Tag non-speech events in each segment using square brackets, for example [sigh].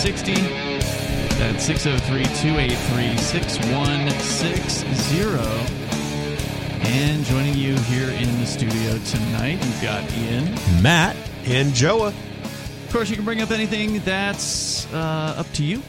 6160. That's 603 283 6160. And joining you here in the studio tonight, you've got Ian, Matt, and Joa. Of course, you can bring up anything that's uh, up to you.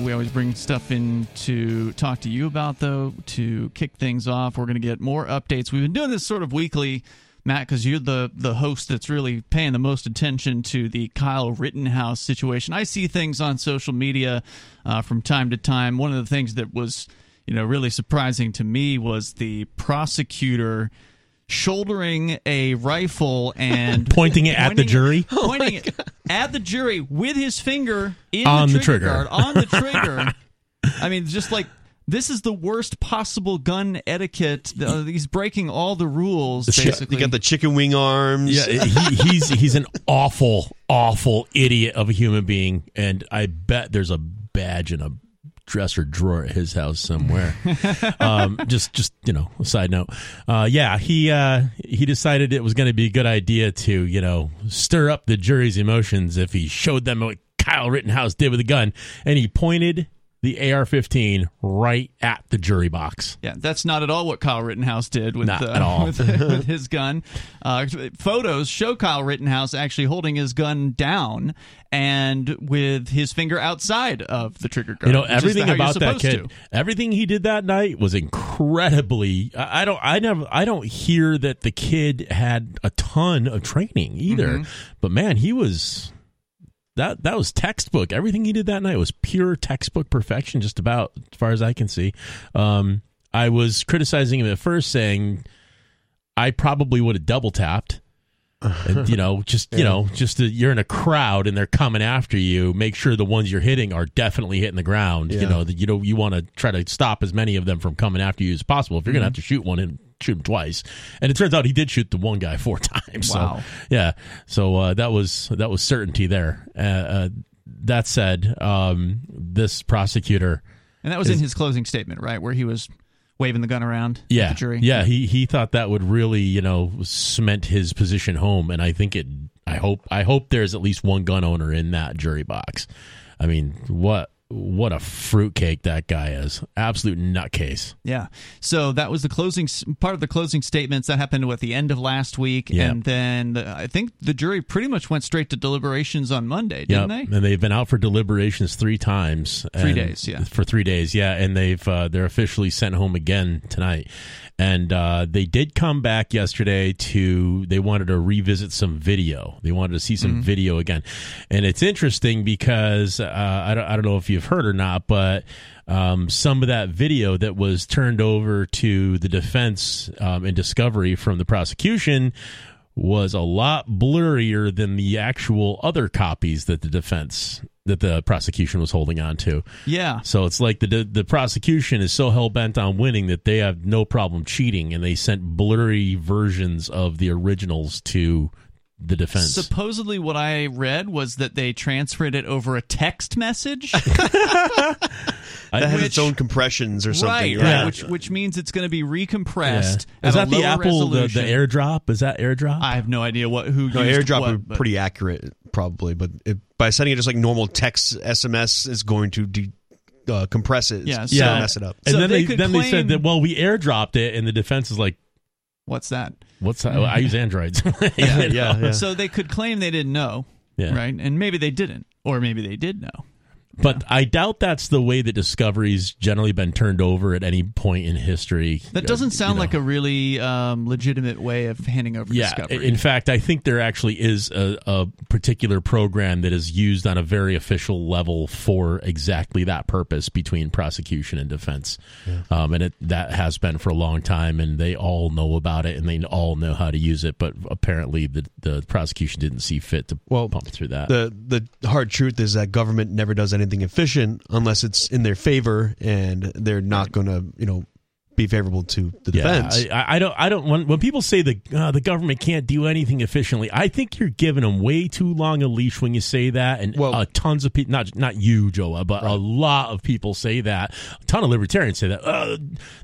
We always bring stuff in to talk to you about, though, to kick things off. We're going to get more updates. We've been doing this sort of weekly, Matt, because you're the, the host that's really paying the most attention to the Kyle Rittenhouse situation. I see things on social media uh, from time to time. One of the things that was you know really surprising to me was the prosecutor shouldering a rifle and [laughs] pointing it at the jury, [laughs] pointing it at the jury with his finger in On the the trigger, trigger. guard on the trigger. [laughs] I mean, just like this is the worst possible gun etiquette. Uh, he's breaking all the rules. The basically, you got the chicken wing arms. Yeah, he, he's he's an awful, awful idiot of a human being, and I bet there's a badge in a dresser drawer at his house somewhere. [laughs] um, just, just you know, a side note. Uh, yeah, he uh, he decided it was going to be a good idea to you know stir up the jury's emotions if he showed them what Kyle Rittenhouse did with a gun, and he pointed the AR-15 right at the jury box. Yeah, that's not at all what Kyle Rittenhouse did with, Not uh, at all. [laughs] with, with his gun. Uh, photos show Kyle Rittenhouse actually holding his gun down and with his finger outside of the trigger guard. You know everything about that kid. to. Everything he did that night was incredibly. I I don't. I never. I don't hear that the kid had a ton of training either. Mm-hmm. But man, he was. That that was textbook. Everything he did that night was pure textbook perfection. Just about as far as I can see. Um, I was criticizing him at first, saying I probably would have double tapped. [laughs] And, you know, just you know, just that you're in a crowd and they're coming after you. Make sure the ones you're hitting are definitely hitting the ground. You know, that you know you want to try to stop as many of them from coming after you as possible. If you're gonna have to shoot one and shoot him twice, and it turns out he did shoot the one guy [laughs] four times. Wow. So yeah, so uh, that was that was certainty there. Uh, uh, that said, um, this prosecutor. And that was in his closing statement, right, where he was waving the gun around Yeah, at the jury. yeah. He he thought that would really, you know, cement his position home, and I think it. I hope I hope there's at least one gun owner in that jury box. I mean, what what a fruitcake that guy is! Absolute nutcase. Yeah. So that was the closing part of the closing statements that happened at the end of last week, Yeah. and then the, I think the jury pretty much went straight to deliberations on Monday, didn't Yep. they? And they've been out for deliberations three times. Three days, yeah. For three days, yeah. And they've uh, they're officially sent home again tonight. And uh, they did come back yesterday to they wanted to revisit some video. They wanted to see some Mm-hmm. video again. And it's interesting because uh, I don't I don't know if you've heard or not, but um, some of that video that was turned over to the defense um, in discovery from the prosecution was a lot blurrier than the actual other copies that the defense that the prosecution was holding on to. Yeah. So it's like the the prosecution is so hell bent on winning that they have no problem cheating, and they sent blurry versions of the originals to the defense. Supposedly, what I read was that they transferred it over a text message. [laughs] That has Which- its own compressions or something. right, right? right, which which means it's going to be Yeah. recompressed. Is at that a the Apple the, the. AirDrop? Is that AirDrop? I have no idea what who No, used airdrop what, are but- pretty accurate, probably, but it, by sending it just like normal text SMS is going to de- uh, compress it. Yeah, It's so- gonna mess it up. and So then they they, could then they said that well we airdropped it, and the defense is like, What's that? what's that? I use Androids. [laughs] [laughs] Yeah, yeah, yeah. So they could claim they didn't know, Yeah. right? And maybe they didn't, or maybe they did know. But I doubt that's the way that Discovery's generally been turned over at any point in history. That doesn't Uh, sound you know. like a really um, legitimate way of handing over yeah. discovery. In fact, I think there actually is a, a particular program that is used on a very official level for exactly that purpose between prosecution and defense, um, and it that has been for a long time, and they all know about it and they all know how to use it. But apparently, the the prosecution didn't see fit to Well, pump through that. The the hard truth is that government never does anything efficient unless it's in their favor, and they're not going to you know be favorable to the Yeah, defense. I, I don't. I don't. When, when people say the uh, the government can't do anything efficiently, I think you're giving them way too long a leash when you say that. And Well- uh, tons of people, not not you, Joa, but a lot of people say that. A ton of libertarians say that. Uh,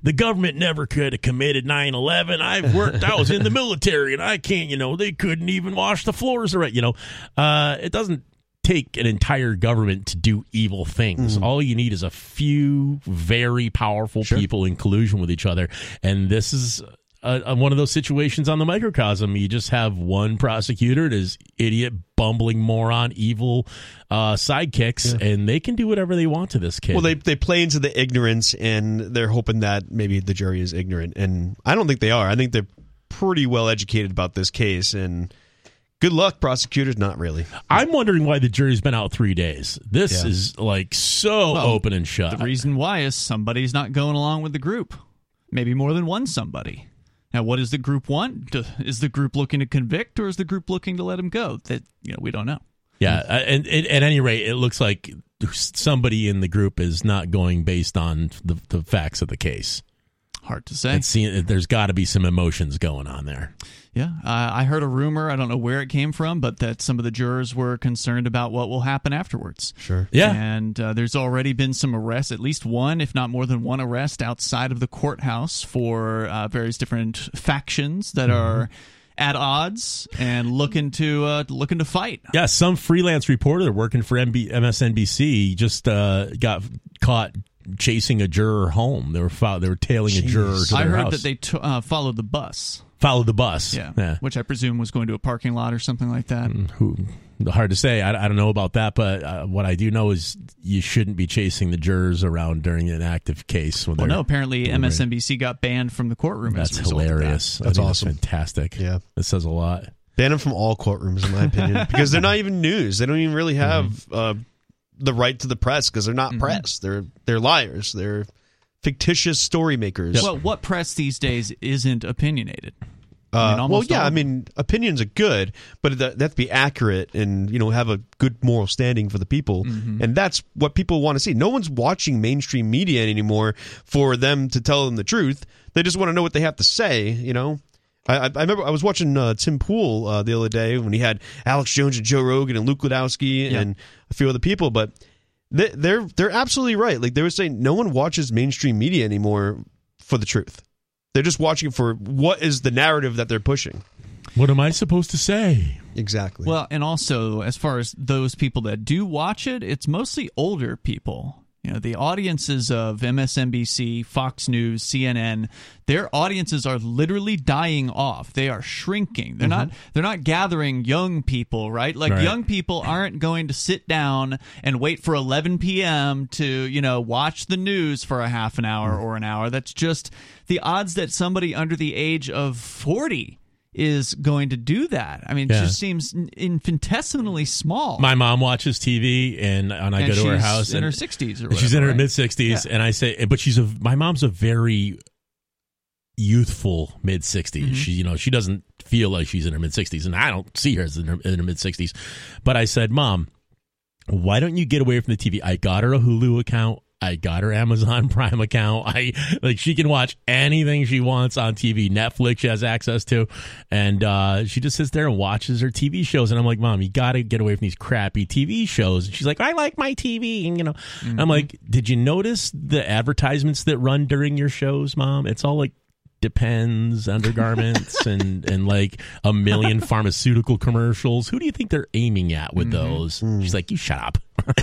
the government never could have committed 9-11. I've [laughs] worked. I was in the military, and I can't. You know, they couldn't even wash the floors right. You know, uh, it doesn't take an entire government to do evil things. Mm-hmm. All you need is a few very powerful people in collusion with each other. And this is one of those situations on the microcosm. You just have one prosecutor, this idiot, bumbling moron, evil uh, sidekicks, and they can do whatever they want to this kid. Well, they they play into the ignorance, and they're hoping that maybe the jury is ignorant, and I don't think they are. I think they're pretty well educated about this case, and good luck, prosecutors. Not really. I'm wondering why the jury's been out three days. This Yeah. is like so Well, open and shut. The reason why is somebody's not going along with the group. Maybe more than one somebody. Now, what does the group want? Is the group looking to convict, or is the group looking to let him go? That you know, we don't know. Yeah, uh, and, and at any rate, it looks like somebody in the group is not going based on the, the facts of the case. Hard to say. It's there's got to be some emotions going on there. Yeah, uh, I heard a rumor. I don't know where it came from, but that some of the jurors were concerned about what will happen afterwards. Sure. Yeah, And uh, there's already been some arrests, at least one, if not more than one arrest outside of the courthouse for uh, various different factions that Mm-hmm. are at odds and looking to uh, looking to fight. yeah. Some freelance reporter working for MB, MSNBC just uh, got caught chasing a juror home. They were fo- they were tailing a juror to I heard house. that they t- uh, followed the bus. followed the bus. Yeah, yeah. which I presume was going to a parking lot or something like that. Who hard to say. I, I don't know about that, but uh, what I do know is you shouldn't be chasing the jurors around during an active case. When Well, no, apparently MSNBC got banned from the courtroom. That's as a result of that. hilarious. I That's think awesome. fantastic. Yeah. that says a lot. Ban them from all courtrooms, in my opinion, because they're not even news. They don't even really have uh, the right to the press because they're not press. They're they're liars. They're fictitious story makers. Well, what press these days isn't opinionated? Uh, I mean, well, yeah, I mean, opinions are good, but that, to be accurate and you know have a good moral standing for the people, Mm-hmm. and that's what people want to see. No one's watching mainstream media anymore for them to tell them the truth. They just want to know what they have to say. You know, I, I I remember I was watching uh, Tim Pool uh, the other day when he had Alex Jones and Joe Rogan and Luke Rudkowski Yeah. and a few other people, but they, they're they're absolutely right. Like they were saying, no one watches mainstream media anymore for the truth. They're just watching for what is the narrative that they're pushing. What am I supposed to say? Exactly. Well, and also as far as those people that do watch it, it's mostly older people. You know, the audiences of MSNBC, Fox News, CNN, their audiences are literally dying off. They are shrinking. They're mm-hmm. not they're not gathering young people, right? Like Right. young people aren't going to sit down and wait for 11 p.m. to, you know, watch the news for a half an hour mm. or an hour. That's just the odds that somebody under the age of 40 is going to do that. I mean, it Yeah. just seems infinitesimally small. My mom watches TV, and and I and go to her house, in and her 60s or whatever. she's in her right? mid sixties, Yeah. and I say, but she's a my mom's a very youthful mid 60s. Mm-hmm. She, you know, she doesn't feel like she's in her mid sixties, and I don't see her as in her, in her mid sixties. But I said, Mom, why don't you get away from the TV? I got her a Hulu account. I got her Amazon [laughs] Prime account. I like she can watch anything she wants on TV. Netflix she has access to, and uh, she just sits there and watches her TV shows. And I'm like, Mom, you got to get away from these crappy TV shows. And she's like, I like my TV, and you know, I'm like, Did you notice the advertisements that run during your shows, Mom? It's all like Depends undergarments and [laughs] and like a million pharmaceutical commercials. Who do you think they're aiming at with those? She's like, you shut up. [laughs]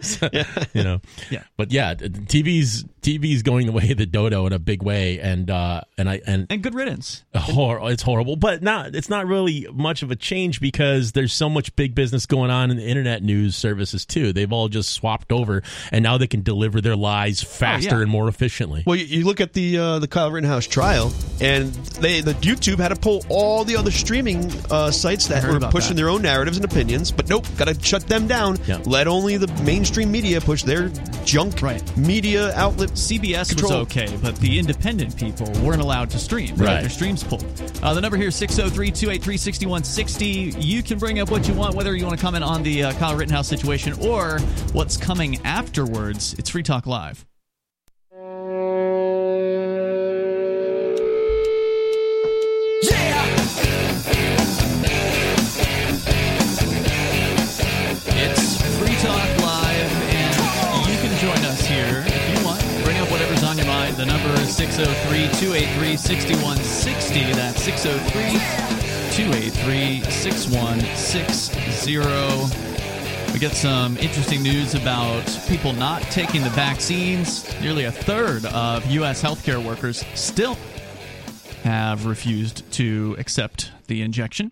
So, You know, Yeah. But yeah, TV's TV's going the way of the dodo in a big way, and uh, and I and And good riddance. hor- it's horrible, but not it's not really much of a change because there's so much big business going on in the internet news services too. They've all just swapped over, and now they can deliver their lies faster yeah. and more efficiently. well, you, you look at the uh, the Kyle Rittenhouse trial, and they the YouTube had to pull all the other streaming uh, sites that were pushing that. their own narratives and opinions. But nope, got to shut them down. Yeah. Let only the mainstream media push their junk Right. media outlet. CBS was okay, but the independent people weren't allowed to stream. They Right. their streams pulled. Uh, the number here is 603 283 6160. You can bring up what you want, whether you want to comment on the uh, Kyle Rittenhouse situation or what's coming afterwards. It's Free Talk Live. 603 283 6160. That's 603 283 6160. We get some interesting news about people not taking the vaccines. Nearly a third of U.S. healthcare workers still have refused to accept the injection.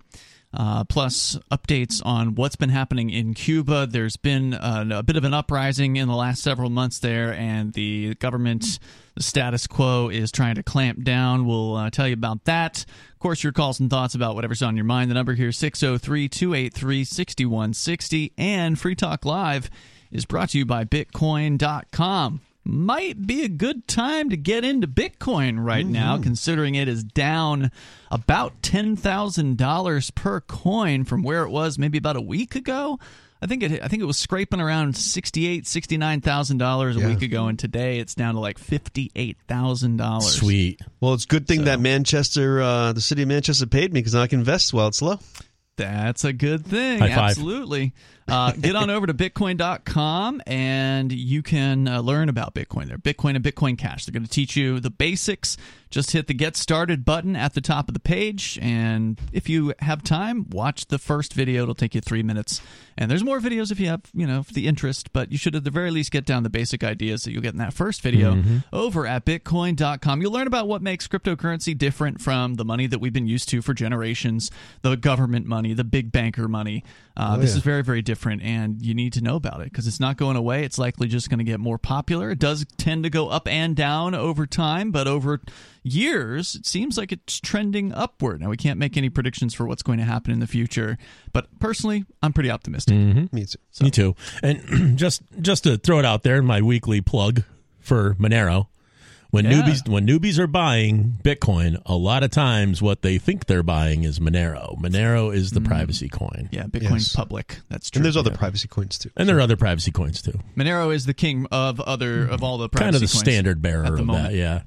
Uh, plus, updates on what's been happening in Cuba. There's been a, a bit of an uprising in the last several months there, and the government, the status quo, is trying to clamp down. We'll uh, tell you about that. Of course, your calls and thoughts about whatever's on your mind. The number here is 603 283 6160. And Free Talk Live is brought to you by Bitcoin.com might be a good time to get into Bitcoin right mm-hmm. now, considering it is down about $10,000 per coin from where it was maybe about a week ago. I think it I think it was scraping around sixty eight, sixty nine thousand dollars a yeah. week ago, and today it's down to like fifty eight thousand dollars. Sweet. Well, it's a good thing so. that Manchester, uh, the city of Manchester, paid me because I can invest while it's low. That's a good thing. Absolutely. Uh, get on over to bitcoin.com and you can uh, learn about Bitcoin there. Bitcoin and Bitcoin Cash. They're going to teach you the basics. Just hit the Get Started button at the top of the page. And if you have time, watch the first video. It'll take you three minutes. And there's more videos if you have, you know, the interest, but you should at the very least get down the basic ideas that you'll get in that first video mm-hmm. over at bitcoin.com. You'll learn about what makes cryptocurrency different from the money that we've been used to for generations, the government money, the big banker money. Uh, oh, this yeah. is very, very different, and you need to know about it because it's not going away. It's likely just going to get more popular. It does tend to go up and down over time, but over years, it seems like it's trending upward. Now, we can't make any predictions for what's going to happen in the future, but personally, I'm pretty optimistic. Mm-hmm. Me too. So. Me too. And [clears throat] just just to throw it out there, my weekly plug for Monero. When yeah. newbies when newbies are buying Bitcoin, a lot of times what they think they're buying is Monero. Monero is the mm. privacy coin. Yeah, Bitcoin's yes. public. That's true. And there's yeah. other privacy coins too. And there are other privacy coins too. Monero is the king of other of all the privacy kind of the coins standard bearer of moment. that. Yeah.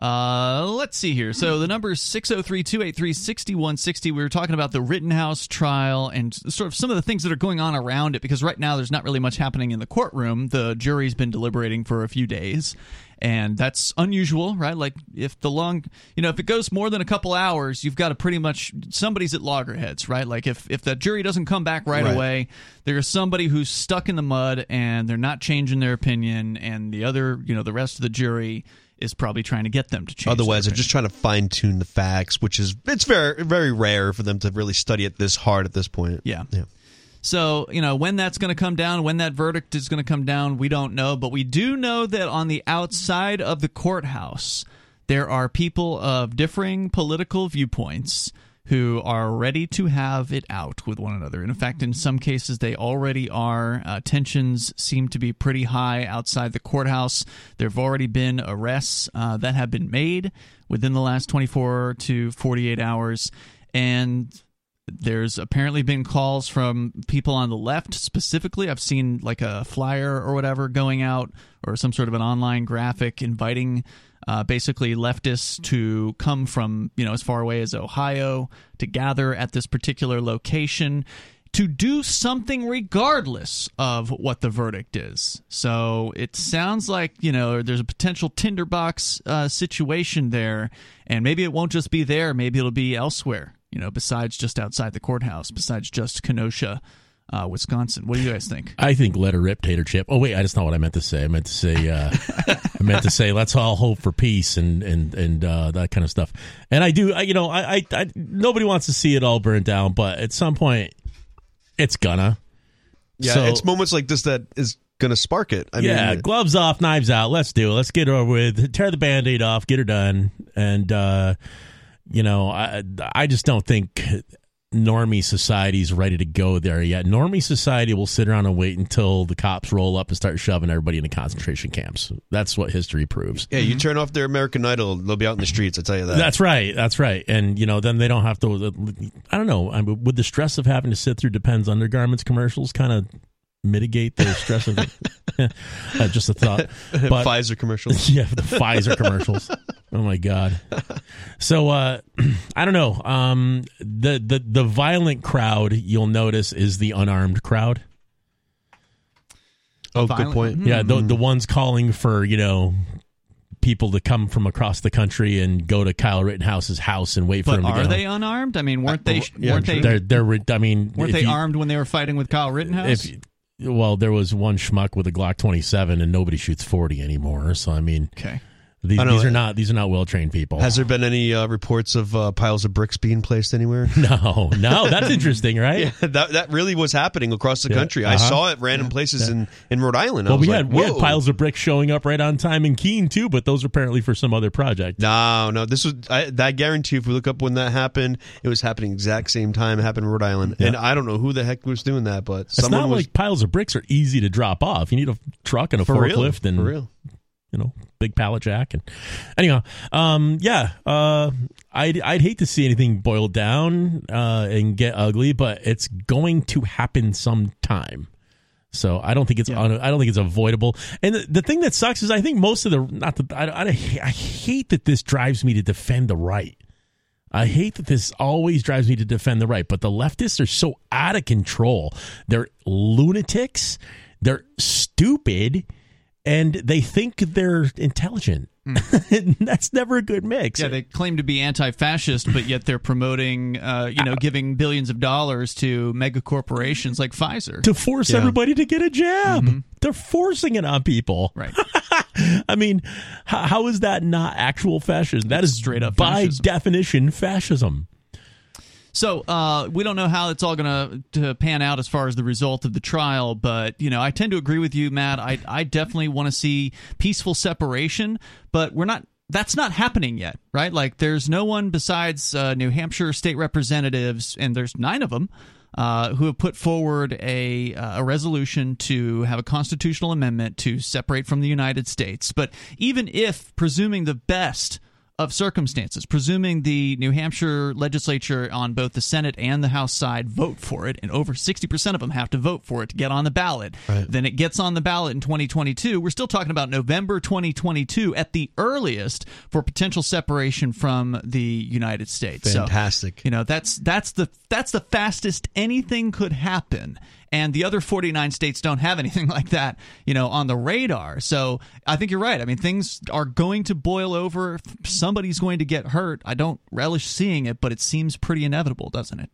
Uh, let's see here. So the number is 603 283 6160. We were talking about the Rittenhouse trial and sort of some of the things that are going on around it because right now there's not really much happening in the courtroom. The jury's been deliberating for a few days. And that's unusual, right? Like if the long, you know, if it goes more than a couple hours, you've got to pretty much somebody's at loggerheads, right? Like if if the jury doesn't come back right, right. away, there's somebody who's stuck in the mud and they're not changing their opinion, and the other, you know, the rest of the jury is probably trying to get them to change. Otherwise, they're just trying to fine tune the facts, which is it's very very rare for them to really study it this hard at this point. Yeah. Yeah. So, you know, when that's going to come down, when that verdict is going to come down, we don't know. But we do know that on the outside of the courthouse, there are people of differing political viewpoints who are ready to have it out with one another. And in fact, in some cases, they already are. Uh, tensions seem to be pretty high outside the courthouse. There have already been arrests uh, that have been made within the last 24 to 48 hours. And there's apparently been calls from people on the left specifically. I've seen like a flyer or whatever going out or some sort of an online graphic inviting uh, basically leftists to come from you know as far away as Ohio to gather at this particular location to do something regardless of what the verdict is. So it sounds like, you know, there's a potential tinderbox uh, situation there, and maybe it won't just be there, maybe it'll be elsewhere, you know, besides just outside the courthouse, besides just Kenosha uh, Wisconsin. What do you guys think? I think let her rip, Tater Chip. Oh wait, that's not what I meant to say. I meant to say uh, I meant to say let's all hope for peace and and and uh, that kind of stuff. And I do, I, you know, I, I, I nobody wants to see it all burn down, but at some point, it's gonna. Yeah, so, it's moments like this that is gonna spark it. I yeah, mean, gloves off, knives out. Let's do it. Let's get it over with. Tear the band-aid off. Get her done. And uh, you know, I I just don't think normie society's ready to go there yet. Normie society will sit around and wait until the cops roll up and start shoving everybody into concentration camps. That's what history proves. Yeah, you turn off their American Idol, they'll be out in the streets. I tell you that. That's right. That's right. And you know, then they don't have to. I don't know. I mean, would the stress of having to sit through Depends undergarments commercials kind of mitigate the stress of it. [laughs] [laughs] uh, just a thought. But, Pfizer commercials. [laughs] Yeah, the Pfizer commercials. Oh my god. So uh, [clears throat] I don't know. Um, the the the violent crowd you'll notice is the unarmed crowd. Oh, good point. Yeah, the the ones calling for you know people to come from across the country and go to Kyle Rittenhouse's house and wait for But him to are get they home. unarmed? I mean, weren't they? yeah, weren't they? They're they're. I mean, weren't they you- armed when they were fighting with Kyle Rittenhouse? If well, there was one schmuck with a Glock 27, and nobody shoots 40 anymore. So I mean, okay. These, these are not these are not well trained people. Has there been any uh, reports of uh, piles of bricks being placed anywhere? [laughs] no, no, that's [laughs] interesting, right? Yeah, that that really was happening across the Yeah. country. I Uh-huh. saw it random places in, in Rhode Island. I Well, was we like, had we had piles of bricks showing up right on time in Keene too, but those are apparently for some other project. No, no. This was I, I guarantee. If we look up when that happened, it was happening exact same time. It happened in Rhode Island, and I don't know who the heck was doing that, but It's not was like piles of bricks are easy to drop off. You need a truck and a for real. forklift and for real. you know big pallet jack and anyhow um yeah uh i'd i'd hate to see anything boil down uh and get ugly but it's going to happen sometime so I don't think it's Yeah. un, I don't think it's avoidable. And the, the thing that sucks is I think most of the not the I, I, I hate that this drives me to defend the right. I hate that this always drives me to defend the right, but the leftists are so out of control. They're lunatics. They're stupid and they think they're intelligent. and [laughs] that's never a good mix. Yeah, they claim to be anti-fascist, but yet they're promoting, uh, you know, giving billions of dollars to mega corporations like Pfizer. to force Yeah. everybody to get a jab. They're forcing it on people. Right. [laughs] I mean, how, how is that not actual fascism? That is straight up by fascism. definition fascism. So uh, we don't know how it's all going to pan out as far as the result of the trial, but you know I tend to agree with you, Matt. I I definitely want to see peaceful separation, but we're not. That's not happening yet, right? Like there's no one besides uh, New Hampshire state representatives, and there's nine of them. Uh, who have put forward a uh, a resolution to have a constitutional amendment to separate from the United States. But even if, presuming the best of circumstances, presuming the New Hampshire legislature on both the Senate and the House side vote for it, and over 60% of them have to vote for it to get on the ballot, then it gets on the ballot in 2022. We're still talking about November 2022 at the earliest for potential separation from the United States. So, Fantastic. you know, that's that's the that's the fastest anything could happen. And the other 49 states don't have anything [laughs] like that, you know, on the radar. So I think you're right. I mean, things are going to boil over. Somebody's going to get hurt. I don't relish seeing it, but it seems pretty inevitable, doesn't it?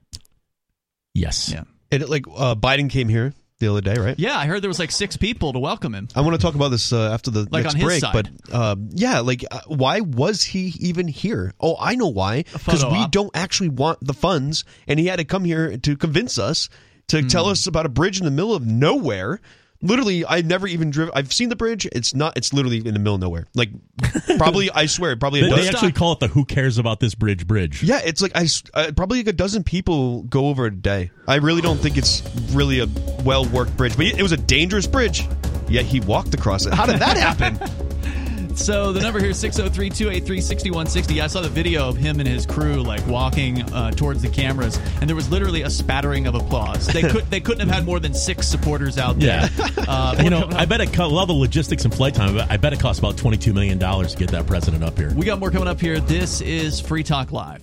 Yes. Yeah. And it, like uh, Biden came here the other day, right? Yeah, I heard there was like six people to welcome him. I want to talk about this uh, after the Like next on his break, side. but uh, yeah, like uh, why was he even here? Oh, I know why. Because we op. don't actually want the funds, and he had to come here to convince us to Hmm. tell us about a bridge in the middle of nowhere. Literally, I've never even driven. I've seen the bridge. It's not. It's literally in the middle of nowhere. Like, [laughs] probably. I swear, probably a They, they actually call it the "Who cares about this bridge?" bridge. Yeah, it's like I uh, probably like a dozen people go over a day. I really don't think it's really a well worked bridge, but it was a dangerous bridge. Yet he walked across it. How did that happen? [laughs] So the number here is 603 283 6160. I saw the video of him and his crew like walking uh, towards the cameras, and there was literally a spattering of applause. They could they couldn't have had more than six supporters out there. Yeah. [laughs] Uh, You know, [laughs] I bet it co- a lot of the logistics and flight time. I bet it costs about twenty-two million dollars to get that president up here. we got more coming up here. This is Free Talk Live.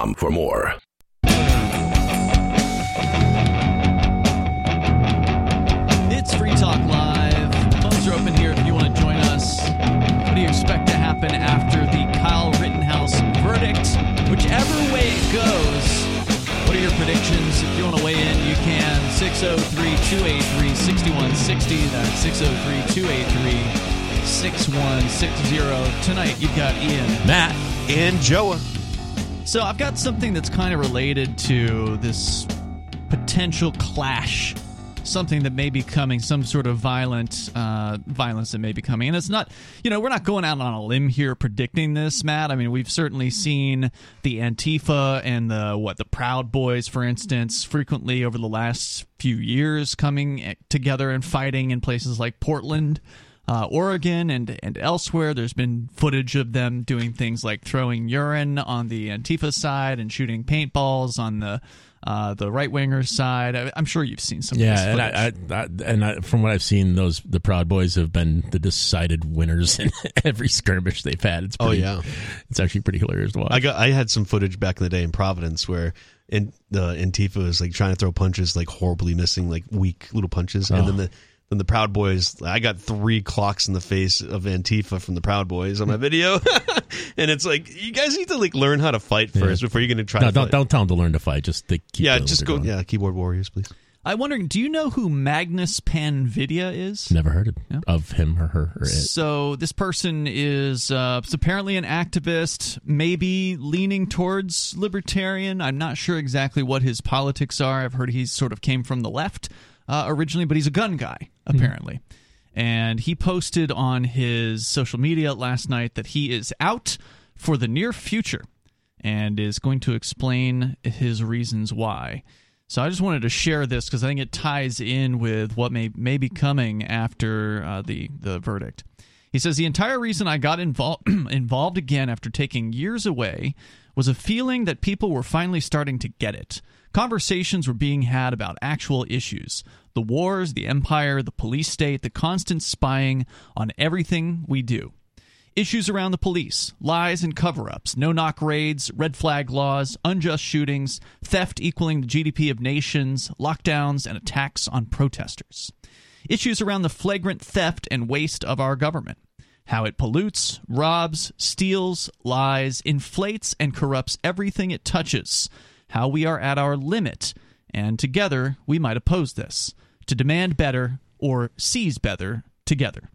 for more. It's Free Talk Live. Phones are open here if you want to join us. What do you expect to happen after the Kyle Rittenhouse verdict? Whichever way it goes, what are your predictions? If you want to weigh in, you can. 603 283 6160. That's 603 283 6160. Tonight, you've got Ian. Matt, and Joa. So I've got something that's kind of related to this potential clash something that may be coming, some sort of violent uh, violence that may be coming. And it's not, you know, we're not going out on a limb here predicting this, Matt. I mean, we've certainly seen the Antifa and the what the Proud Boys, for instance, frequently over the last few years coming eh, together and fighting in places like Portland. Uh, Oregon and and elsewhere. There's been footage of them doing things like throwing urine on the Antifa side and shooting paintballs on the uh, the right wingers side. I, am sure you've seen some. Yeah, and I, I, I, and I, from what I've seen, those the Proud Boys have been the decided winners in [laughs] every skirmish they've had. It's Oh, yeah. it's actually pretty hilarious to watch. I got I had some footage back in the day in Providence where in the Antifa was like trying to throw punches like horribly missing like weak little punches and then the then the Proud Boys I got three clocks in the face of Antifa from the Proud Boys on my [laughs] video [laughs] and it's like you guys need to like learn how to fight first before you're going to try no, to don't fight. don't tell them to learn to fight. Just they keep yeah just go doing. yeah keyboard warriors please I'm wondering, do you know who Magnus Panvidya is? Never heard of, Yeah. of him or her or it. So this person is uh, is apparently an activist, maybe leaning towards libertarian. I'm not sure exactly what his politics are. I've heard he sort of came from the left uh, originally, but he's a gun guy apparently. And he posted on his social media last night that he is out for the near future and is going to explain his reasons why. So I just wanted to share this because I think it ties in with what may may be coming after uh, the the verdict. He says the entire reason I got involved [clears throat] involved again after taking years away was a feeling that people were finally starting to get it. Conversations were being had about actual issues the wars, the empire, the police state, the constant spying on everything we do. Issues around the police, lies and cover ups, no knock raids, red flag laws, unjust shootings, theft equaling the GDP of nations, lockdowns, and attacks on protesters. Issues around the flagrant theft and waste of our government. How it pollutes, robs, steals, lies, inflates, and corrupts everything it touches. How we are at our limit. And together we might oppose this. To demand better or seize better together.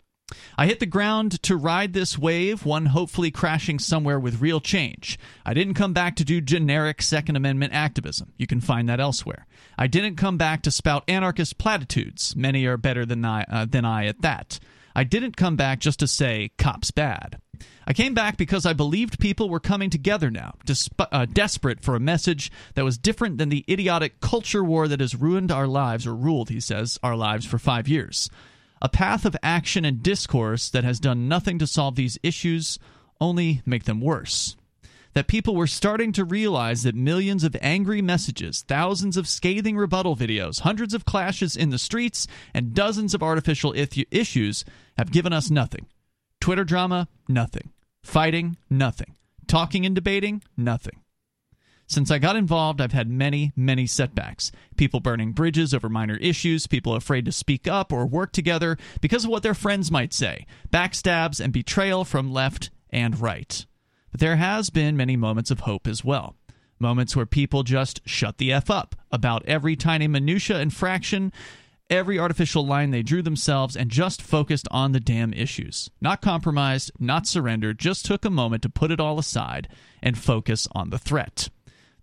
I hit the ground to ride this wave, one hopefully crashing somewhere with real change. I didn't come back to do generic Second Amendment activism. You can find that elsewhere. I didn't come back to spout anarchist platitudes. Many are better than I, uh, than I at that. I didn't come back just to say, cops bad. I came back because I believed people were coming together now, desp- uh, desperate for a message that was different than the idiotic culture war that has ruined our lives, or ruled, he says, our lives for five years a path of action and discourse that has done nothing to solve these issues, only make them worse. That people were starting to realize that millions of angry messages, thousands of scathing rebuttal videos, hundreds of clashes in the streets, and dozens of artificial issues have given us nothing. Twitter drama, nothing. Fighting, nothing. Talking and debating, nothing. Since I got involved, I've had many, many setbacks. People burning bridges over minor issues, people afraid to speak up or work together because of what their friends might say, backstabs and betrayal from left and right. But there has been many moments of hope as well. Moments where people just shut the F up about every tiny minutia and fraction, every artificial line they drew themselves, and just focused on the damn issues. Not compromised, not surrendered, just took a moment to put it all aside and focus on the threat.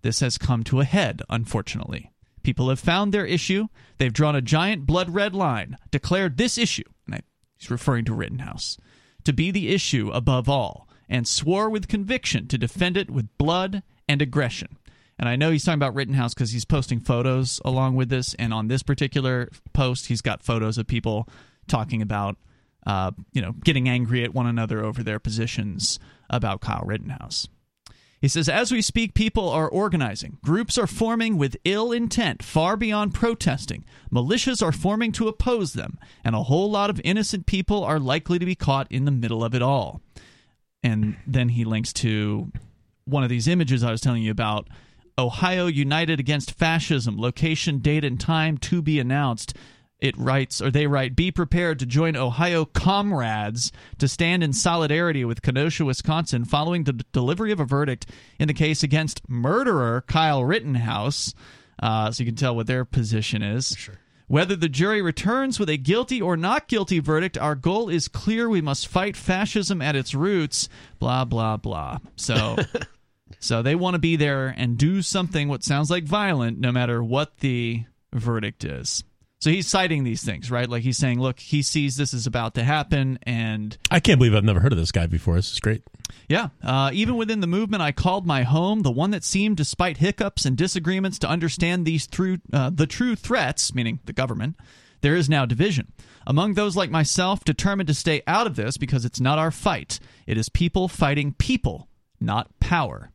This has come to a head, unfortunately. People have found their issue. They've drawn a giant blood red line, declared this issue, and I, he's referring to Rittenhouse, to be the issue above all, and swore with conviction to defend it with blood and aggression. And I know he's talking about Rittenhouse because he's posting photos along with this. And on this particular post, he's got photos of people talking about, uh, you know, getting angry at one another over their positions about Kyle Rittenhouse. He says, as we speak, people are organizing. Groups are forming with ill intent, far beyond protesting. Militias are forming to oppose them, and a whole lot of innocent people are likely to be caught in the middle of it all. And then he links to one of these images I was telling you about Ohio United Against Fascism, location, date, and time to be announced. It writes, or they write, be prepared to join Ohio comrades to stand in solidarity with Kenosha, Wisconsin, following the d- delivery of a verdict in the case against murderer Kyle Rittenhouse. Uh, so you can tell what their position is. Sure. Whether the jury returns with a guilty or not guilty verdict, our goal is clear. We must fight fascism at its roots. Blah blah blah. So, [laughs] so they want to be there and do something what sounds like violent, no matter what the verdict is. So he's citing these things, right? Like he's saying, look, he sees this is about to happen, and I can't believe I've never heard of this guy before. This is great. yeah, uh, even within the movement, I called my home the one that seemed, despite hiccups and disagreements, to understand these through uh, the true threats, meaning the government. There is now division among those like myself, determined to stay out of this because it's not our fight. It is people fighting people, not power.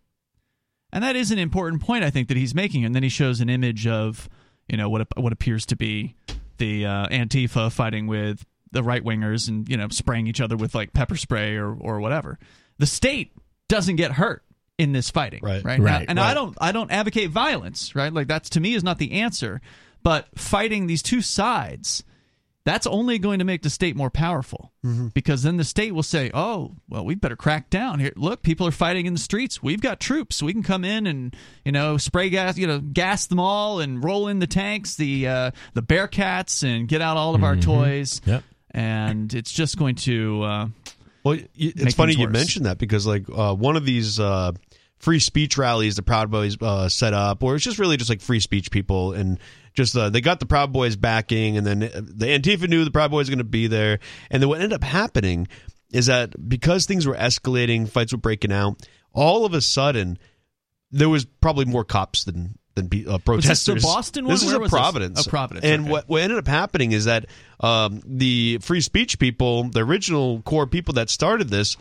And that is an important point, I think, that he's making. And then he shows an image of, you know, what what appears to be the uh, Antifa fighting with the right wingers and you know spraying each other with like pepper spray or or whatever. The state doesn't get hurt in this fighting, Right. Right. Right, and right. I don't I don't advocate violence, right? Like that's to me is not the answer. But fighting these two sides, that's only going to make the state more powerful because then the state will say, "Oh, well, we better crack down here. Look, people are fighting in the streets. We've got troops. We can come in and you know spray gas, you know, gas them all and roll in the tanks, the uh, the Bearcats, and get out all of our toys." Yep. And it's just going to. Uh, Well, it's funny you mentioned that because like uh, one of these uh, free speech rallies the Proud Boys uh, set up, or it's just really just like free speech people, and just uh, they got the Proud Boys backing, and then the Antifa knew the Proud Boys were going to be there, and then what ended up happening is that because things were escalating, fights were breaking out, all of a sudden there was probably more cops than than uh, this the protesters. Boston one? This is a was this? Providence. Oh, Providence, And okay. what what ended up happening is that um, the free speech people, the original core people that started this,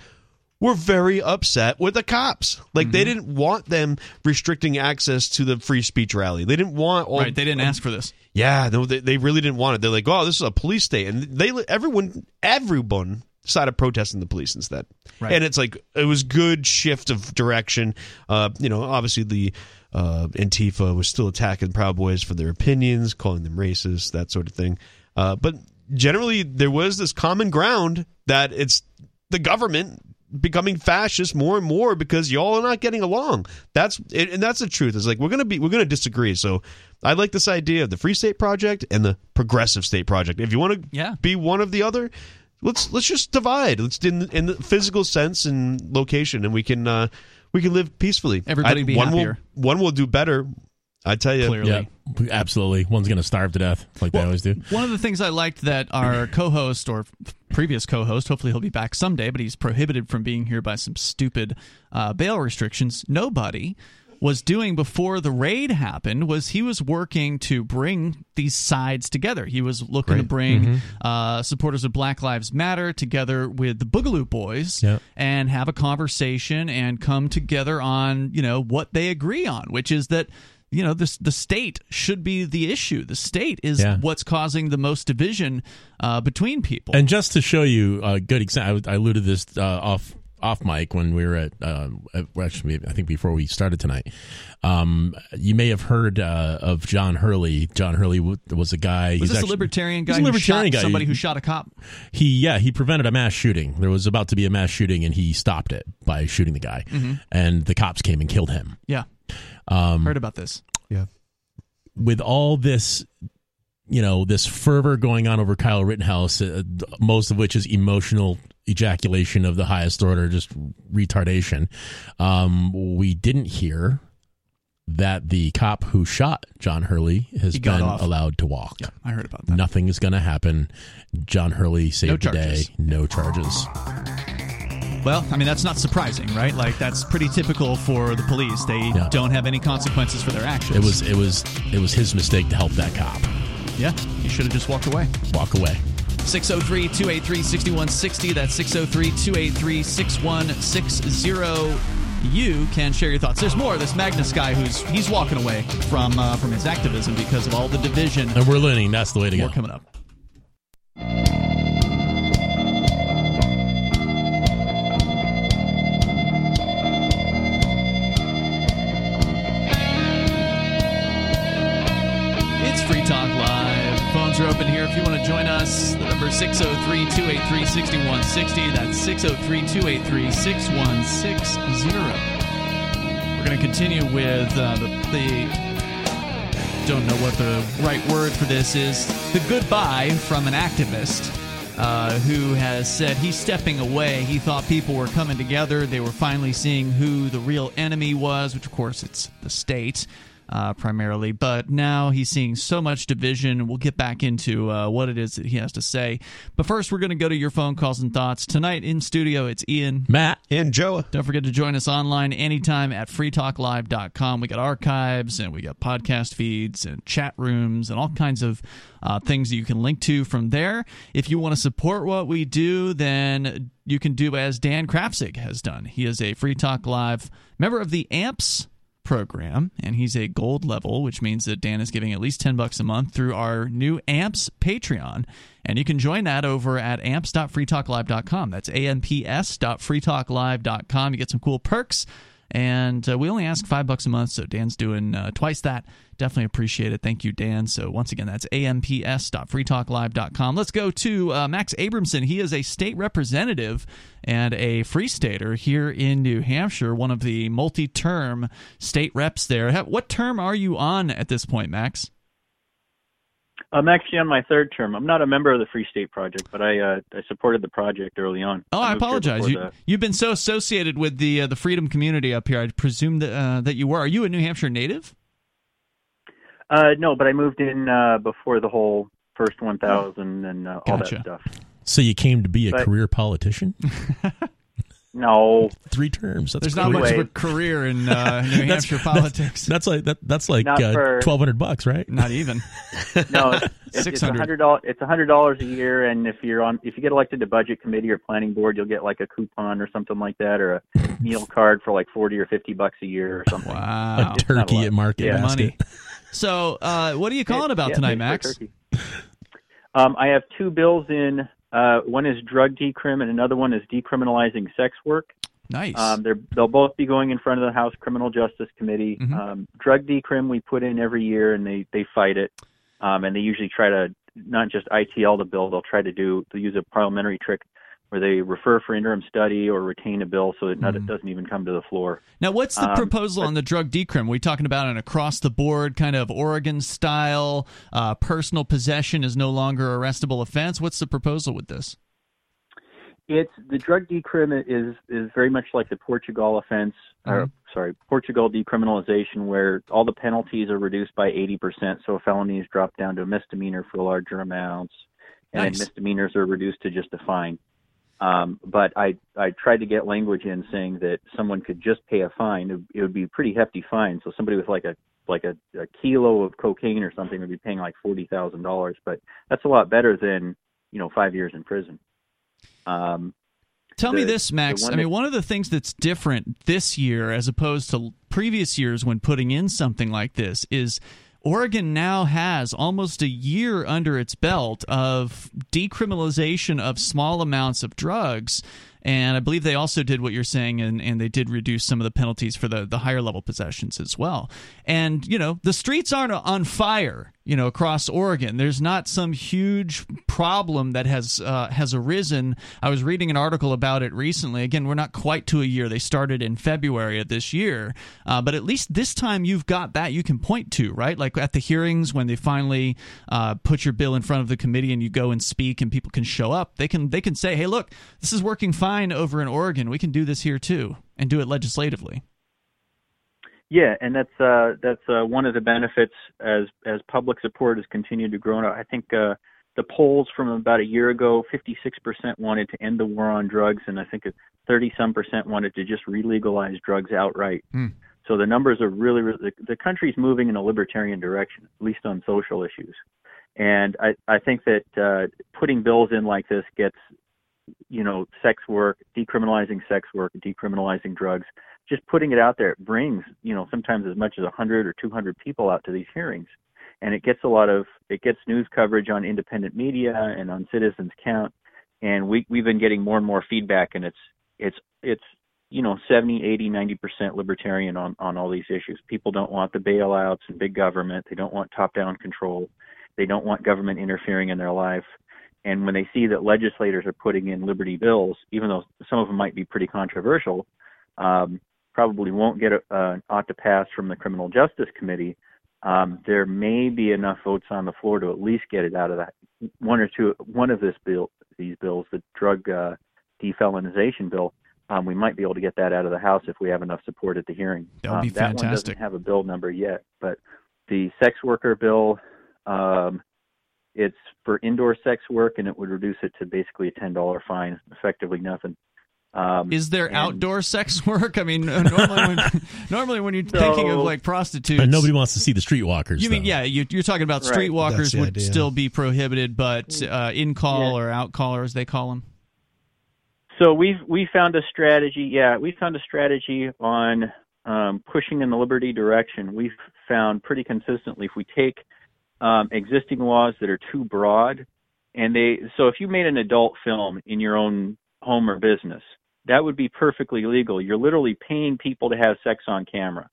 were very upset with the cops. Like Mm-hmm. they didn't want them restricting access to the free speech rally. They didn't want all, right, they didn't ask for this. yeah, no, they, they really didn't want it. They're like, oh, this is a police state, and they everyone everyone decided protesting the police instead. Right. And it's like it was good shift of direction. Uh, you know, obviously the uh, Antifa was still attacking Proud Boys for their opinions, calling them racist, that sort of thing. Uh, but generally, there was this common ground that it's the government becoming fascist more and more because y'all are not getting along. That's and that's the truth. It's like we're gonna be we're gonna disagree. So I like this idea of the Free State Project and the Progressive State Project. If you want to Yeah. be one of the other, let's let's just divide. Let's in in the physical sense and location, and we can uh, we can live peacefully. Everybody I- be one happier. Will, one will do better. I tell you. Clearly. Yeah, absolutely. One's going to starve to death, like they always do. One of the things I liked that our [clears throat] co-host or previous co-host, hopefully he'll be back someday, but he's prohibited from being here by some stupid uh, bail restrictions. Nobody was doing before the raid happened was he was working to bring these sides together. He was looking to Right. bring uh, supporters of Black Lives Matter together with the Boogaloo Boys Yeah. and have a conversation and come together on you know what they agree on, which is that you know this the state should be the issue. The state is Yeah. what's causing the most division uh, between people. And just to show you a good example, I alluded this uh, off off mic when we were at, uh, actually I think before we started tonight. Um, you may have heard uh, of John Hurley. John Hurley w- was a guy. was he's this actually- a libertarian guy he's a libertarian guy. somebody who shot a cop? He yeah he prevented a mass shooting. There was about to be a mass shooting, and he stopped it by shooting the guy. Mm-hmm. And the cops came and killed him. Yeah, Um, heard about this. Yeah. with all this you know this fervor going on over Kyle Rittenhouse uh, most of which is emotional ejaculation of the highest order just retardation um, we didn't hear that the cop who shot John Hurley has He been off. allowed to walk Yeah, I heard about that. nothing is going to happen John Hurley saved No the day no charges Well, I mean that's not surprising, right? Like that's pretty typical for the police. They Yeah. don't have any consequences for their actions. it was it was it was his mistake to help that cop yeah. he should have just walked away. walk away 603 283 6160. That's 603 283 6160. You can share your thoughts. There's more. This Magnus guy who's he's walking away from uh, from his activism because of all the division. and we're learning that's the way to More go coming up. Live. Phones are open here if you want to join us. The number 603 283 6160. That's 603 283 6160. We're going to continue with uh, the, the. Don't know what the right word for this is. The goodbye from an activist uh, who has said he's stepping away. He thought people were coming together. They were finally seeing who the real enemy was, which, of course, it's the state. Uh, primarily. But now he's seeing so much division. We'll get back into uh, what it is that he has to say. But first, we're going to go to your phone calls and thoughts. Tonight in studio, it's Ian, Matt, and Joa. Don't forget to join us online anytime at freetalklive.com. We got archives and we got podcast feeds and chat rooms and all kinds of uh, things that you can link to from there. If you want to support what we do, then you can do as Dan Krafzig has done. He is a Free Talk Live member of the AMPS program and he's a gold level which means that dan is giving at least 10 bucks a month through our new amps patreon. And you can join that over at amps.freetalklive.com that's amps.freetalklive.com you get some cool perks and uh, we only ask five bucks a month so dan's doing uh, twice that. Definitely appreciate it. Thank you dan. So once again that's amps.freetalklive.com let's go to uh, max abramson. He is a state representative and a free stater here in new hampshire one of the multi-term state reps there. What term are you on at this point max I'm actually on my third term. I'm not a member of the Free State Project, but I uh, I supported the project early on. Oh, I, I apologize. You, have been so associated with the uh, the freedom community up here. I presume that uh, that you were. Are you a New Hampshire native? Uh, no, but I moved in uh, before the whole first 1,000 and uh, all gotcha. that stuff. So you came to be a But- career politician? [laughs] No, Three terms. That's There's great. not much of a career in uh, [laughs] New Hampshire politics. That's like that. That's like uh, twelve hundred bucks, right? not even. [laughs] no, it's, it's, it's a 600. hundred dollars. It's a hundred dollars a year, and if you're on, if you get elected to budget committee or planning board, you'll get like a coupon or something like that, or a [laughs] meal card for like forty or fifty bucks a year or something. Wow. a not a turkey lot. at market Yeah. Money. So, uh, what are you calling about Yeah, tonight, Max? Um, I have two bills in. Uh, one is drug decrim, and another one is decriminalizing sex work. Nice. Um, they're, they'll both be going in front of the House Criminal Justice Committee. Mhm. Um, drug decrim we put in every year, and they they fight it, um, and they usually try to not just ITL the bill. They'll try to do they'll use a parliamentary trick where they refer for interim study or retain a bill so that not- it doesn't even come to the floor. now, what's the um, proposal on the drug decrim? Are we talking about an across the board kind of Oregon style uh, personal possession is no longer a arrestable offense? What's the proposal with this? It's the drug decrim is is very much like the Portugal offense, or sorry, Portugal decriminalization, where all the penalties are reduced by 80%. So felonies drop down to a misdemeanor for larger amounts, and Nice. misdemeanors are reduced to just a fine. Um, but I I tried to get language in saying that someone could just pay a fine. It, it would be a pretty hefty fine. So somebody with like a like a, a kilo of cocaine or something would be paying like forty thousand dollars. But that's a lot better than you know five years in prison. Um, Tell me this, Max. I mean, that- one of the things that's different this year as opposed to previous years when putting in something like this is Oregon now has almost a year under its belt of decriminalization of small amounts of drugs. And I believe they also did what you're saying, and, and they did reduce some of the penalties for the, the higher level possessions as well. And, you know, the streets aren't on fire, you know, across Oregon. There's not some huge problem that has uh, has arisen. I was reading an article about it recently. Again, we're not quite to a year. They started in February of this year. Uh, but at least this time you've got that you can point to, right? Like at the hearings when they finally uh, put your bill in front of the committee and you go and speak and people can show up, they can they can say, hey, look, this is working fine over in Oregon. We can do this here too and do it legislatively. Yeah, and that's uh, that's uh, one of the benefits as as public support has continued to grow. I think uh, the polls from about a year ago, 56% wanted to end the war on drugs, and I think 30 some percent wanted to just re-legalize drugs outright. Hmm. So the numbers are really, really the, the country's moving in a libertarian direction, at least on social issues. And I, I think that uh, putting bills in like this gets, you know, sex work, decriminalizing sex work, decriminalizing drugs, just putting it out there it brings you know sometimes as much as 100 or 200 people out to these hearings. And it gets a lot of it gets news coverage on independent media and on citizens count. And we we've been getting more and more feedback and it's it's it's you know 70 80 90% libertarian on on all these issues. People don't want the bailouts and big government. They don't want top down control. They don't want government interfering in their life and when they see that legislators are putting in liberty bills even though some of them might be pretty controversial um, probably won't get a, uh, ought to pass from the criminal justice committee um, there may be enough votes on the floor to at least get it out of that one or two one of this bill these bills the drug uh, defelonization bill Um, we might be able to get that out of the House if we have enough support at the hearing. That would be um, that one doesn't have a bill number yet, but the sex worker bill, um, it's for indoor sex work, and it would reduce it to basically a ten dollar fine, effectively nothing. Um, Is there and- outdoor sex work? I mean, uh, [laughs] normally when, normally when you're thinking of like prostitutes, And nobody wants to see the streetwalkers. You mean though. yeah? You, you're talking about Right. streetwalkers That's the would idea. still be prohibited, but uh, in call Yeah. or out call, or as they call them. So we've we found a strategy. Yeah, we found a strategy on um, pushing in the liberty direction. We've found pretty consistently if we take um, existing laws that are too broad, and they so if you made an adult film in your own home or business, that would be perfectly legal. You're literally paying people to have sex on camera.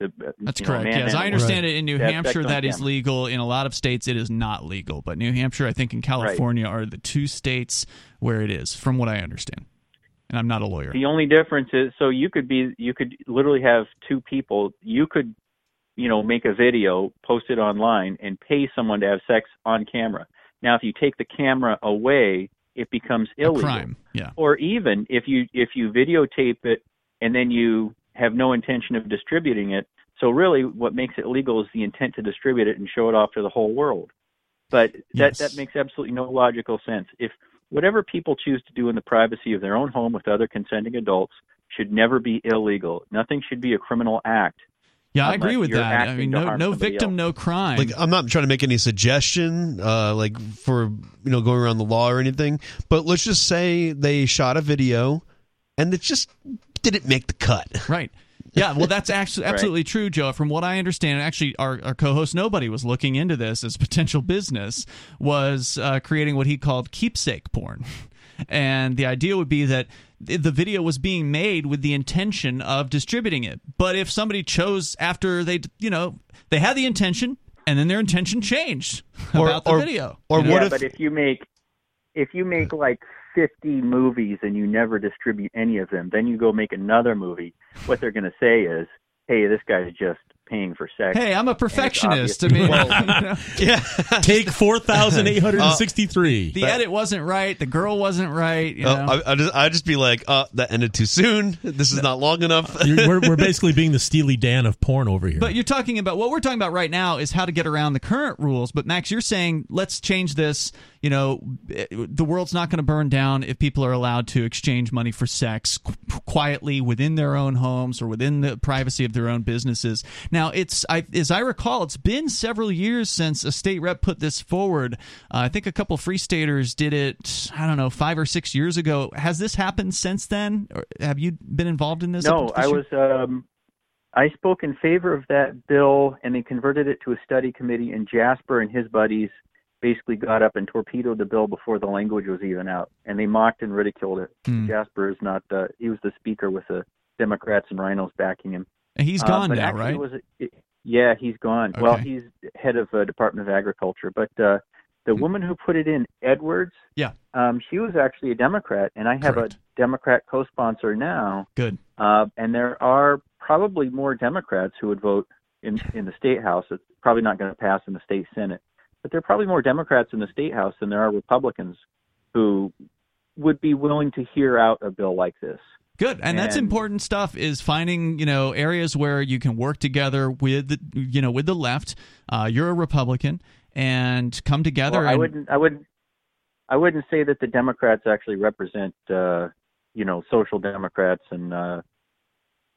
The- uh, That's you know, correct. Yes, I understand it. In New Hampshire, that is camera. legal. In a lot of states, it is not legal. But New Hampshire, I think, and California are the two states where it is, from what I understand. And I'm not a lawyer. The only difference is so you could be you could literally have two people. You could, you know, make a video, post it online, and pay someone to have sex on camera. Now, if you take the camera away, it becomes A illegal. crime. Yeah. Or even if you if you videotape it and then you have no intention of distributing it. So really, what makes it legal is the intent to distribute it and show it off to the whole world. But that Yes. that makes absolutely no logical sense. If whatever people choose to do in the privacy of their own home with other consenting adults should never be illegal. Nothing should be a criminal act. Yeah, I agree with that. I mean, no, no victim, else. no crime. Like I'm not trying to make any suggestion, uh, like for you know going around the law or anything. But let's just say they shot a video, and it just didn't make the cut. [laughs] Right. Yeah, well, that's actually Right. absolutely true, Joe. From what I understand, actually, our, our co-host nobody was looking into this as potential business was uh, creating what he called keepsake porn, [laughs] and the idea would be that th- the video was being made with the intention of distributing it. But if somebody chose after they, you know, they had the intention and then their intention changed [laughs] Or- about the or- video, or you what yeah, if- but if you make if you make like 50 movies and you never distribute any of them, then you go make another movie. What they're going to say is, "Hey, this guy's just paying for sex." Hey, I'm a perfectionist. I mean, Well, [laughs] Yeah, Take 4,863. the edit wasn't right, the girl wasn't right. You know? Uh, I, I just I'd just be like, uh, that ended too soon. This is not long enough. [laughs] We're, we're basically [laughs] being the Steely Dan of porn over here. But you're talking about what we're talking about right now is how to get around the current rules. But Max, you're saying let's change this. You know, the world's not going to burn down if people are allowed to exchange money for sex qu- quietly within their own homes or within the privacy of their own businesses. Now, it's I, as I recall, it's been several years since a state rep put this forward. Uh, I think a couple free staters did it. I don't know, five or six years ago. Has this happened since then? Or have you been involved in this? No, I was. Um, I spoke in favor of that bill, and they converted it to a study committee. And Jasper and his buddies basically got up and torpedoed the bill before the language was even out, and they mocked and ridiculed it. Hmm. Jasper is not. Uh, he was the speaker with the Democrats and RINOs backing him. He's gone but now, right? It was, it, yeah, he's gone. Well, he's head of uh, Department of Agriculture, but uh, the woman who put it in, Edwards, Hmm. Yeah. um, she was actually a Democrat, and I have Correct. a Democrat co-sponsor now. Good. Uh, and there are probably more Democrats who would vote in in the state house. It's probably not going to pass in the state senate, but there are probably more Democrats in the state house than there are Republicans who would be willing to hear out a bill like this. Good, and, that's important stuff. Is finding you know areas where you can work together with the, you know with the left. Uh, you're a Republican, and come together. Well, I and, wouldn't. I would. I wouldn't say that the Democrats actually represent, uh, you know, social Democrats and uh,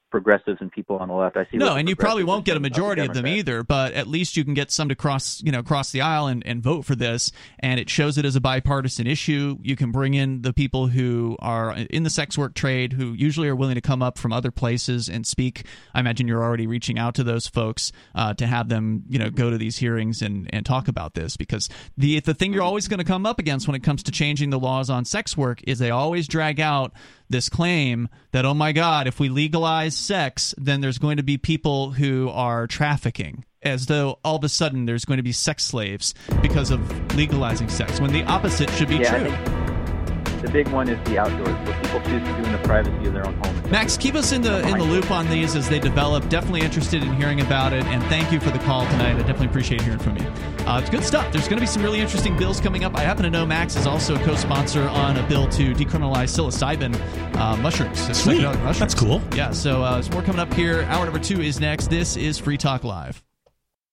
progressives and people on the left. I see. no, and you probably won't get a are saying about the majority of them either. But at least you can get some to cross you know cross the aisle and, and vote for this, and it shows it as a bipartisan issue. You can bring in the people who are in the sex work trade, who usually are willing to come up from other places and speak. I imagine you're already reaching out to those folks uh, to have them you know go to these hearings and, and talk about this because the the thing you're always going to come up against when it comes to changing the laws on sex work is they always drag out this claim that oh my god if we legalize sex then there's going to be people who are trafficking as though all of a sudden there's going to be sex slaves because of legalizing sex when the opposite should be Yeah, true the big one is the outdoors, what people choose to do in the privacy of their own home. Max, keep us in the in the loop on these as they develop. Definitely interested in hearing about it, and thank you for the call tonight. I definitely appreciate hearing from you. Uh, it's good stuff. There's going to be some really interesting bills coming up. I happen to know Max is also a co-sponsor on a bill to decriminalize psilocybin uh, mushrooms. Sweet, mushrooms. that's cool. Yeah. So uh, there's more coming up here. Hour number two is next. This is Free Talk Live.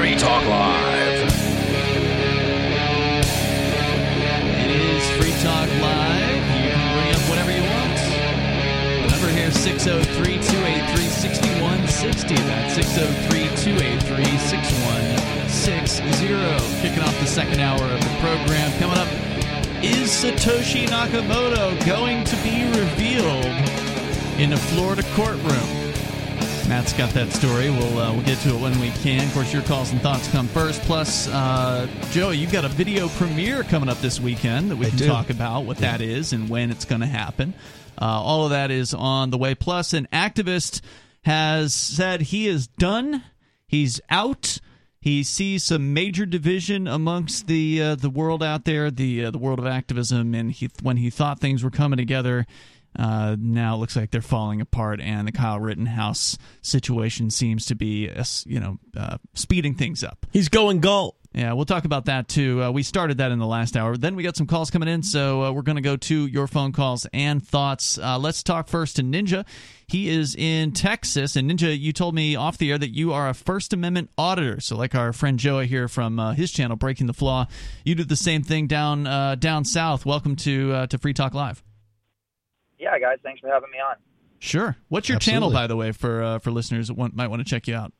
Free Talk Live. It is Free Talk Live. You can bring up whatever you want. Number here is 603 283 6160. That's 603 283 6160. Kicking off the second hour of the program. Coming up, is Satoshi Nakamoto going to be revealed in a Florida courtroom? Matt's got that story. We'll uh, we'll get to it when we can. Of course, your calls and thoughts come first. Plus, uh, Joey, you've got a video premiere coming up this weekend that we I can do. talk about what that is and when it's going to happen. Uh, all of that is on the way. Plus, an activist has said he is done. He's out. He sees some major division amongst the uh, the world out there, the uh, the world of activism, and he when he thought things were coming together, uh, now it looks like they're falling apart, and the Kyle Rittenhouse situation seems to be, you know, uh, speeding things up. He's going gulp. Yeah, we'll talk about that too. Uh, we started that in the last hour. Then we got some calls coming in, so uh, we're going to go to your phone calls and thoughts. Uh, let's talk first to Ninja. He is in Texas, and Ninja, you told me off the air that you are a First Amendment auditor. So, like our friend Joey here from uh, his channel, Breaking the Flaw, you do the same thing down uh, down south. Welcome to uh, to Free Talk Live. Yeah, guys, thanks for having me on. Sure. What's your channel, by the way, for uh, for listeners that want, might want to check you out?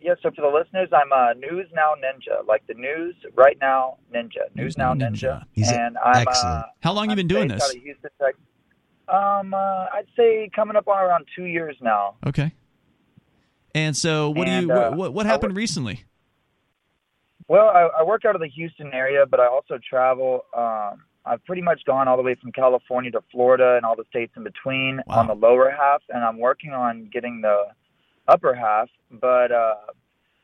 Yeah, so for the listeners, I'm a News Now Ninja, like the news right now ninja, News Now Ninja. Ninja, He's and I'm excellent. Uh, How long you been doing this? Houston, Texas. Um, uh, I'd say coming up on around two years now. Okay. And so, what And, do you uh, what, what happened work- recently? Well, I, I work out of the Houston area, but I also travel. Um, I've pretty much gone all the way from California to Florida and all the states in between Wow. on the lower half, and I'm working on getting the upper half. But uh,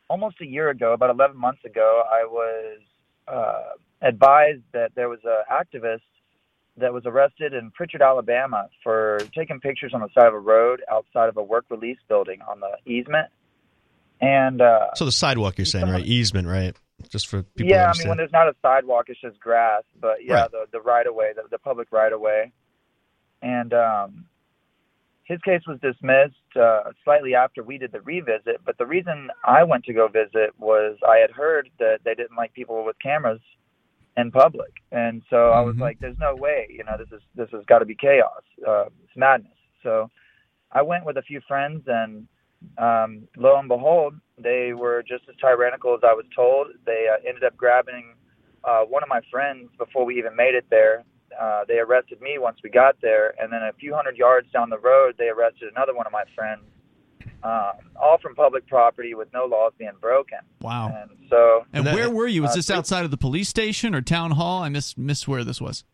almost a year ago, about 11 months ago, I was uh, advised that there was an activist that was arrested in Pritchard, Alabama, for taking pictures on the side of a road outside of a work release building on the easement. And uh, So the sidewalk you're saying, right? Easement, right? Just for people to yeah, I mean, when there's not a sidewalk, it's just grass. But yeah, Right. the the right of way, the, the public right of way, and um, his case was dismissed uh, slightly after we did the revisit. But the reason I went to go visit was I had heard that they didn't like people with cameras in public, and so I was Mhm. like, "There's no way, you know, this is this has got to be chaos. Uh, it's madness." So I went with a few friends and um, lo and behold, they were just as tyrannical as I was told. They uh, ended up grabbing uh, one of my friends before we even made it there. Uh, they arrested me once we got there, and then a few hundred yards down the road, they arrested another one of my friends, um, all from public property with no laws being broken. Wow. And so, And And where were you? Was uh, this outside of the police station or town hall? I miss miss where this was.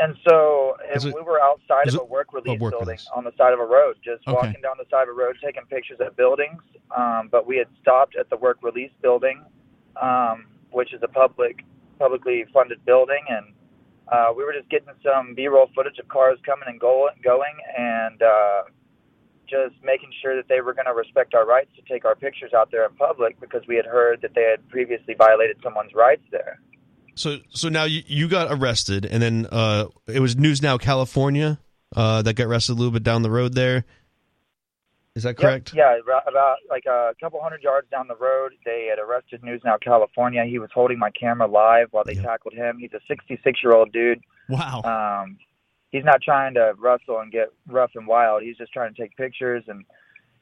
And so, it- we were outside of a work release work building release. on the side of a road, just Okay. walking down the side of a road, taking pictures of buildings. Um, but we had stopped at the work release building, um, which is a public, publicly funded building, and uh, we were just getting some B-roll footage of cars coming and go- going, and uh, just making sure that they were going to respect our rights to take our pictures out there in public because we had heard that they had previously violated someone's rights there. So so now you, you got arrested, and then uh, it was News Now California uh, that got arrested a little bit down the road there. Is that correct? Yep, yeah, about, like a couple hundred yards down the road, they had arrested News Now California. He was holding my camera live while they tackled him. He's a 66 year old dude. Wow. Um, he's not trying to rustle and get rough and wild. He's just trying to take pictures. And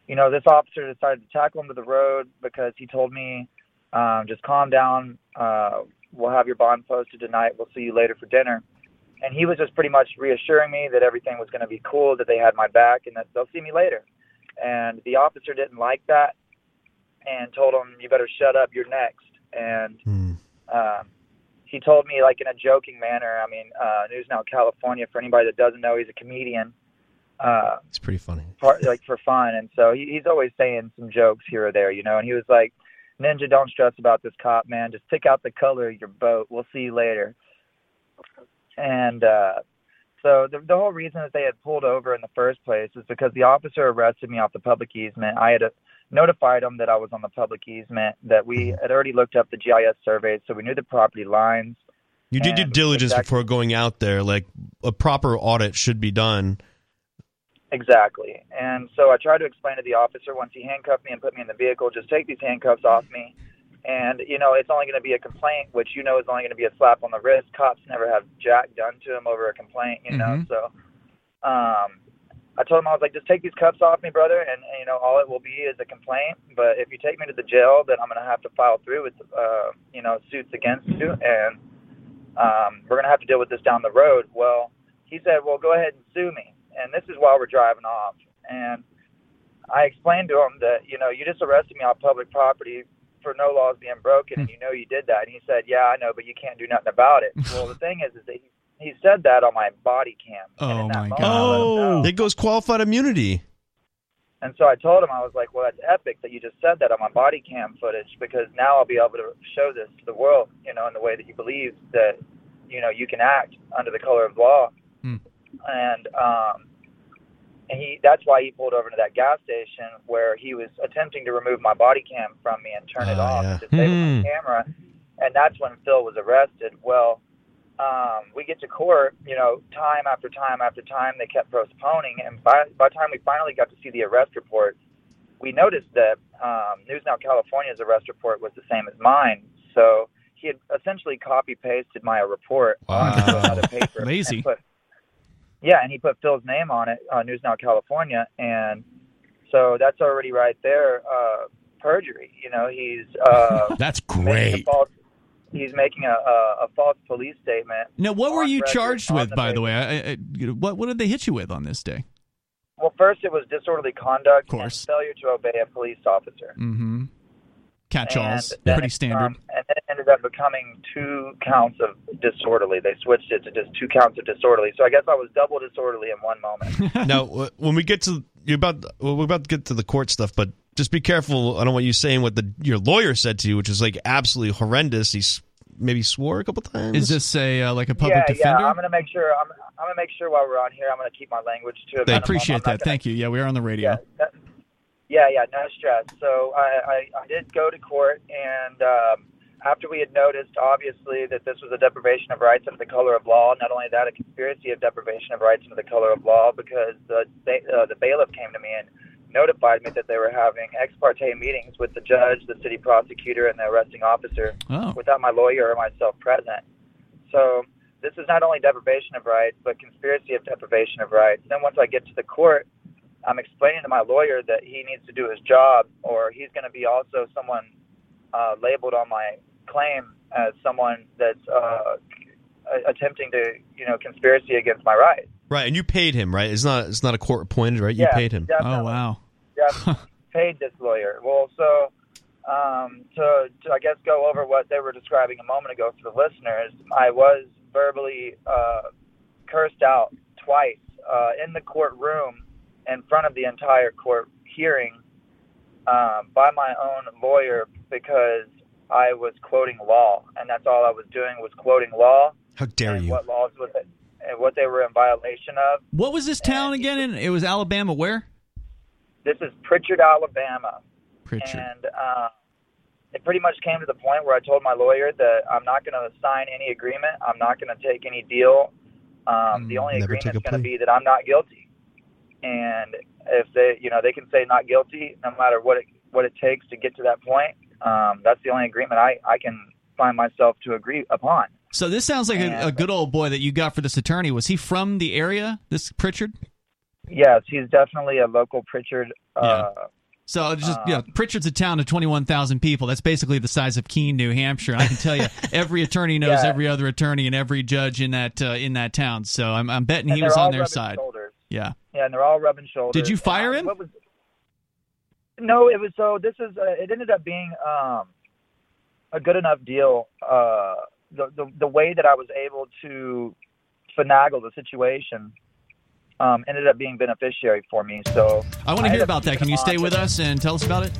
you know, this officer decided to tackle him to the road because he told me, um, "Just calm down. Uh, we'll have your bond posted tonight. We'll see you later for dinner." And he was just pretty much reassuring me that everything was going to be cool, that they had my back, and that they'll see me later. And the officer didn't like that and told him, "You better shut up. You're next." And Hmm. um, he told me like in a joking manner. I mean, uh, News Now California. For anybody that doesn't know, he's a comedian, uh, It's pretty funny. part like for fun, and so he, he's always saying some jokes here or there, you know. And he was like, "Ninja, don't stress about this cop, man. Just pick out the color of your boat. We'll see you later." And uh, so the, the whole reason that they had pulled over in the first place is because the officer arrested me off the public easement. I had uh, notified him that I was on the public easement, that we had already looked up the GIS surveys, so we knew the property lines. You did due And diligence exactly- before going out there. Like a proper audit should be done. Exactly. And so I tried to explain to the officer once he handcuffed me and put me in the vehicle, just take these handcuffs off me. And, you know, it's only going to be a complaint, which you know is only going to be a slap on the wrist. Cops never have jack done to them over a complaint, you know. Mhm. So um, I told him, I was like, just take these cuffs off me, brother. And, and, you know, all it will be is a complaint. But if you take me to the jail, then I'm going to have to file through with, uh, you know, suits against you. And um, we're going to have to deal with this down the road. Well, he said, well, go ahead and sue me. And this is while we're driving off. And I explained to him that, you know, you just arrested me off public property for no laws being broken, and you know you did that. And he said, yeah, I know, but you can't do nothing about it. [laughs] well, the thing is, is that he, he said that on my body cam. and Oh, in that my moment, God. I let him know. There goes qualified immunity. And so I told him, I was like, well, that's epic that you just said that on my body cam footage because now I'll be able to show this to the world, you know, in the way that you believe that, you know, you can act under the color of law. Hmm. And, um, and he, that's why he pulled over to that gas station where he was attempting to remove my body cam from me and turn it Oh, off yeah. and disable Hmm. my camera. And that's when Phil was arrested. Well, um, we get to court, you know, time after time after time, they kept postponing. And by, by the time we finally got to see the arrest report, we noticed that um, News Now California's arrest report was the same as mine. So he had essentially copy pasted my report onto Wow. another paper. [laughs] Lazy. and put- yeah, and he put Phil's name on it, uh, News Now California, and so that's already right there, uh, perjury. You know, he's uh, [laughs] That's great. false. He's making a, a, a false police statement. Now, what were you charged with, the by the way? I, I, what what did they hit you with on this day? Well, first it was disorderly conduct Of course. and failure to obey a police officer. Mm-hmm. Catch-alls, And pretty standard. um, and then it ended up becoming two counts of disorderly. They switched it to just two counts of disorderly. So I guess I was double disorderly in one moment. [laughs] now, when we get to you're about, well, we're about to get to the court stuff, but just be careful. I don't want you saying what the your lawyer said to you, which is like absolutely horrendous. He's maybe swore a couple times. Is this a uh, like a public yeah, defender? yeah. I'm gonna make sure. I'm, I'm gonna make sure while we're on here, I'm gonna keep my language to a I minimum. appreciate that. gonna- Thank you. Yeah, we are on the radio. Yeah, that- yeah, yeah, no stress. So I, I, I did go to court, and um, after we had noticed, obviously, that this was a deprivation of rights under the color of law. Not only that, a conspiracy of deprivation of rights under the color of law, because the uh, the bailiff came to me and notified me that they were having ex parte meetings with the judge, the city prosecutor, and the arresting officer Oh, without my lawyer or myself present. So this is not only deprivation of rights, but conspiracy of deprivation of rights. Then once I get to the court, I'm explaining to my lawyer that he needs to do his job, or he's going to be also someone uh, labeled on my claim as someone that's uh, attempting to, you know, conspiracy against my rights. right? And you paid him, right? It's not it's not a court appointed, right? You yeah, paid him. Definitely. oh wow. yeah, [laughs] paid this lawyer. Well, so um, to, to I guess go over what they were describing a moment ago for the listeners, I was verbally uh, cursed out twice uh, in the courtroom in front of the entire court hearing um, by my own lawyer because I was quoting law, and that's all I was doing was quoting law How dare and you? what laws was it, and what they were in violation of. What was this town And- again? In it was Alabama. Where? this is Pritchard, Alabama, Pritchard. and uh, it pretty much came to the point where I told my lawyer that I'm not going to sign any agreement. I'm not going to take any deal. Um, the Mm, only never agreement is going to be that I'm not guilty. And if they, you know, they can say not guilty, no matter what it what it takes to get to that point. Um, that's the only agreement I I can find myself to agree upon. So this sounds like a, a good old boy that you got for this attorney. Was he from the area? This Pritchard? Yes, he's definitely a local Pritchard. Uh, So just Um, yeah, Pritchard's a town of twenty one thousand people. That's basically the size of Keene, New Hampshire. I can tell you, [laughs] every attorney knows Yeah. every other attorney and every judge in that uh, in that town. So I'm, I'm betting and he was on their side. Shoulders. Yeah. Yeah, and they're all rubbing shoulders. Did you And, fire uh, him? Was, no, it was so. This is. Uh, it ended up being um, a good enough deal. Uh, the, the the way that I was able to finagle the situation um, ended up being beneficiary for me. So I want to hear about that. Can you stay with us and tell us about it?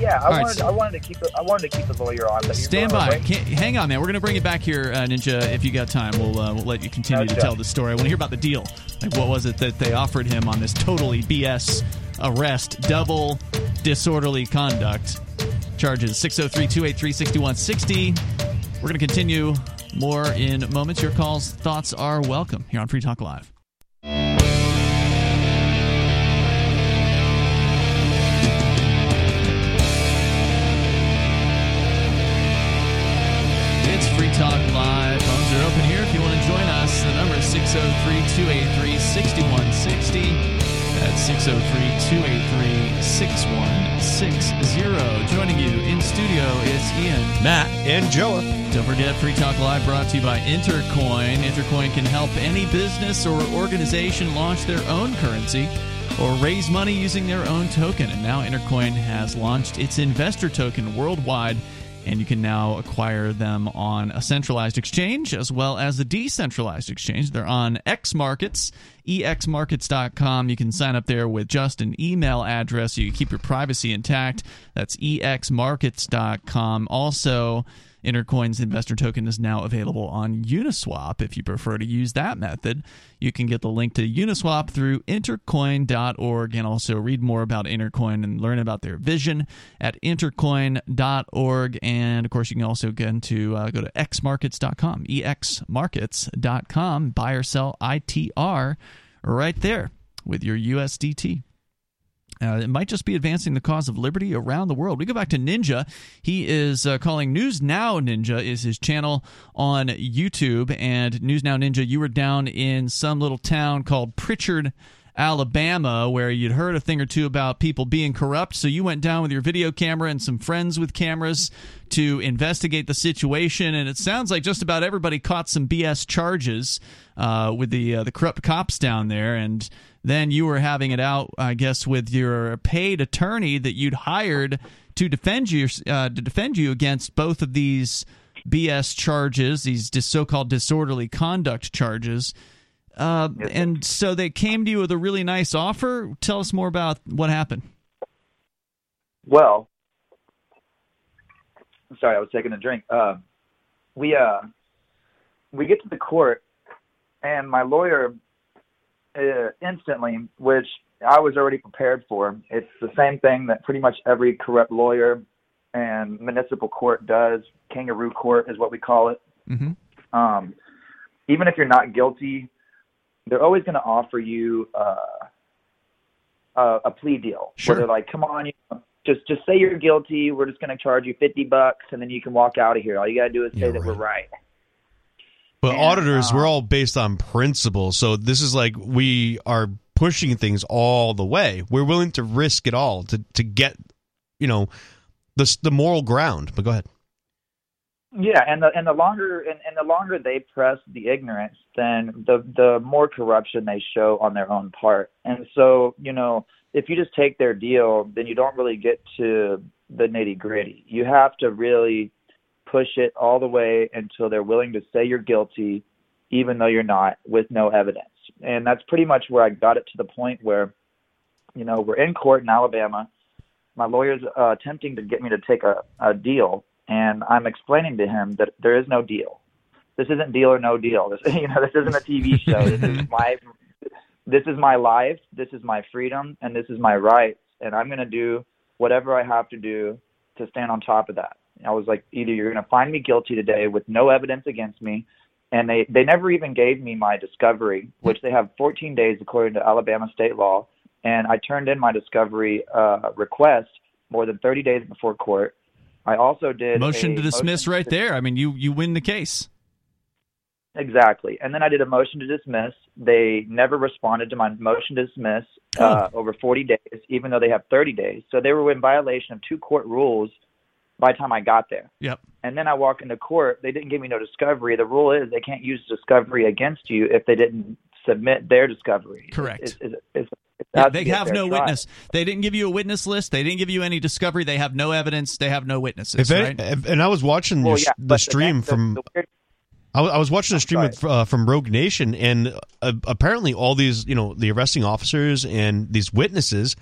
Yeah, I right, wanted so- I wanted to keep it, I wanted to keep the lawyer on. But Stand by. Hang on, man. We're going to bring it back here, uh, Ninja. If you got time, we'll uh, we'll let you continue to Okay. tell the story. I want to hear about the deal. Like, what was it that they offered him on this totally BS arrest, double disorderly conduct charges? 603-283-6160. We're going to continue more in moments. Your calls, thoughts are welcome here on Free Talk Live. Talk Live. Phones are open here if you want to join us. The number is 603 283 6160. That's 603 283 6160. Joining you in studio is Ian. Matt. And Joa. Don't forget, Free Talk Live brought to you by Intercoin. Intercoin can help any business or organization launch their own currency or raise money using their own token. And now Intercoin has launched its investor token worldwide, and you can now acquire them on a centralized exchange as well as a decentralized exchange. They're on X Markets, exmarkets.com. You can sign up there with just an email address so you keep your privacy intact. That's exmarkets.com. Also, Intercoin's investor token is now available on Uniswap. If you prefer to use that method, you can get the link to Uniswap through intercoin.org and also read more about Intercoin and learn about their vision at intercoin.org. And of course, you can also get into uh, go to xmarkets.com, exmarkets.com, buy or sell ITR right there with your USDT. Uh, it might just be advancing the cause of liberty around the world. We go back to Ninja. He is uh, calling News Now Ninja is his channel on YouTube. And News Now Ninja, you were down in some little town called Pritchard, Alabama, where you'd heard a thing or two about people being corrupt. So you went down with your video camera and some friends with cameras to investigate the situation. And it sounds like just about everybody caught some BS charges uh, with the uh, the corrupt cops down there. And then you were having it out, I guess, with your paid attorney that you'd hired to defend you uh, to defend you against both of these BS charges, these so-called disorderly conduct charges. Uh, and so they came to you with a really nice offer. Tell us more about what happened. Well, I'm sorry, I was taking a drink. Uh, we uh, we get to the court, and my lawyer uh, instantly, which I was already prepared for. It's the same thing that pretty much every corrupt lawyer and municipal court does. Kangaroo court is what we call it. Mm-hmm. Um, even if you're not guilty, they're always going to offer you uh, a, a plea deal. Sure. Where they're like, "Come on, you know, just just say you're guilty. We're just going to charge you fifty bucks, and then you can walk out of here. All you got to do is say Yeah, that we're right. Right." But auditors, we're all based on principle. So this is like we are pushing things all the way. We're willing to risk it all to to get, you know, the the moral ground. But go ahead. Yeah, and the and the longer and, and the longer they press the ignorance, then the the more corruption they show on their own part. And so, you know, if you just take their deal, then you don't really get to the nitty gritty. You have to really push it all the way until they're willing to say you're guilty, even though you're not, with no evidence. And that's pretty much where I got it to the point where, you know, we're in court in Alabama. My lawyer's uh, attempting to get me to take a, a deal and I'm explaining to him that there is no deal. This isn't deal or no deal. This, [laughs] you know, this isn't a TV [laughs] show. This is my this is my life, this is my freedom, and this is my rights, and I'm going to do whatever I have to do to stand on top of that. I was like, either you're going to find me guilty today with no evidence against me, and they they never even gave me my discovery, which they have 14 days according to Alabama state law, and I turned in my discovery uh, request more than 30 days before court. I also did motion to dismiss motion right to- there. I mean, you you win the case. Exactly. And then I did a motion to dismiss. They never responded to my motion to dismiss uh, over 40 days, even though they have 30 days. So they were in violation of two court rules by the time I got there. Yep. And then I walk into court. They didn't give me no discovery. The rule is they can't use discovery against you if they didn't submit their discovery. Correct. It's, it's, it's, it's, Yeah, they have no trial. witness. They didn't give you a witness list. They didn't give you any discovery. They have no evidence. They have no witnesses. If any, right? if- and I was watching Well, your, yeah, the stream the, from the, the weird, I was, I was watching a stream with, uh, from Rogue Nation, and uh, apparently all these, you know, the arresting officers and these witnesses,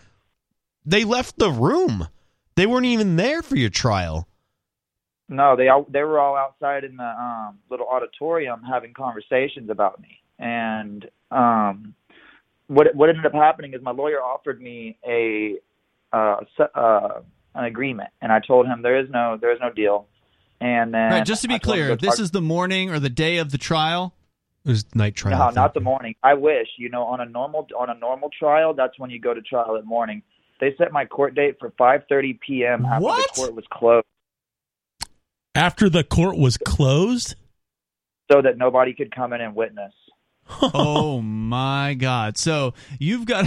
they left the room. They weren't even there for your trial. No, they all they were all outside in the um, little auditorium having conversations about me. And um, what what ended up happening is my lawyer offered me a uh, uh, an agreement, and I told him there is no there is no deal. And then right. Just to be I clear, to go this is the morning or the day of the trial. It was night trial. No, not the morning. I wish you know on a normal on a normal trial that's when you go to trial at morning. They set my court date for 5:30 p.m. after What? the court was closed, After the court was closed? so that nobody could come in and witness. [laughs] oh my god so you've got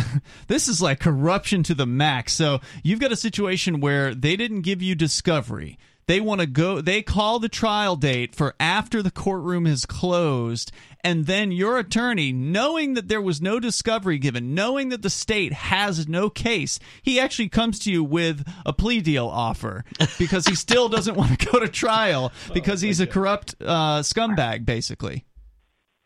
this is like corruption to the max so you've got a situation where they didn't give you discovery they want to go they call the trial date for after the courtroom is closed and then your attorney knowing that there was no discovery given knowing that the state has no case he actually comes to you with a plea deal offer because he still doesn't want to go to trial because he's a corrupt uh, scumbag basically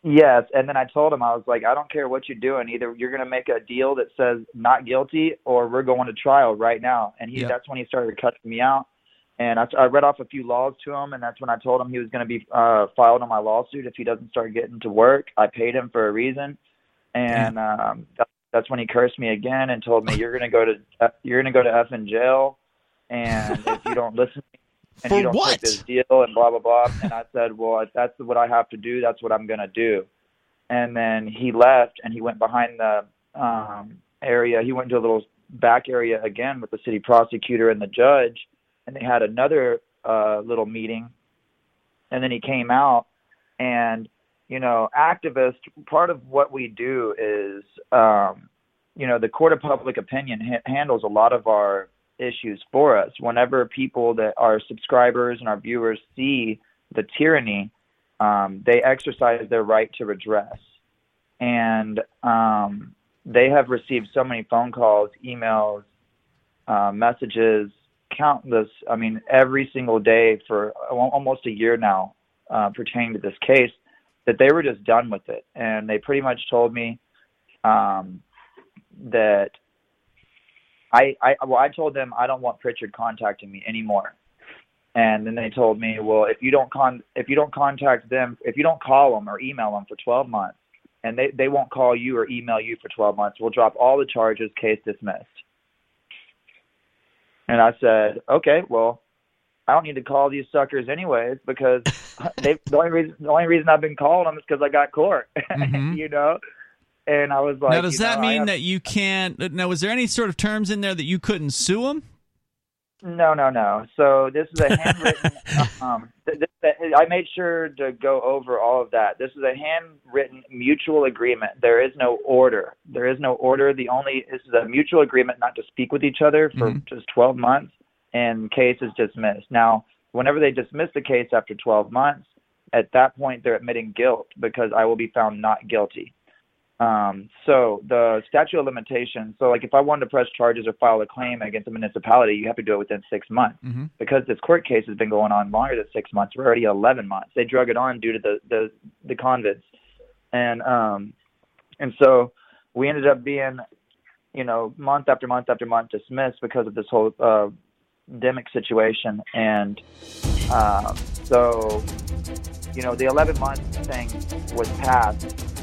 Yes, and then I told him I was like, I don't care what you're doing. Either you're going to make a deal that says not guilty, or we're going to trial right now. And he Yep. that's when he started cutting me out. And I, I read off a few laws to him, and that's when I told him he was going to be uh, filed on my lawsuit if he doesn't start getting to work. I paid him for a reason, and um, that, that's when he cursed me again and told me you're going to go to uh, you're going to go to F in jail, and if you don't listen and For you don't what? take this deal and blah blah blah. And I said, well, if that's what I have to do, that's what I'm going to do. And then he left and he went behind the um, area. He went to a little back area again with the city prosecutor and the judge, and they had another uh, little meeting. And then he came out, and you know, activist. Part of what we do is, um, you know, the court of public opinion ha- handles a lot of our issues for us. Whenever people that our subscribers and our viewers see the tyranny, um, they exercise their right to redress. And um, they have received so many phone calls, emails, uh, messages, countless, I mean, every single day for almost a year now uh, pertaining to this case, that they were just done with it. And they pretty much told me um, that I, I well I told them I don't want Pritchard contacting me anymore. And then they told me, well, if you don't con if you don't contact them, if you don't call them or email them for 12 months, and they they won't call you or email you for 12 months, we'll drop all the charges, case dismissed. And I said, okay, well, I don't need to call these suckers anyways because [laughs] they the only reason the only reason I've been calling them is because I got court, [laughs] Mhm. you know. And I was like, now, does that know, mean have- that you can't? Now, was there any sort of terms in there that you couldn't sue them? No, no, no. So this is a handwritten. [laughs] um, th- I made sure to go over all of that. This is a handwritten mutual agreement. There is no order. There is no order. The only this is a mutual agreement not to speak with each other for Mhm. just 12 months, and case is dismissed. Now, whenever they dismiss the case after 12 months, at that point they're admitting guilt because I will be found not guilty. Um, so the statute of limitations. So like if I wanted to press charges or file a claim against a municipality, you have to do it within six months. Mm-hmm. Because this court case has been going on longer than six months. We're already at 11 months. They drug it on due to the the the convicts, and um, and so we ended up being, you know, month after month after month dismissed because of this whole uh, demic situation, and um, so you know the 11 month thing was passed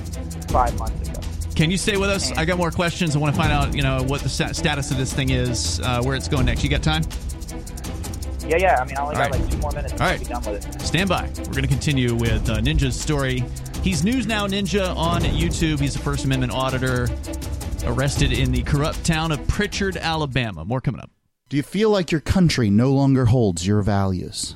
five months ago. Can you stay with us? I got more questions. I want to find out, you know, what the status of this thing is, uh, where it's going next. You got time? Yeah, yeah. I mean, I only All got right. like two more minutes to All right. be done with it. Stand by. We're going to continue with uh, Ninja's story. He's News Now Ninja on YouTube. He's a First Amendment auditor arrested in the corrupt town of Pritchard, Alabama. More coming up. Do you feel like your country no longer holds your values?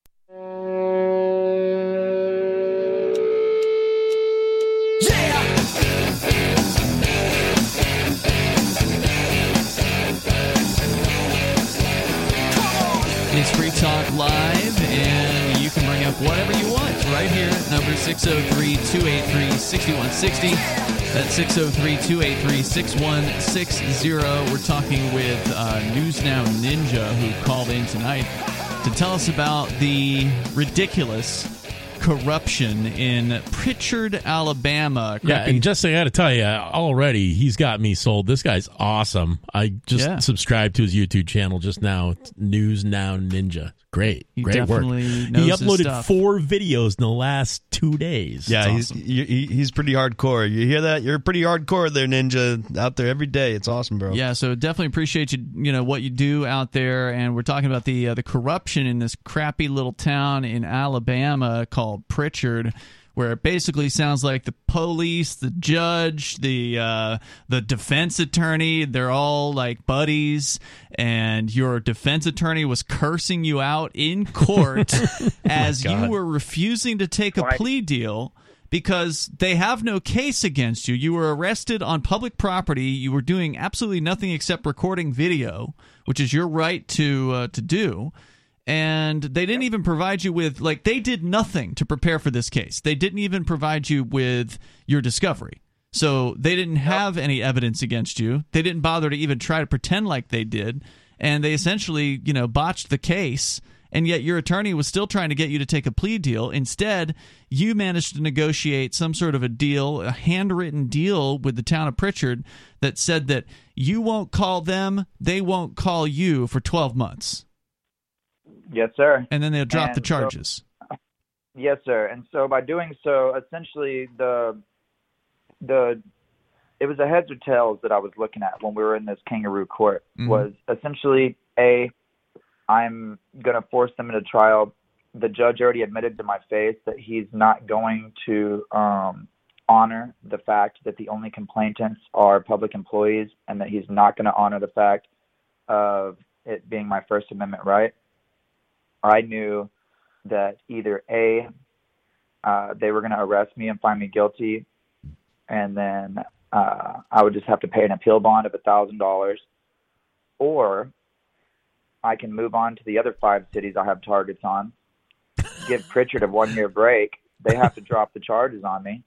It's Free Talk Live, and you can bring up whatever you want right here. Number 603 283 6160. That's 603 283 6160. We're talking with uh, News Now Ninja, who called in tonight to tell us about the ridiculous corruption in Pritchard, Alabama. Yeah, and just I got to tell you, already he's got me sold. This guy's awesome. I just Yeah. subscribed to his YouTube channel just now. It's News Now Ninja. Great, He great work. knows He his uploaded stuff. four videos in the last two days. Yeah, That's he's awesome. he, he- he's pretty hardcore. You hear that? You're pretty hardcore there, Ninja. Out there every day. It's awesome, bro. Yeah, so definitely appreciate you, you know, what you do out there, and we're talking about the uh, the corruption in this crappy little town in Alabama called Pritchard, where it basically sounds like the police, the judge, the uh, the defense attorney, they're all like buddies, and your defense attorney was cursing you out in [laughs] court as you were refusing to take a Right. plea deal because they have no case against you. You were arrested on public property. You were doing absolutely nothing except recording video, which is your right to uh, to do. And they didn't even provide you with like they did nothing to prepare for this case. They didn't even provide you with your discovery. So they didn't have any evidence against you. They didn't bother to even try to pretend like they did, and they essentially, you know, botched the case. And yet your attorney was still trying to get you to take a plea deal. Instead, you managed to negotiate some sort of a deal, a handwritten deal with the town of Pritchard that said that you won't call them, they won't call you for 12 months. Yes, sir. And then they'll drop the And so- charges. [laughs] Yes, sir. And so by doing so, essentially the the it was a heads or tails that I was looking at when we were in this kangaroo court Mhm. was essentially a I'm going to force them into trial. The judge already admitted to my face that he's not going to um, honor the fact that the only complainants are public employees, and that he's not going to honor the fact of it being my First Amendment right. I knew that either a uh, they were going to arrest me and find me guilty, and then uh, I would just have to pay an appeal bond of a thousand dollars, or I can move on to the other five cities I have targets on, give Pritchard a one year break. They have to drop the charges on me,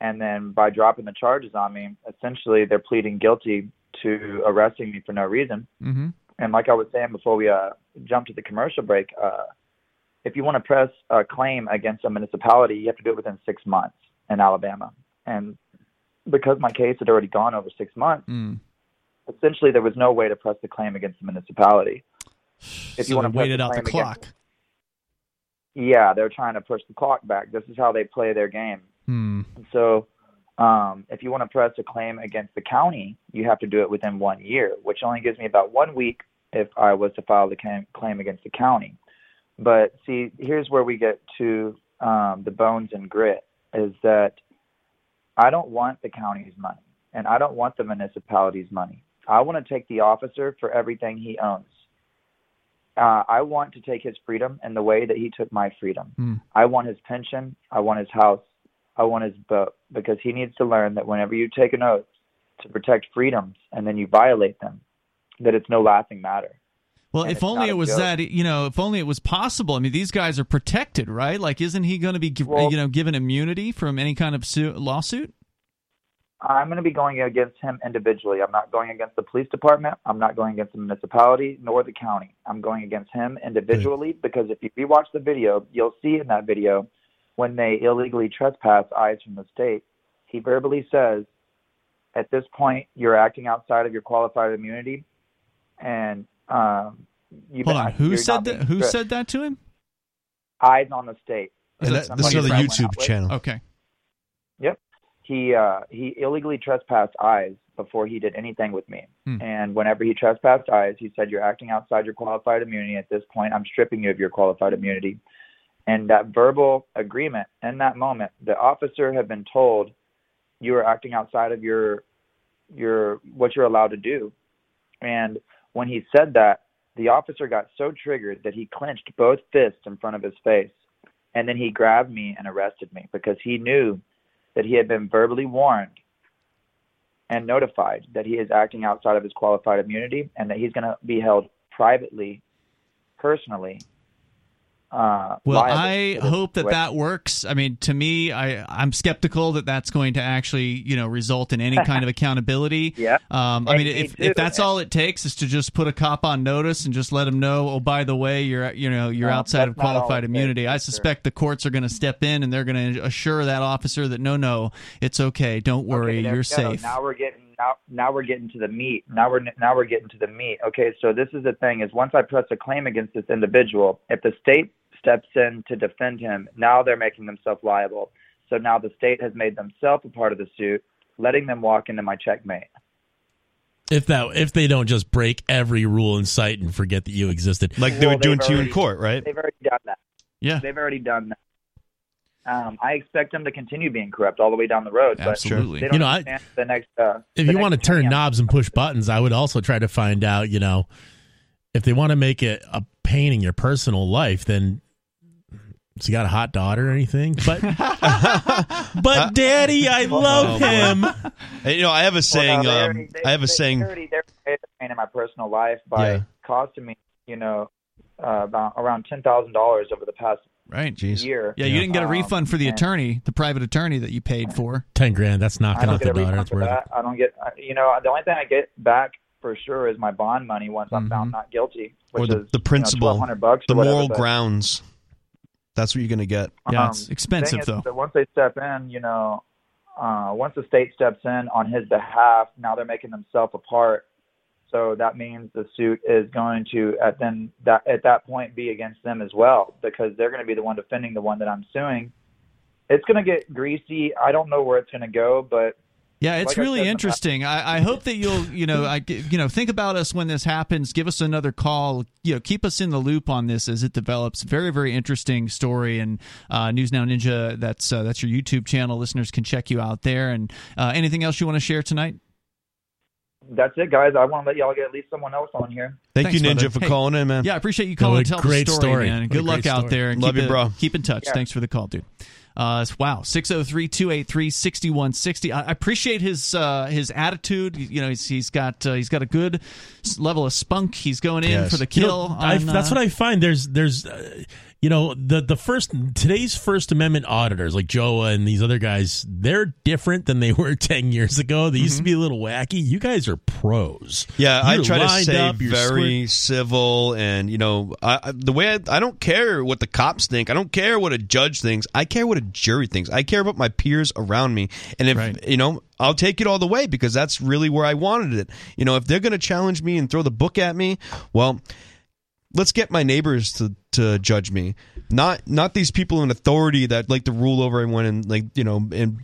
and then by dropping the charges on me, essentially they're pleading guilty to arresting me for no reason. Mm-hmm. And like I was saying before we uh, jump to the commercial break, uh, if you want to press a claim against a municipality, you have to do it within six months in Alabama. And because my case had already gone over six months, Mm. essentially there was no way to press the claim against the municipality. [sighs] If so you want to waited out the clock. Yeah, they're trying to push the clock back. This is how they play their game. Hmm. So, um, if you want to press a claim against the county, you have to do it within one year, which only gives me about one week if I was to file the claim, against the county. But see, here's where we get to um, the bones and grit is that I don't want the county's money and I don't want the municipality's money. I want to take the officer for everything he owns. Uh, I want to take his freedom in the way that he took my freedom. Hmm. I want his pension. I want his house. I want his boat because he needs to learn that whenever you take an oath to protect freedoms and then you violate them, that it's no laughing matter. Well, And if only it was joke. that, you know, if only it was possible. I mean, these guys are protected, right? Like, isn't he going to be, Well- you know, given immunity from any kind of su- lawsuit? I'm going to be going against him individually. I'm not going against the police department. I'm not going against the municipality nor the county. I'm going against him individually because if you rewatch the video, you'll see in that video when they illegally trespass eyes from the state, he verbally says, at this point, you're acting outside of your qualified immunity. And um, you've Hold been- on. Who said that? Who got said that to him? eyes on the state. And that, this is Somebody on the YouTube out with- channel. Okay. Yep. He uh he illegally trespassed eyes before he did anything with me. Hmm. And whenever he trespassed eyes, he said you're acting outside your qualified immunity. At this point, I'm stripping you of your qualified immunity. And that verbal agreement in that moment, the officer had been told you are acting outside of your your what you're allowed to do. And when he said that, the officer got so triggered that he clenched both fists in front of his face. And then he grabbed me and arrested me because he knew that he had been verbally warned and notified that he is acting outside of his qualified immunity and that he's going to be held privately, personally. Uh, Well, I hope that that works. I mean, to me, I I'm skeptical that that's going to actually, you know, result in any kind of accountability. [laughs] Yeah. Um, I mean, if if that's all it takes is to just put a cop on notice and just let him know, oh, by the way, you're you know you're No, outside of that's not all qualified it takes, immunity. I sure. suspect the courts are going to step in and they're going to assure that officer that no, no, it's okay. Don't worry, Okay, you're go. safe. Now we're getting now now we're getting to the meat. Now we're now we're getting to the meat. Okay, so this is the thing: is once I press a claim against this individual, if the state steps in to defend him, now they're making themselves liable. So now the state has made themselves a part of the suit, letting them walk into my checkmate. If that if they don't just break every rule in sight and forget that you existed. Like they Well, were doing they've to you in court, right? They've already done that. yeah, They've already done that. Um, I expect them to continue being corrupt all the way down the road. Absolutely. They don't You know, I- the next. Uh, if the you next want to turn knobs and push buttons, I would also try to find out, you know, if they want to make it a pain in your personal life, then has he got a hot daughter or anything? But [laughs] but daddy, I love boy. him. And, you know, I have a Well, saying. no, um, already- they- I have a they- saying. They already, they're paid the pain in my personal life by Yeah. costing me, you know, uh, about around ten thousand dollars over the past right. Jeez. year. Yeah, you didn't get a Um, refund for the attorney, the private attorney that you paid for. Ten grand. That's I knocking don't out get the daughter. refund That's worth that. I don't get, uh, you know, the only thing I get back for sure is my bond money once I'm found not guilty, which Or the, is the principal, twelve hundred bucks, the or whatever, moral but- grounds. That's what you're going to get. Yeah, Um, it's expensive is though. that once they step in, you know, uh, once the state steps in on his behalf, now they're making themselves a part. So that means the suit is going to at then that at that point be against them as well because they're going to be the one defending the one that I'm suing. It's going to get greasy. I don't know where it's going to go, but Yeah, it's Like really said interesting. I, I hope that you'll, you know, I, you know, think about us when this happens. Give us another call. You know, keep us in the loop on this as it develops. Very, very interesting story. And uh, News Now Ninja, that's uh, that's your YouTube channel. Listeners can check you out there. And uh, anything else you want to share tonight? that's it, guys. I want to let y'all get at least someone else on here. Thank Thanks, you, Ninja, brother. for Hey, calling in, man. Yeah, I appreciate you calling what and tell great the story, story. man. What good luck great out there. And Love keep you, it- bro. Keep in touch. Yeah. Thanks for the call, dude. Uh, wow, 603-283-6160. I I appreciate his uh, his attitude. You know, he's, he's got uh, he's got a good level of spunk. He's going in Yes. for the You know, kill. I- that's uh, what I find. There's there's uh, you know the the first today's First Amendment auditors like Joa and these other guys. They're different than they [laughs] were ten years ago. They used to mm-hmm. be a little wacky. You guys are pros. Yeah, I You're try to stay up, very civil, and you know, I, I, the way I, I don't care what the cops think. I don't care what a judge thinks. I care what a jury thinks. I care about my peers around me, and if Right. you know, I'll take it all the way because that's really where I wanted it. You know, if they're going to challenge me and throw the book at me, well, let's get my neighbors to to judge me, not not these people in authority that like to rule over everyone and like you know and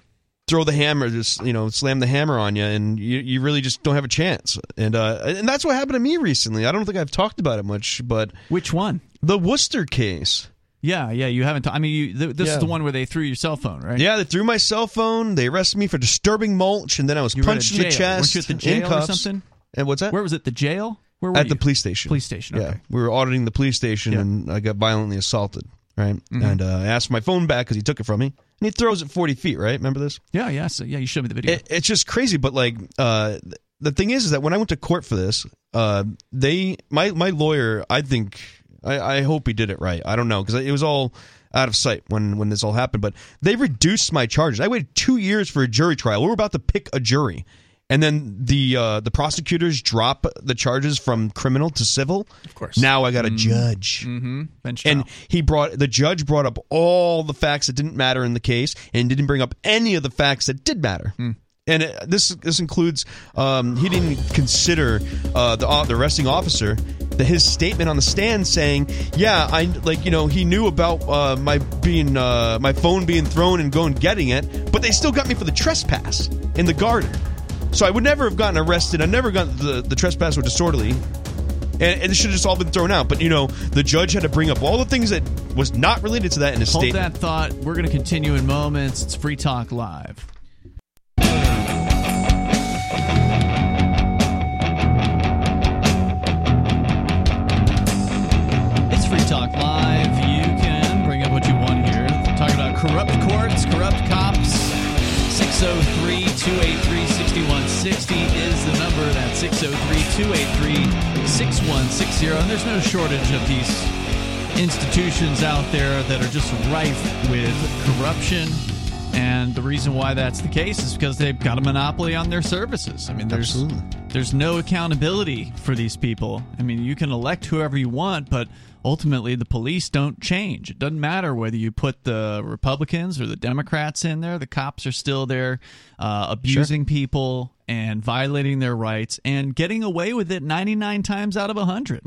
throw the hammer, just you know, slam the hammer on you, and you, you really just don't have a chance. And uh, and that's what happened to me recently. I don't think I've talked about it much, but Which one? the Worcester case. Yeah, yeah. You haven't. T- I mean, you, th- this Yeah. is the one where they threw your cell phone, right? Yeah, they threw my cell phone. They arrested me for disturbing mulch, and then I was You were punched in the chest. Weren't you at the in jail or something? And what's that? Where was it? The jail? Where were at you? the police station. Police station. Yeah, we were auditing the police station, Yeah. and I got violently assaulted. Right, Mm-hmm. and uh, I asked for my phone back because he took it from me, and he throws it forty feet. Right, remember this? Yeah, yeah. So, yeah, you showed me the video. It, it's just crazy. But like, uh, the thing is, is that when I went to court for this, uh, they my my lawyer, I think, I, I hope he did it right. I don't know because it was all out of sight when when this all happened. But they reduced my charges. I waited two years for a jury trial. We were about to pick a jury, and then the uh, the prosecutors drop the charges from criminal to civil. Of course. Now I got a judge. Mm-hmm. And he brought the judge brought up all the facts that didn't matter in the case, and didn't bring up any of the facts that did matter. And it, this this includes um, he didn't consider uh, the uh, the arresting officer the, his statement on the stand saying, "Yeah, I like you know he knew about uh, my being uh, my phone being thrown and going getting it, but they still got me for the trespass in the garden. So I would never have gotten arrested. I never got the the trespass or disorderly." And, and it should have just all been thrown out. But you know, the judge had to bring up all the things that was not related to that in his state. Hold statement. that thought. We're going to continue in moments. It's Free Talk Live. It's Free Talk Live. You can bring up what you want here. Talking about corrupt courts, corrupt cops. 603 283 6160 is the number. That's 603 283 6160. And there's no shortage of these institutions out there that are just rife with corruption. And the reason why that's the case is because they've got a monopoly on their services. I mean, there's there's no accountability for these people. I mean, you can elect whoever you want, but ultimately the police don't change. It doesn't matter whether you put the Republicans or the Democrats in there; the cops are still there, uh, abusing people and violating their rights and getting away with it 99 times out of 100.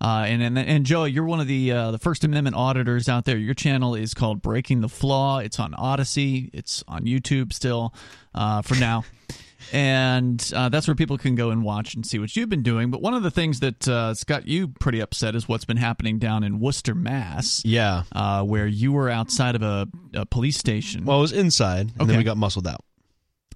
Uh, and, and and Joa, you're one of the uh, the First Amendment auditors out there. Your channel is called Breaking the Flaw. It's on Odysee. It's on YouTube still uh, for now, [laughs] and uh, that's where people can go and watch and see what you've been doing. But one of the things that uh, got you pretty upset is what's been happening down in Worcester, Mass. Yeah. uh, where you were outside of a, a police station. Well, it was inside, and Okay. then we got muscled out.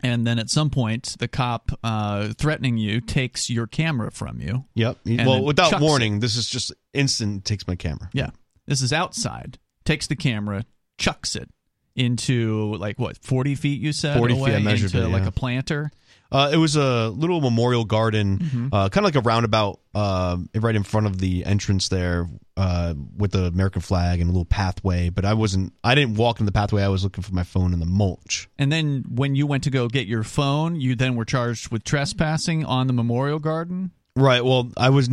And then at some point, the cop uh, threatening you takes your camera from you. Yep. Well, without warning, this is just instant. Takes my camera. Yeah. This is outside. Takes the camera, chucks it into like what, 40 feet you said? 40 feet, away I measured into it, like a planter. Uh, it was a little memorial garden, Mm-hmm. uh, kind of like a roundabout, uh, right in front of the entrance there, uh, with the American flag and a little pathway. But I wasn't. I didn't walk in the pathway. I was looking for my phone in the mulch. And then when you went to go get your phone, you then were charged with trespassing on the memorial garden. Right. Well, I was.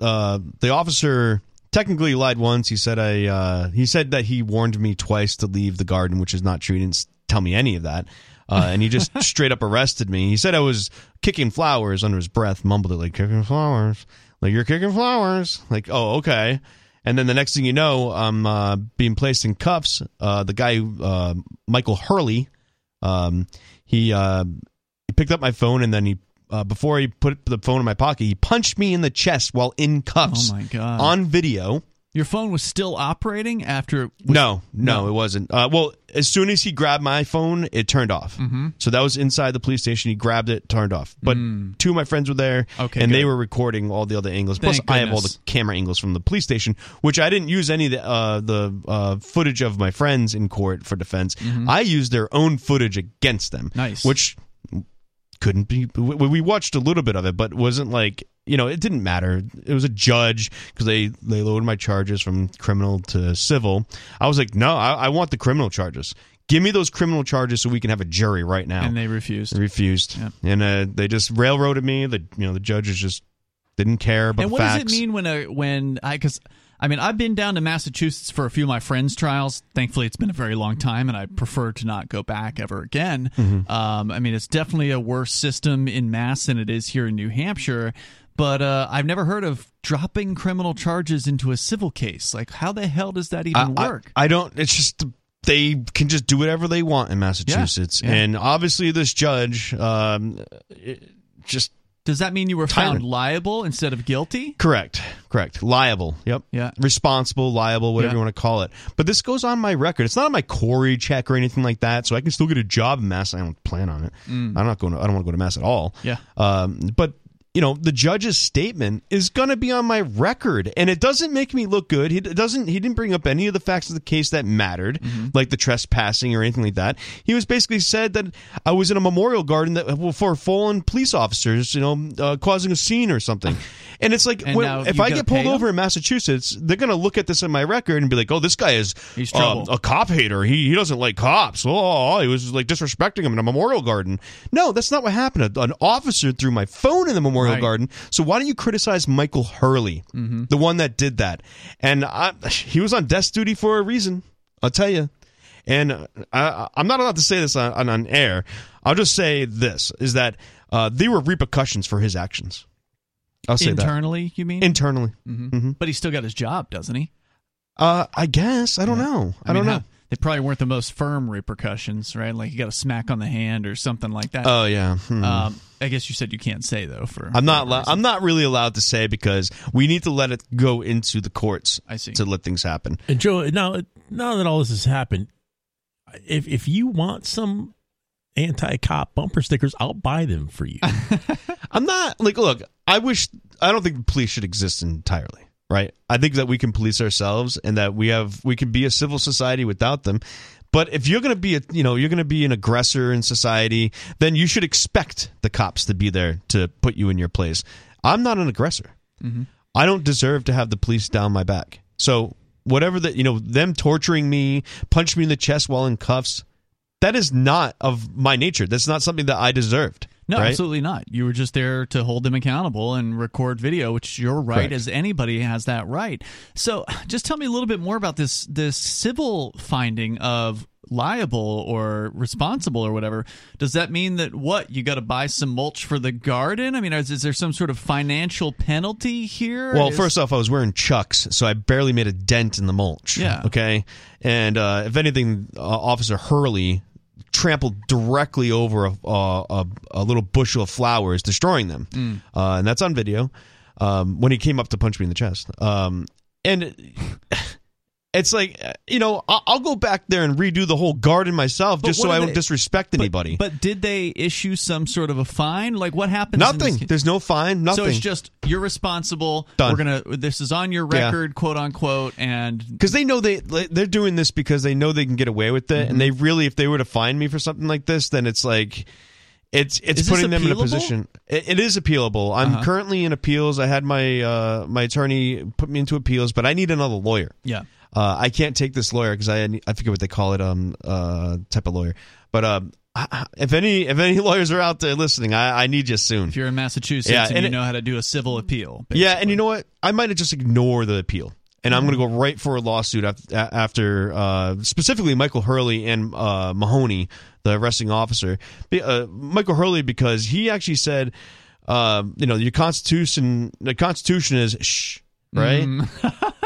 Uh, the officer technically lied once. He said I. Uh, he said that he warned me twice to leave the garden, which is not true. He didn't tell me any of that. Uh, and he just [laughs] straight up arrested me. He said I was kicking flowers under his breath, mumbled it like kicking flowers, like you're kicking flowers. Like, oh, okay. And then the next thing you know, I'm uh, being placed in cuffs. Uh, the guy, uh, Michael Hurley, um, he uh, he picked up my phone and then he uh, before he put the phone in my pocket, he punched me in the chest while in cuffs Oh my God. on video. Your phone was still operating after it was- No, no, it wasn't. Uh, well, as soon as he grabbed my phone, it turned off. Mm-hmm. So that was inside the police station. He grabbed it, turned off. But two of my friends were there, Mm. Okay, and they were recording all the other angles. Plus, Thank I have all the camera angles from the police station, which I didn't use any of the uh, the uh, footage of my friends in court for defense. I used their own footage against them. Mm-hmm. Nice. which couldn't be. We, we watched a little bit of it, but wasn't like you know it didn't matter. It was a judge because they they lowered my charges from criminal to civil. I was like, no, I, I want the criminal charges. Give me those criminal charges so we can have a jury right now. And they refused. They refused, Yeah. and uh, they just railroaded me. The you know the judges just didn't care about and what facts. does it mean when a when I because I mean I've been down to Massachusetts for a few of my friends' trials. Thankfully, it's been a very long time, and I prefer to not go back ever again. Mm-hmm. Um, I mean, it's definitely a worse system in Mass than it is here in New Hampshire. But uh, I've never heard of dropping criminal charges into a civil case. Like, how the hell does that even I, I- work? I, don't. It's just they can just do whatever they want in Massachusetts, yeah. and obviously this judge um, just does that mean you were found Tyrant. liable instead of guilty? correct, correct, liable. Yep. Yeah. Responsible, liable, whatever Yeah. you want to call it. But this goes on my record. It's not on my CORI check or anything like that, so I can still get a job in Mass. I don't plan on it. I'm not going. To, I don't want to go to Mass at all. Yeah. Um, but you know the judge's statement is going to be on my record. And it doesn't make me look good. He doesn't he didn't bring up any of the facts of the case that mattered like the trespassing or anything like that. He was basically said that i was in a memorial garden that for fallen police officers you know uh, causing a scene or something. [sighs] And it's like And when- if i get pulled over in massachusetts they're going to look at this in my record and be like oh this guy is um, a cop hater. He, he doesn't like cops. Oh he was like disrespecting him in a memorial garden. No that's not what happened. An officer threw my phone in the memorial Right. garden so why don't you criticize Michael Hurley, the one that did that? And I, he was on desk duty for a reason. I'll tell you. And I, I'm not allowed to say this on, on, on air. I'll just say this: is that uh, there were repercussions for his actions. I'll say Internally, you mean? that internally. but he's still got his job, doesn't he? Uh, I guess I don't know. I, don't know. how- they probably weren't the most firm repercussions, right? Like you got a smack on the hand or something like that. Oh yeah. Hmm. um, I guess you said you can't say though. For I'm not. whatever I'm not really allowed to say because we need to let it go into the courts. I see. to let things happen. And Joa, now now that all this has happened, if if you want some anti-cop bumper stickers, I'll buy them for you. [laughs] I'm not like look, I wish I don't think the police should exist entirely, right? I think that we can police ourselves and that we have we can be a civil society without them. But if you're going to be a you know, you're going to be an aggressor in society, then you should expect the cops to be there to put you in your place. I'm not an aggressor. Mm-hmm. I don't deserve to have the police down my back. So whatever that you know, them torturing me, punch me in the chest while in cuffs, that is not of my nature. That's not something that I deserved. No, right? absolutely not. You were just there to hold them accountable and record video, which is your right Correct. as anybody has that right. So, [sighs] just tell me a little bit more about this this civil finding of liable or responsible or whatever. Does that mean that what you got to buy some mulch for the garden? I mean, is, is there some sort of financial penalty here? Well, Is- first off, I was wearing chucks, so I barely made a dent in the mulch. Yeah. Okay. And uh, if anything, uh, Officer Hurley trampled directly over a, a, a, little bushel of flowers, destroying them. Mm. Uh, and that's on video um, when he came up to punch me in the chest. Um, and it's like, you know, I'll, I'll go back there and redo the whole garden myself But just so I don't they- disrespect but- anybody. But, did they issue some sort of a fine? Like what this Nothing. There's no fine. Nothing. So it's just you're responsible. Done. We're gonna. This is on your Yeah. record, quote unquote, and because they know they they're doing this because they know they can get away with it, Mm-hmm. and they really, if they were to find me for something like this, then it's like. It's it's Is putting them in a position. It, it is appealable. I'm Uh-huh. currently in appeals. I had my uh, my attorney put me into appeals, but I need another lawyer. yeah. Uh, I can't take this lawyer because I I forget what they call it um uh type of lawyer. But um if any if any [laughs] lawyers are out there listening, I, I need you soon. If you're in Massachusetts Yeah, and, and you it- know how to do a civil appeal, Yeah, and you know what? I might have just ignore the appeal, and I'm going to go Mm-hmm. right for a lawsuit after, after uh, specifically Michael Hurley and uh, Mahoney, the arresting officer. Uh, Michael Hurley because he actually said, um, you know, your Constitution, the Constitution is shh, right Mm-hmm. [laughs]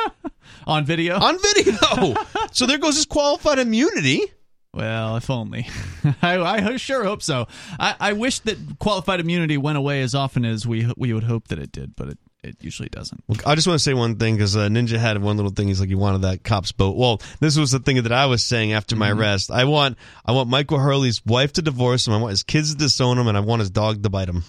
on video. on video. [laughs] so there goes his qualified immunity. well, if only. [laughs] I, I sure hope so. I, I wish that qualified immunity went away as often as we we would hope that it did, but it, it usually doesn't. Well, I just want to say one thing because uh, Ninja had one little thing. He's like, he wanted that cop's boat. Well, this was the thing that I was saying after my arrest. I want, I want Michael Hurley's wife to divorce him. I want his kids to disown him, and I want his dog to bite him.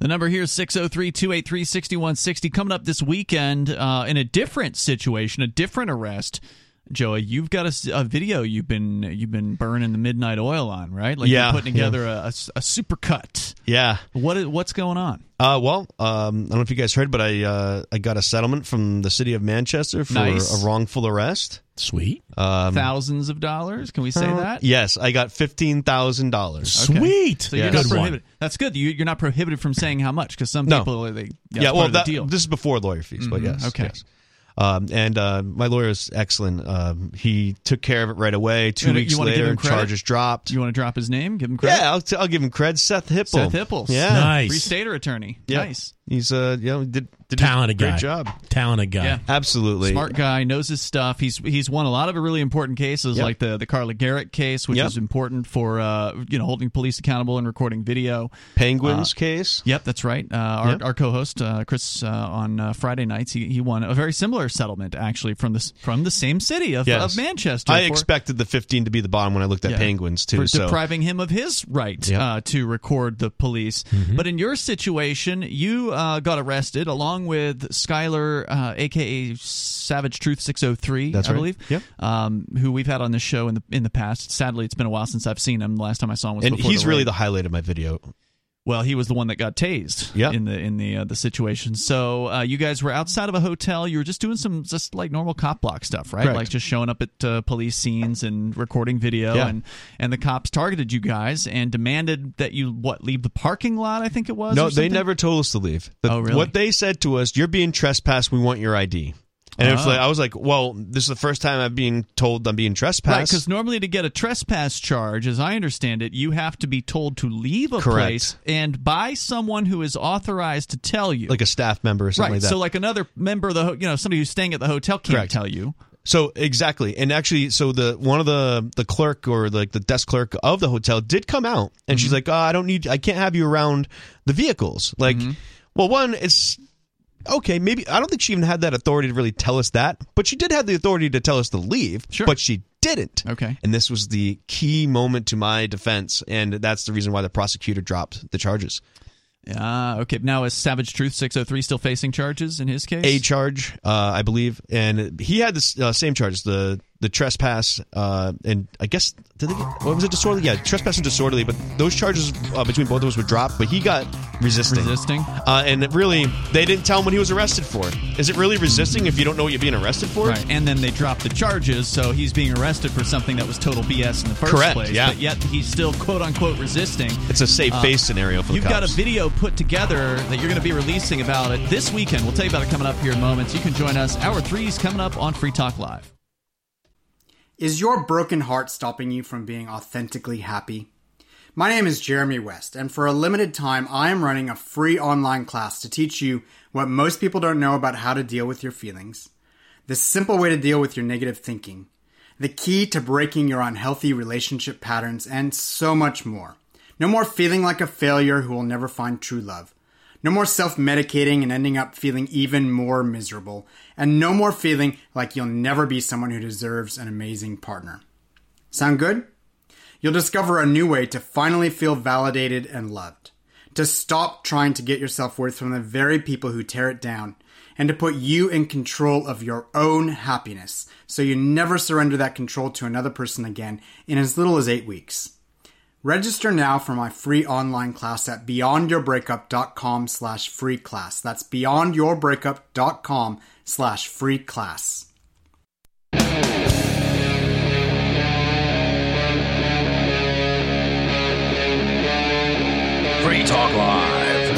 The number here is 603 283 6160. Coming up this weekend uh, in a different situation, a different arrest. Joey, you've got a video you've been you've been burning the midnight oil on, right? Like Yeah, you're putting together a super cut. Yeah. What is, what's going on? Uh, well, um, I don't know if you guys heard, but I uh, I got a settlement from the city of Manchester for Nice. a wrongful arrest. Sweet, Um, Thousands of dollars? Can we say that? Yes, I got fifteen thousand dollars. Okay. sweet. So you're not Good one. prohibited. That's good. You, you're not prohibited from saying how much because some No. people they yeah, Yeah, well, of the that, deal. this is before lawyer fees, but Mhm, yes, okay. yes. Um, and uh, my lawyer is excellent. Um, he took care of it right away. Two You weeks you wanna give later, charges dropped. you want to drop his name? Give him credit. Yeah, I'll, t- I'll give him credit. Seth Hipple. Seth Hipples. Yeah. Nice. Free stater attorney. Yeah. Nice. He's uh, you know, did did Talented a great guy. job. Talented guy. Yeah. Absolutely. Smart guy, knows his stuff. He's he's won a lot of really important cases, Yep. like the the Carla Gericke case, which Yep. is important for uh, you know holding police accountable and recording video. Penguins case. Yep, that's right. Uh, our, Yep. our co-host uh, Chris uh, on uh, Friday nights, he, he won a very similar settlement actually from this from the same city of, Yes. of Manchester. I for- expected the 15 to be the bottom when I looked at Yeah. Penguins too. for so depriving him of his right Yep. uh, to record the police. Mm-hmm. But in your situation, you uh, got arrested along with Skylar, uh, aka Savage Truth six hundred three, That's I right. believe. Yep. Um, who we've had on the show in the in the past. Sadly, it's been a while since I've seen him. The last time I saw him was and he's the really the highlight of my video. Well, he was the one that got tased Yep. in the in the uh, the situation. So uh, you guys were outside of a hotel. You were just doing some just like normal cop block stuff, right? Correct. Like just showing up at uh, police scenes and recording video. Yeah. And and the cops targeted you guys and demanded that you what leave the parking lot. I think it was. No, they never told us to leave. The- Oh, really? What they said to us, you're being trespassed. We want your ID. And Oh. like I was like, well, this is the first time I'm being told I'm being Right, trespassed. because normally to get a trespass charge, as I understand it, you have to be told to leave a Correct. place and by someone who is authorized to tell you. like a staff member or something right, like that. so like another member of the ho- you know somebody who's staying at the hotel can't Correct. tell you. So exactly, and actually, so the one of the the clerk or like the desk clerk of the hotel did come out, and Mm-hmm. she's like, oh, "I don't need, I can't have you around the vehicles." Like, Mm-hmm. well, one, it's okay. Maybe I don't think she even had that authority to really tell us that, but she did have the authority to tell us to leave. Sure. but she didn't. Okay. and this was the key moment to my defense, and that's the reason why the prosecutor dropped the charges. Ah, okay. Now is Savage Truth 603 still facing charges in his case? a charge, uh, I believe, and he had the uh, same charges the the trespass uh, and I guess did they get, what was it disorderly? Yeah, trespass and disorderly. But those charges uh, between both of us were dropped. But he got resisting, Resisting? uh, and it really they didn't tell him what he was arrested for. Is it really resisting if you don't know what you're being arrested for? Right. And then they dropped the charges, so he's being arrested for something that was total BS in the first Correct, place. yeah. But yet he's still quote unquote resisting. It's a safe face scenario for the Uh, You've got a video put together that you're going to be releasing about it this weekend. We'll tell you about it coming up here in moments. You can join us. Hour three is coming up on Free Talk Live. Is your broken heart stopping you from being authentically happy? My name is Jeremy West, and for a limited time, I am running a free online class to teach you what most people don't know about how to deal with your feelings. The simple way to deal with your negative thinking, the key to breaking your unhealthy relationship patterns, and so much more. No more feeling like a failure who will never find true love. No more self medicating and ending up feeling even more miserable. And no more feeling like you'll never be someone who deserves an amazing partner. Sound good? You'll discover a new way to finally feel validated and loved. To stop trying to get your self worth from the very people who tear it down. And to put you in control of your own happiness so you never surrender that control to another person again in as little as eight weeks. Register now for my free online class at beyondyourbreakup.com slash free class. That's beyondyourbreakup.com slash free class. Free Talk Live.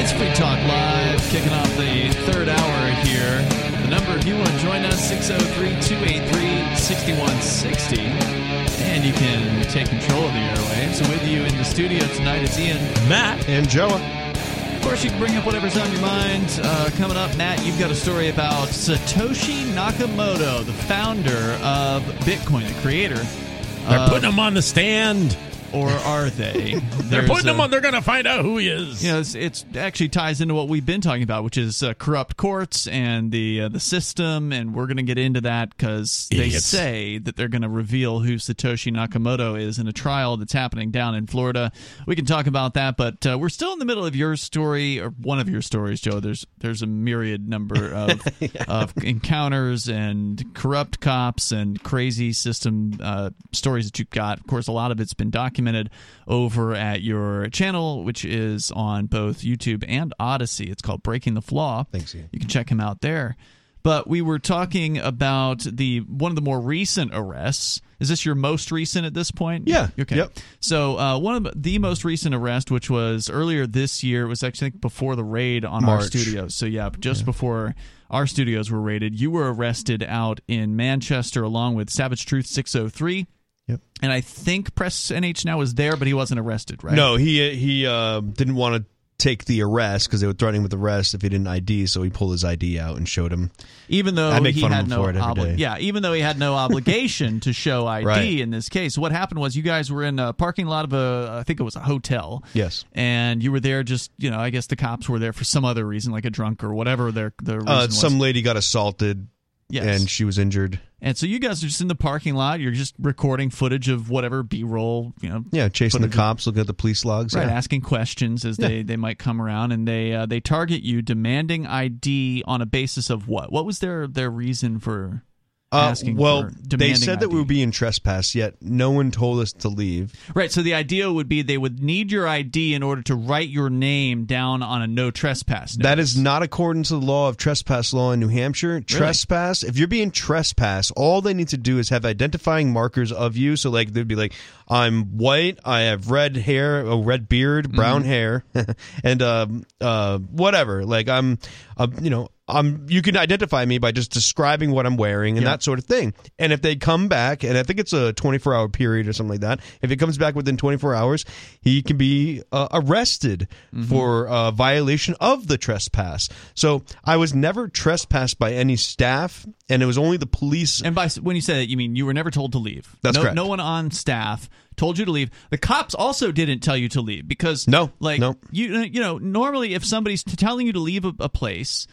It's Free Talk Live, kicking off the third hour here. The number, if you want to join us, 603 283 6160. And you can take control of the airwaves. With you in the studio tonight, it's Ian. Matt. and Joa. Of course, you can bring up whatever's on your mind. Uh, coming up, Matt, you've got a story about Satoshi Nakamoto, the founder of Bitcoin, the creator. They're of- putting him on the stand. Or are they? [laughs] They're putting him on. They're going to find out who he is. you know, it's, it's actually ties into what we've been talking about, which is uh, corrupt courts and the uh, the system, and we're going to get into that because they say that they're going to reveal who Satoshi Nakamoto is in a trial that's happening down in Florida. We can talk about that, but uh, we're still in the middle of your story or one of your stories, Joa. There's there's a myriad number [laughs] of of encounters and corrupt cops and crazy system uh, stories that you've got. Of course, a lot of it's been documented over at your channel, which is on both YouTube and Odysee. It's called Breaking the Flaw. Thanks, Ian. You can check him out there. But we were talking about the one of the more recent arrests. Is this your most recent at this point? Yeah. Okay. Yep. So uh, one of the most recent arrest, which was earlier this year, was actually before the raid on our studios. So yeah, just before our studios were raided, you were arrested out in Manchester along with Savage Truth 603 Yep. And I think Press NH now was there, but he wasn't arrested, right? No, he he uh, didn't want to take the arrest because they were threatening him with arrest if he didn't ID. So he pulled his ID out and showed him. Even though I make he fun of had him no for it every obli- day. yeah, even though he had no [laughs] obligation to show ID Right. in this case, what happened was you guys were in a parking lot of a, I think it was a hotel. Yes. and you were there just you know I guess the cops were there for some other reason, like a drunk or whatever their the reason Uh, was. some lady got assaulted. Yes. and she was injured. And so you guys are just in the parking lot. You're just recording footage of whatever B-roll, you know. Yeah, chasing the cops, looking at the police logs. Right, yeah. asking questions as they, they might come around, and they uh, they target you, demanding ID on a basis of what? What was their their reason for Uh, well, they said that ID? we were being trespassed, yet no one told us to leave. Right. So the idea would be they would need your ID in order to write your name down on a no trespass. Note. That is not according to the law of trespass law in New Hampshire. Trespass, if you're being trespassed, all they need to do is have identifying markers of you. So, like, they'd be like, I'm white, I have red hair, a red beard, brown hair, [laughs] and um, uh, whatever. Like, I'm, uh, you know, I'm, you can identify me by just describing what I'm wearing and Yeah. that sort of thing. And if they come back, and I think it's a 24 hour period or something like that, if it comes back within 24 hours, he can be uh, arrested for uh, violation of the trespass. So I was never trespassed by any staff, and it was only the police. And by when you say that, you mean you were never told to leave. That's no, correct. No one on staff told you to leave. The cops also didn't tell you to leave because No, like no. you you know normally if somebody's t- telling you to leave a, a place.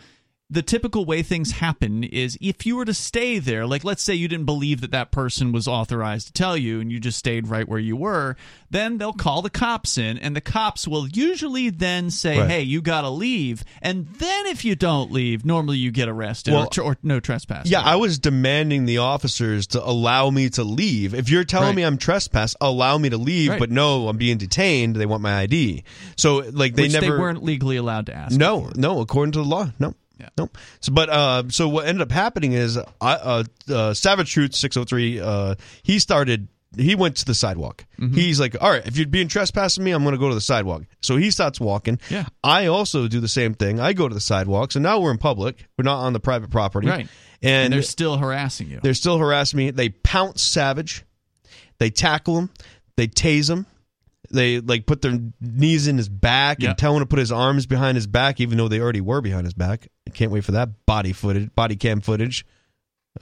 The typical way things happen is if you were to stay there, like let's say you didn't believe that that person was authorized to tell you and you just stayed right where you were, then they'll call the cops in and the cops will usually then say, Right. hey, you got to leave. And then if you don't leave, normally you get arrested Well, or, tr- or no trespass. Yeah, I was demanding the officers to allow me to leave. If you're telling Right. me I'm trespassed, allow me to leave. Right. But no, I'm being detained. They want my ID. So like they which never they weren't legally allowed to ask. No, no, according to the law, no. Yeah. No. So, but uh, so what ended up happening is, I, uh, uh, Savage Truth six hundred three. Uh, he started. He went to the sidewalk. Mm-hmm. He's like, "All right, if you're being trespassing me, I'm going to go to the sidewalk." So he starts walking. Yeah. I also do the same thing. I go to the sidewalk. So now we're in public. We're not on the private property. Right. And, and they're still harassing you. they're still harassing me. They pounce Savage. They tackle him. They tase him. They like put their knees in his back Yep. and tell him to put his arms behind his back, even though they already were behind his back. I can't wait for that body footage, body cam footage.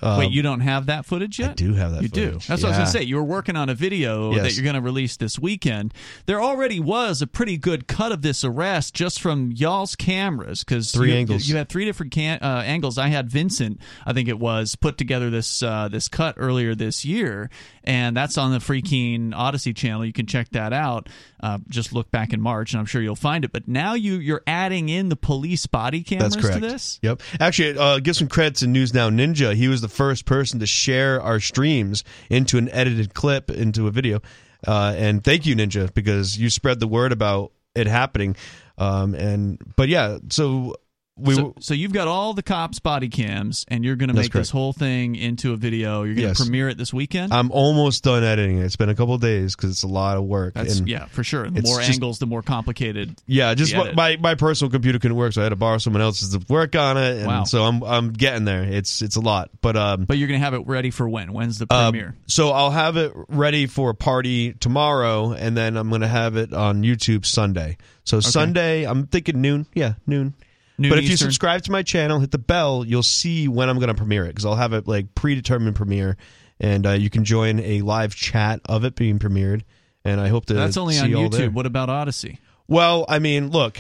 Um, Wait, you don't have that footage yet? I do have that. You do. footage. That's what I was going to say. You were working on a video that you're going to release this weekend. There already was a pretty good cut of this arrest just from y'all's cameras because Three you, angles. You had three different can- uh, angles. I had Vincent, I think it was, put together this uh, this cut earlier this year, and that's on the Freaking Odysee channel. You can check that out. Uh, just look back in March, and I'm sure you'll find it. But now you you're adding in the police body cameras That's correct. to this. Yep. Actually, uh, give some credit to News Now Ninja. He was the first person to share our streams into an edited clip into a video. Uh, and thank you, Ninja, because you spread the word about it happening. Um, and but yeah, so we so, so you've got all the cops' body cams, and you're going to make this whole thing into a video. You're going to Yes. premiere it this weekend. I'm almost done editing it. It's been a couple of days because it's a lot of work. That's and yeah, for sure. The more just- angles, the more complicated. yeah, just my my personal computer couldn't work, so I had to borrow someone else's to work on it. And Wow. so I'm I'm getting there. It's it's a lot, but um. But you're going to have it ready for when? When's the um, premiere? so I'll have it ready for a party tomorrow, and then I'm going to have it on YouTube Sunday. So Sunday, I'm thinking noon. Yeah, noon. Noon but if you Eastern? subscribe to my channel, hit the bell, you'll see when I'm going to premiere it because I'll have it like predetermined premiere, and uh, you can join a live chat of it being premiered. And I hope to. That's only on. YouTube. What about Odysee? Well, I mean, look,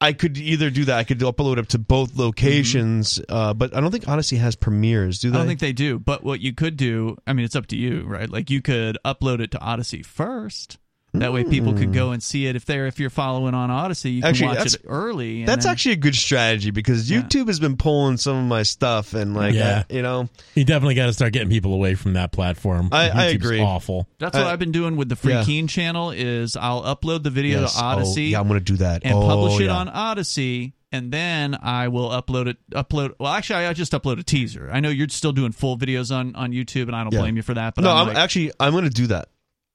I could either do that. I could upload it to both locations, uh, but I don't think Odysee has premieres. Do they? I don't think they do. But what you could do, I mean, it's up to you, right? Like you could upload it to Odysee first. That way, people could go and see it if they're if you're following on Odysee. You can Hmm. Actually, watch it early. and That's then- actually a good strategy because Yeah. YouTube has been pulling some of my stuff and like, Yeah. I- you know, You definitely got to start getting people away from that platform. I- I agree. Awful. That's what I- I've been doing with the Free yeah. Keene channel. Is I'll upload the video Yes. to Odysee. Oh, yeah, I'm going to do that and oh, publish it yeah. on Odysee, and then I will upload it. Upload. Well, actually, I just upload a teaser. I know you're still doing full videos on on YouTube, and I don't Yeah. blame you for that. But no, I'm, I'm like, actually I'm going to do that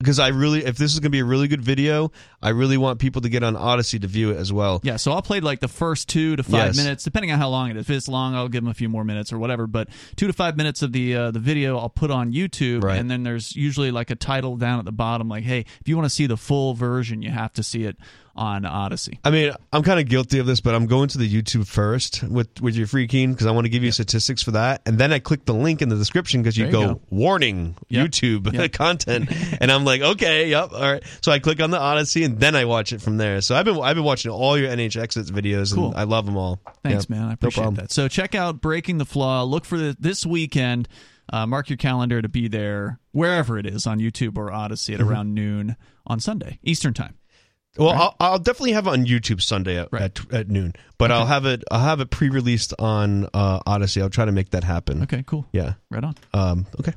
because I really, if this is going to be a really good video, I really want people to get on Odysee to view it as well. Yeah, so I'll play like the first two to five Yes. minutes, depending on how long it is. If it's long, I'll give them a few more minutes or whatever. But two to five minutes of the uh, the video, I'll put on YouTube, Right. and then there's usually like a title down at the bottom, like, "Hey, if you want to see the full version, you have to see it on Odysee." I mean, I'm kind of guilty of this, but I'm going to the YouTube first with with your free Keene because I want to give you statistics for that, and then I click the link in the description because you, you go, go. warning Yep. YouTube Yep. [laughs] content, and I'm like, okay, yep, all right. So I click on the Odysee, and then I watch it from there. So I've been I've been watching all your NH exits videos, Cool. and I love them all. Thanks, Yeah, man. I no appreciate problem. that. So check out Breaking the Flaw. Look for the, this weekend. Uh, mark your calendar to be there wherever it is on YouTube or Odyssey at Mm-hmm. around noon on Sunday Eastern time. Well, Right. I'll, I'll definitely have it on YouTube Sunday at, Right. at, at noon, but I'll have it I'll have it pre-released on uh, Odysee. I'll try to make that happen. Okay, cool. Yeah. Right on. Um, okay.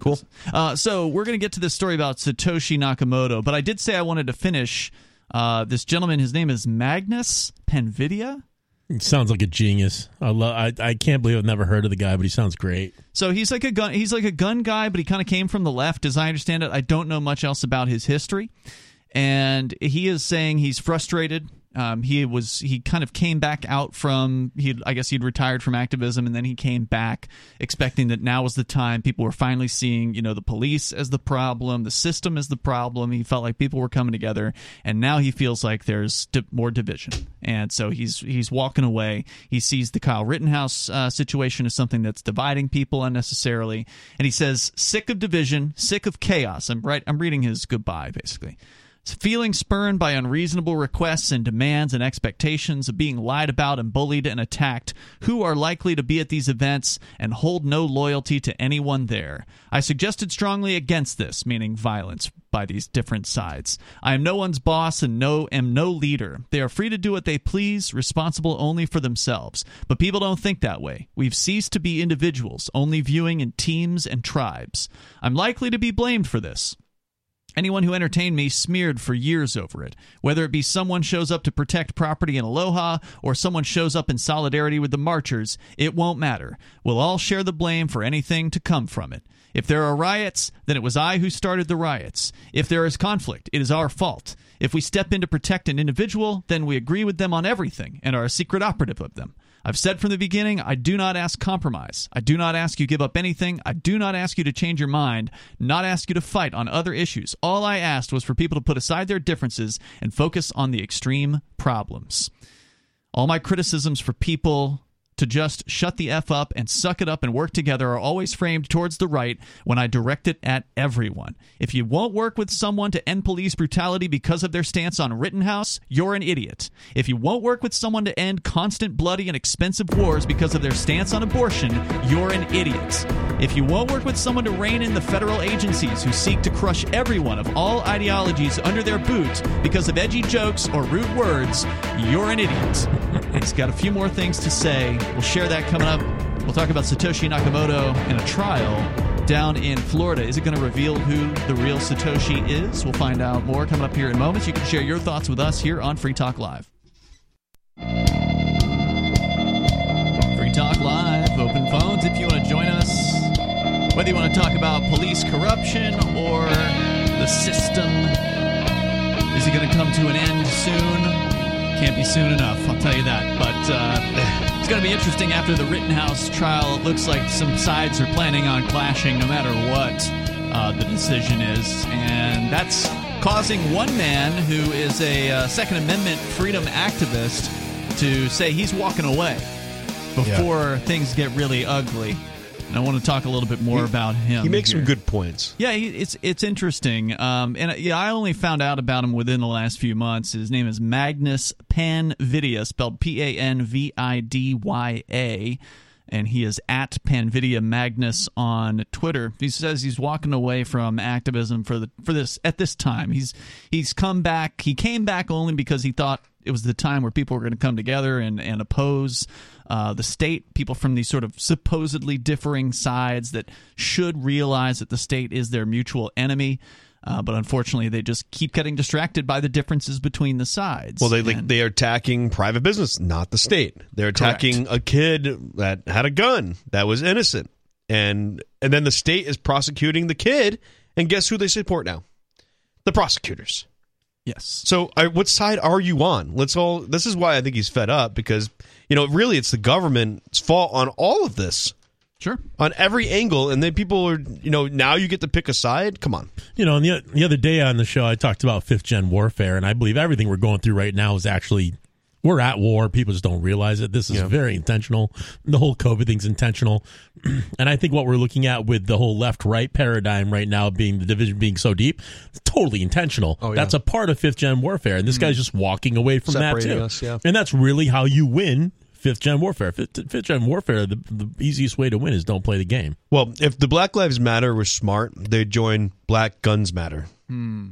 Cool. Uh, so we're going to get to this story about Satoshi Nakamoto, but I did say I wanted to finish uh, this gentleman. His name is Magnus Penvidia. He sounds like a genius. I love. I, I can't believe I've never heard of the guy, but he sounds great. So he's like a gun. He's like a gun guy, but he kind of came from the left, as I understand it. I don't know much else about his history, and he is saying he's frustrated. Um, he was he kind of came back out from he I guess he'd retired from activism and then he came back expecting that now was the time. People were finally seeing you know the police as the problem the system as the problem. He felt like people were coming together and now he feels like there's di- more division. And so he's he's walking away. He sees the Kyle Rittenhouse uh, situation as something that's dividing people unnecessarily. And he says sick of division sick of chaos. I'm right I'm reading his goodbye basically Feeling spurned by unreasonable requests and demands and expectations of being lied about and bullied and attacked, who are likely to be at these events and hold no loyalty to anyone there. I suggested strongly against this, meaning violence by these different sides. I am no one's boss and no am no leader. They are free to do what they please, responsible only for themselves. But people don't think that way. We've ceased to be individuals, only viewing in teams and tribes. I'm likely to be blamed for this. Anyone who entertained me smeared for years over it. Whether it be someone shows up to protect property in Aloha or someone shows up in solidarity with the marchers, it won't matter. We'll all share the blame for anything to come from it. If there are riots, then it was I who started the riots. If there is conflict, it is our fault. If we step in to protect an individual, then we agree with them on everything and are a secret operative of them. I've said from the beginning, I do not ask compromise. I do not ask you give up anything. I do not ask you to change your mind, not ask you to fight on other issues. All I asked was for people to put aside their differences and focus on the extreme problems. All my criticisms for people to just shut the F up and suck it up and work together are always framed towards the right when I direct it at everyone. If you won't work with someone to end police brutality because of their stance on Rittenhouse, you're an idiot. If you won't work with someone to end constant bloody and expensive wars because of their stance on abortion, you're an idiot. If you won't work with someone to rein in the federal agencies who seek to crush everyone of all ideologies under their boot because of edgy jokes or rude words, you're an idiot. He's got a few more things to say. We'll share that coming up. We'll talk about Satoshi Nakamoto in a trial down in Florida. Is it going to reveal who the real Satoshi is? We'll find out more coming up here in moments. You can share your thoughts with us here on Free Talk Live. Free Talk Live, open phones if you want to join us. Whether you want to talk about police corruption or the system, is it going to come to an end soon? Can't be soon enough, I'll tell you that. But uh, it's going to be interesting after the Rittenhouse trial. It looks like some sides are planning on clashing no matter what uh, the decision is. And that's causing one man who is a uh, Second Amendment freedom activist to say he's walking away before things get really ugly. And I want to talk a little bit more about him. He makes some good points. Yeah, he, it's it's interesting. Um, and yeah, I only found out about him within the last few months. His name is Magnus Panvidya, spelled P A N V I D Y A, and he is at Panvidya Magnus on Twitter. He says he's walking away from activism for the for this at this time. He's he's come back. He came back only because he thought it was the time where people were going to come together and, and oppose uh, the state, people from these sort of supposedly differing sides that should realize that the state is their mutual enemy. Uh, but unfortunately, they just keep getting distracted by the differences between the sides. Well, they like they are attacking private business, not the state. They're attacking a kid that had a gun that was innocent, and and then the state is prosecuting the kid, and guess who they support now? The prosecutors. Yes. So, I, what side are you on? Let's all. This is why I think he's fed up because you know really it's the government's fault on all of this. Sure. On every angle, and then people are, you know, now you get to pick a side. Come on. You know, and the, the other day on the show, I talked about fifth gen warfare, and I believe everything we're going through right now is actually we're at war. People just don't realize it. This is Yeah. very intentional. The whole COVID thing's intentional, [clears throat] and I think what we're looking at with the whole left right paradigm right now, being the division being so deep, it's totally intentional. Oh, yeah. That's a part of fifth gen warfare, and this mm-hmm. guy's just walking away from that too. us, yeah. And that's really how you win. Fifth gen warfare. Fifth, fifth gen warfare. The, the easiest way to win is don't play the game. Well, if the Black Lives Matter were smart, they'd join Black Guns Matter. Hmm.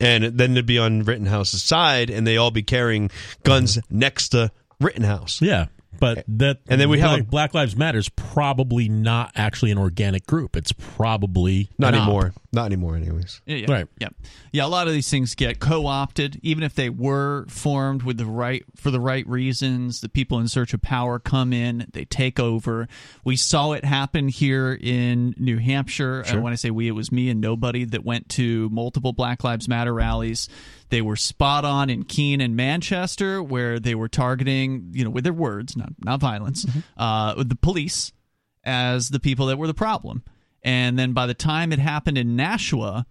And then they'd be on Rittenhouse's side, and they all be carrying guns mm-hmm. next to Rittenhouse. Yeah, but that And then we have Black, a- Black Lives Matter is probably not actually an organic group. It's probably Not an op. anymore. Not anymore, anyways. Yeah, yeah, Right. Yeah. Yeah, a lot of these things get co-opted even if they were formed with the right for the right reasons. The people in search of power come in, they take over. We saw it happen here in New Hampshire. And when I say we, it was me and nobody that went to multiple Black Lives Matter rallies. They were spot on in Keene and Manchester where they were targeting, you know, with their words, not not violence, uh, the police as the people that were the problem. And then by the time it happened in Nashua,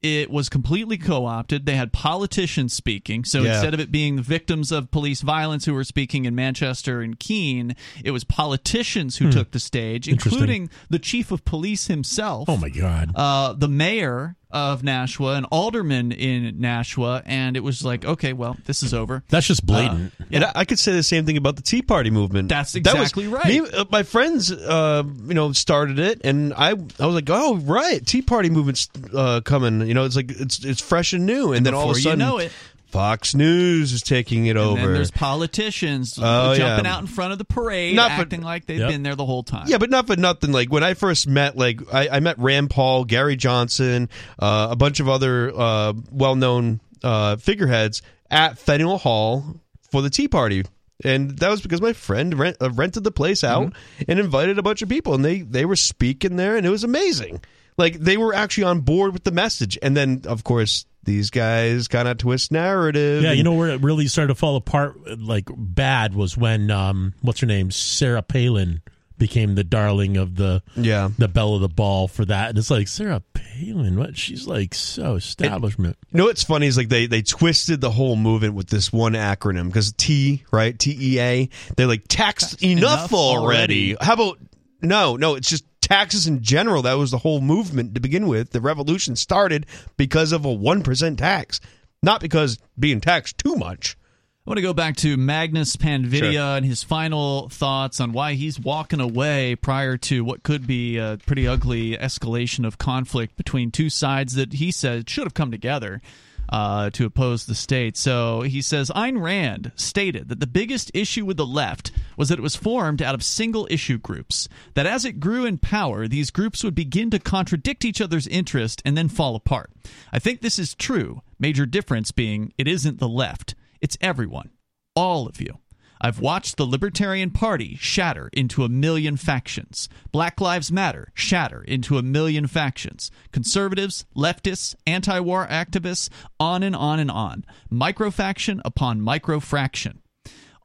it was completely co-opted. They had politicians speaking. So Yeah. instead of it being the victims of police violence who were speaking in Manchester and Keene, it was politicians who took the stage, Hmm. Including the chief of police himself. Oh my god! Uh, the mayor of Nashua, an alderman in Nashua, and it was like, okay, well, this is over. That's just blatant. And I, I could say the same thing about the Tea Party movement. That's That was- exactly right. me- uh, my friends, uh, you know, started it, and I, I was like, oh, right, Tea Party movement's uh, coming. You know, it's like it's it's fresh and new, and then all of a Before you sudden, know it. Fox News is taking it And over. then there's politicians Oh, jumping yeah. out in front of the parade, Not for- acting like they've Yep. been there the whole time. Yeah, but not for nothing. Like when I first met, like I, I met Rand Paul, Gary Johnson, uh, a bunch of other uh, well-known uh, figureheads at Faneuil Hall for the Tea Party, and that was because my friend rent, uh, rented the place out and invited a bunch of people, and they they were speaking there, and it was amazing. Like they were actually on board with the message, and then of course these guys kind of twist narrative. Yeah, and- you know where it really started to fall apart like bad was when um what's her name Sarah Palin became the darling of the Yeah. the belle of the ball for that, and it's like Sarah Palin, what she's like so establishment. You know what's funny is like they they twisted the whole movement with this one acronym because T right T E A they're like tax enough, enough already. already. How about no no it's just taxes in general. That was the whole movement to begin with. The revolution started because of a one percent tax, not because being taxed too much. I want to go back to Magnus Panvidya Sure. and his final thoughts on why he's walking away prior to what could be a pretty ugly escalation of conflict between two sides that he said should have come together uh, to oppose the state. So he says Ayn Rand stated that the biggest issue with the left was that it was formed out of single issue groups, that as it grew in power, these groups would begin to contradict each other's interest and then fall apart. I think this is true, major difference being it isn't the left. It's everyone. All of you. I've watched the Libertarian Party shatter into a million factions. Black Lives Matter shatter into a million factions. Conservatives, leftists, anti war activists, on and on and on. Microfaction upon microfraction.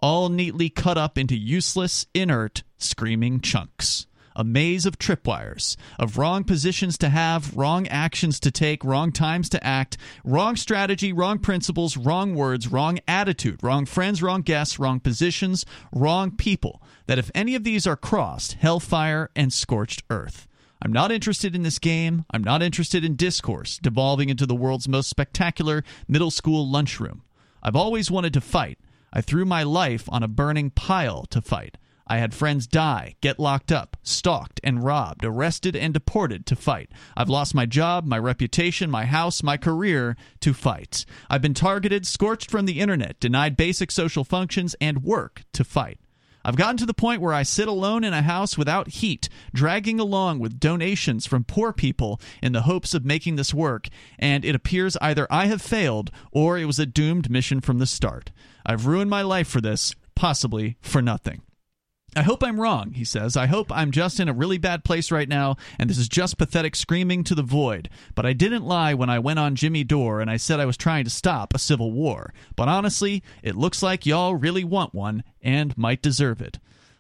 All neatly cut up into useless, inert, screaming chunks a maze of tripwires, of wrong positions to have, wrong actions to take, wrong times to act, wrong strategy, wrong principles, wrong words, wrong attitude, wrong friends, wrong guests, wrong positions, wrong people. That if any of these are crossed, hellfire and scorched earth. I'm not interested in this game. I'm not interested in discourse devolving into the world's most spectacular middle school lunchroom. I've always wanted to fight. I threw my life on a burning pile to fight. I had friends die, get locked up, stalked and robbed, arrested and deported to fight. I've lost my job, my reputation, my house, my career to fight. I've been targeted, scorched from the internet, denied basic social functions and work to fight. I've gotten to the point where I sit alone in a house without heat, dragging along with donations from poor people in the hopes of making this work, and it appears either I have failed or it was a doomed mission from the start. I've ruined my life for this, possibly for nothing. I hope I'm wrong, he says. I hope I'm just in a really bad place right now, and this is just pathetic screaming to the void. But I didn't lie when I went on Jimmy Dore and I said I was trying to stop a civil war. But honestly, it looks like y'all really want one and might deserve it.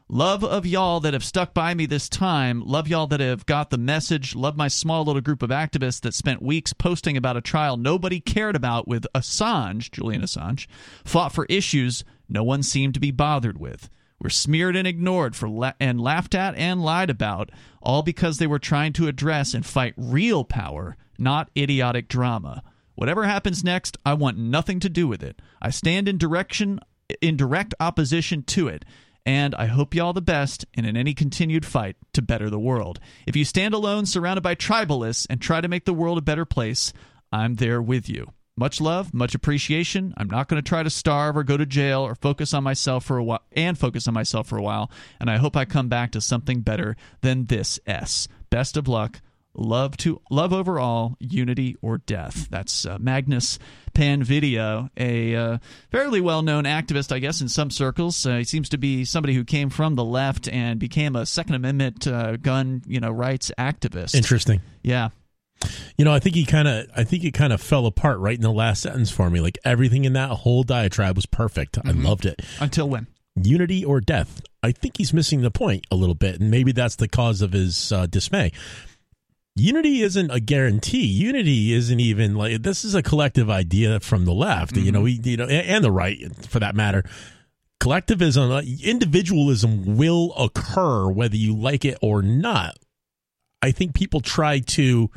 Love of y'all that have stuck by me this time. Love y'all that have got the message. Love my small little group of activists that spent weeks posting about a trial nobody cared about with Assange, Julian Assange, fought for issues no one seemed to be bothered with were smeared and ignored for la- and laughed at and lied about, all because they were trying to address and fight real power, not idiotic drama. Whatever happens next, I want nothing to do with it. I stand in direction in direct opposition to it, and I hope y'all the best and in any continued fight to better the world. If you stand alone surrounded by tribalists and try to make the world a better place, I'm there with you. Much love, much appreciation. I'm not going to try to starve or go to jail or focus on myself for a while and focus on myself for a while. And I hope I come back to something better than this S. Best of luck. Love to love overall, unity or death. That's uh, Magnus Panvidya, a uh, fairly well-known activist, I guess, in some circles. Uh, he seems to be somebody who came from the left and became a Second Amendment uh, gun, you know, rights activist. Interesting. Yeah, you know, I think he kind of, I think he kind of fell apart right in the last sentence for me. Like everything in that whole diatribe was perfect. Mm-hmm. I loved it. Until when? Unity or death. I think he's missing the point a little bit, and maybe that's the cause of his uh, dismay. Unity isn't a guarantee. Unity isn't even like this is a collective idea from the left. Mm-hmm. You know, we, you know, and the right for that matter. Collectivism, uh, individualism will occur whether you like it or not. I think people try to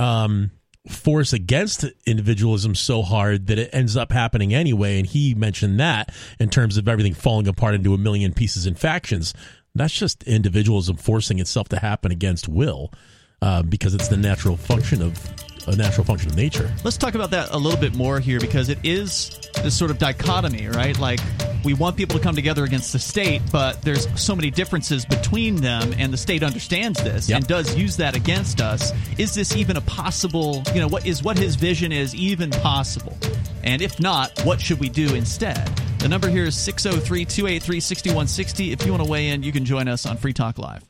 um, force against individualism so hard that it ends up happening anyway. And he mentioned that in terms of everything falling apart into a million pieces and factions. That's just individualism forcing itself to happen against will uh, because it's the natural function of a natural function of nature. Let's talk about that a little bit more here because it is this sort of dichotomy, right? Like we want people to come together against the state, but there's so many differences between them, and the state understands this yep. and does use that against us. Is this even a possible? You know, what is what his vision is even possible? And if not, what should we do instead? The number here is 603 283 6160. If you want to weigh in, you can join us on Free Talk Live.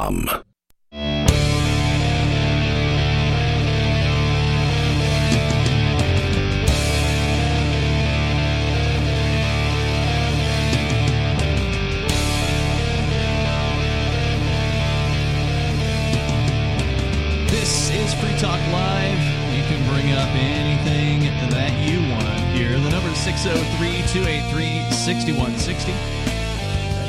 This is Free Talk Live. You can bring up anything that you want here. The number is 603 283 6160.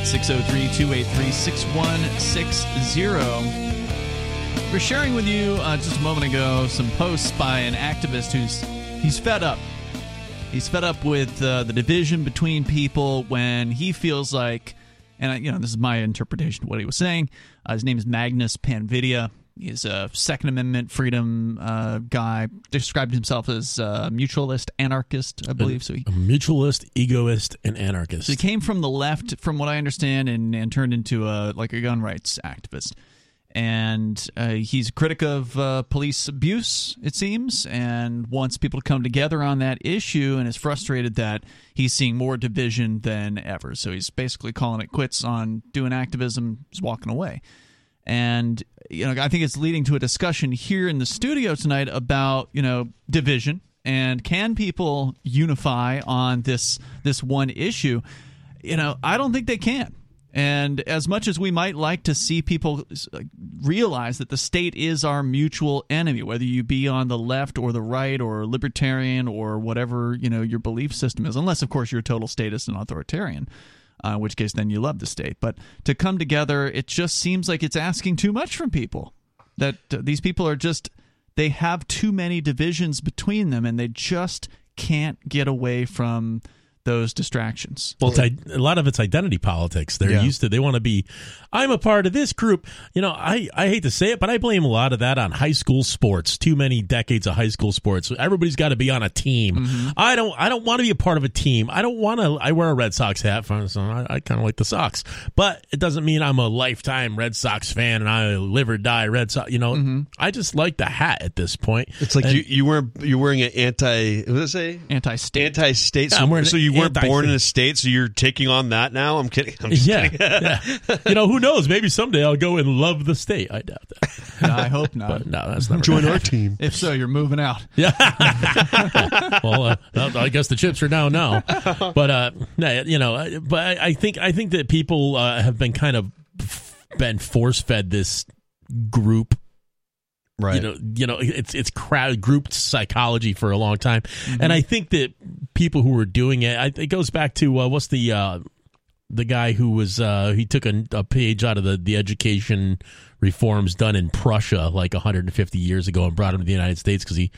603 283 6160. We're sharing with you uh, just a moment ago some posts by an activist who's he's fed up. He's fed up with uh, the division between people when he feels like, and you know, this is my interpretation of what he was saying. Uh, his name is Magnus Panvidya. He's a Second Amendment freedom uh, guy. Described himself as a mutualist anarchist, I believe. A, so he, a mutualist, egoist, and anarchist. So he came from the left, from what I understand, and, and turned into a like a gun rights activist. And uh, he's a critic of uh, police abuse, it seems, and wants people to come together on that issue. And is frustrated that he's seeing more division than ever. So he's basically calling it quits on doing activism. He's walking away and you know i think it's leading to a discussion here in the studio tonight about you know division and can people unify on this this one issue? You know i don't think they can. And as much as we might like to see people realize that the state is our mutual enemy whether you be on the left or the right or libertarian or whatever you know your belief system is unless of course you're a total statist and authoritarian uh, in which case then you love the state. But to come together, it just seems like it's asking too much from people. That uh, these people are just, they have too many divisions between them and they just can't get away from those distractions. Well, it's, I- a lot of it's identity politics. They're Yeah. used to. They want to be. I'm a part of this group. You know, I I hate to say it, but I blame a lot of that on high school sports. Too many decades of high school sports. Everybody's got to be on a team. Mm-hmm. I don't. I don't want to be a part of a team. I don't want to. I wear a Red Sox hat, for so I, I kind of like the Sox, but it doesn't mean I'm a lifetime Red Sox fan and I live or die Red Sox. You know, Mm-hmm. I just like the hat at this point. It's like And- you you weren't you're wearing an anti what does it say Anti-state. anti-state. Yeah, so, so you weren't anti-state. born in a state, so you're taking on that now. I'm kidding. I'm just yeah, kidding. yeah. [laughs] you know, who knows? Maybe someday I'll go and love the state. I doubt that. No, I hope not. But no, that's never Join gonna our team. if so, you're moving out. Yeah. [laughs] well, uh, I guess the chips are down now. But uh, you know, uh, but I, I think I think that people uh, have been kind of f- been force fed this group. Right. You know, you know, it's it's crowd grouped psychology for a long time, and I think that people who were doing it, I, it goes back to uh, what's the uh, the guy who was uh, he took a, a page out of the the education reforms done in Prussia like 150 years ago and brought him to the United States because he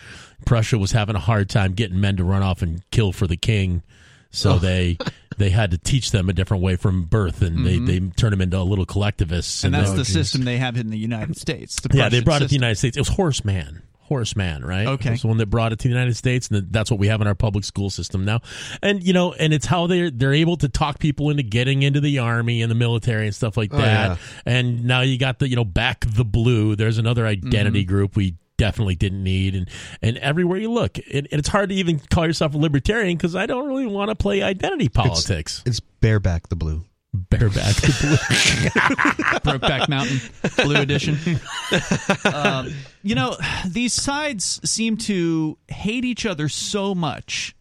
Prussia was having a hard time getting men to run off and kill for the king, so they they had to teach them a different way from birth, and they they turned them into little collectivists, And that's they- the system they have in the United States. the yeah, they brought it to the. United States. It was Horace Mann. Horseman, right? Okay. It was the one that brought it to the United States, and that's what we have in our public school system now. And you know, and it's how they're they're able to talk people into getting into the army and the military and stuff like Oh, that. yeah. And now you got the you know back the blue. There's another identity Mm-hmm. group we definitely didn't need, and and everywhere you look, and, and it's hard to even call yourself a libertarian because I don't really want to play identity politics. It's bareback the blue. Bareback the blue. [laughs] Brokeback Mountain Blue Edition. [laughs] um, you know, these sides seem to hate each other so much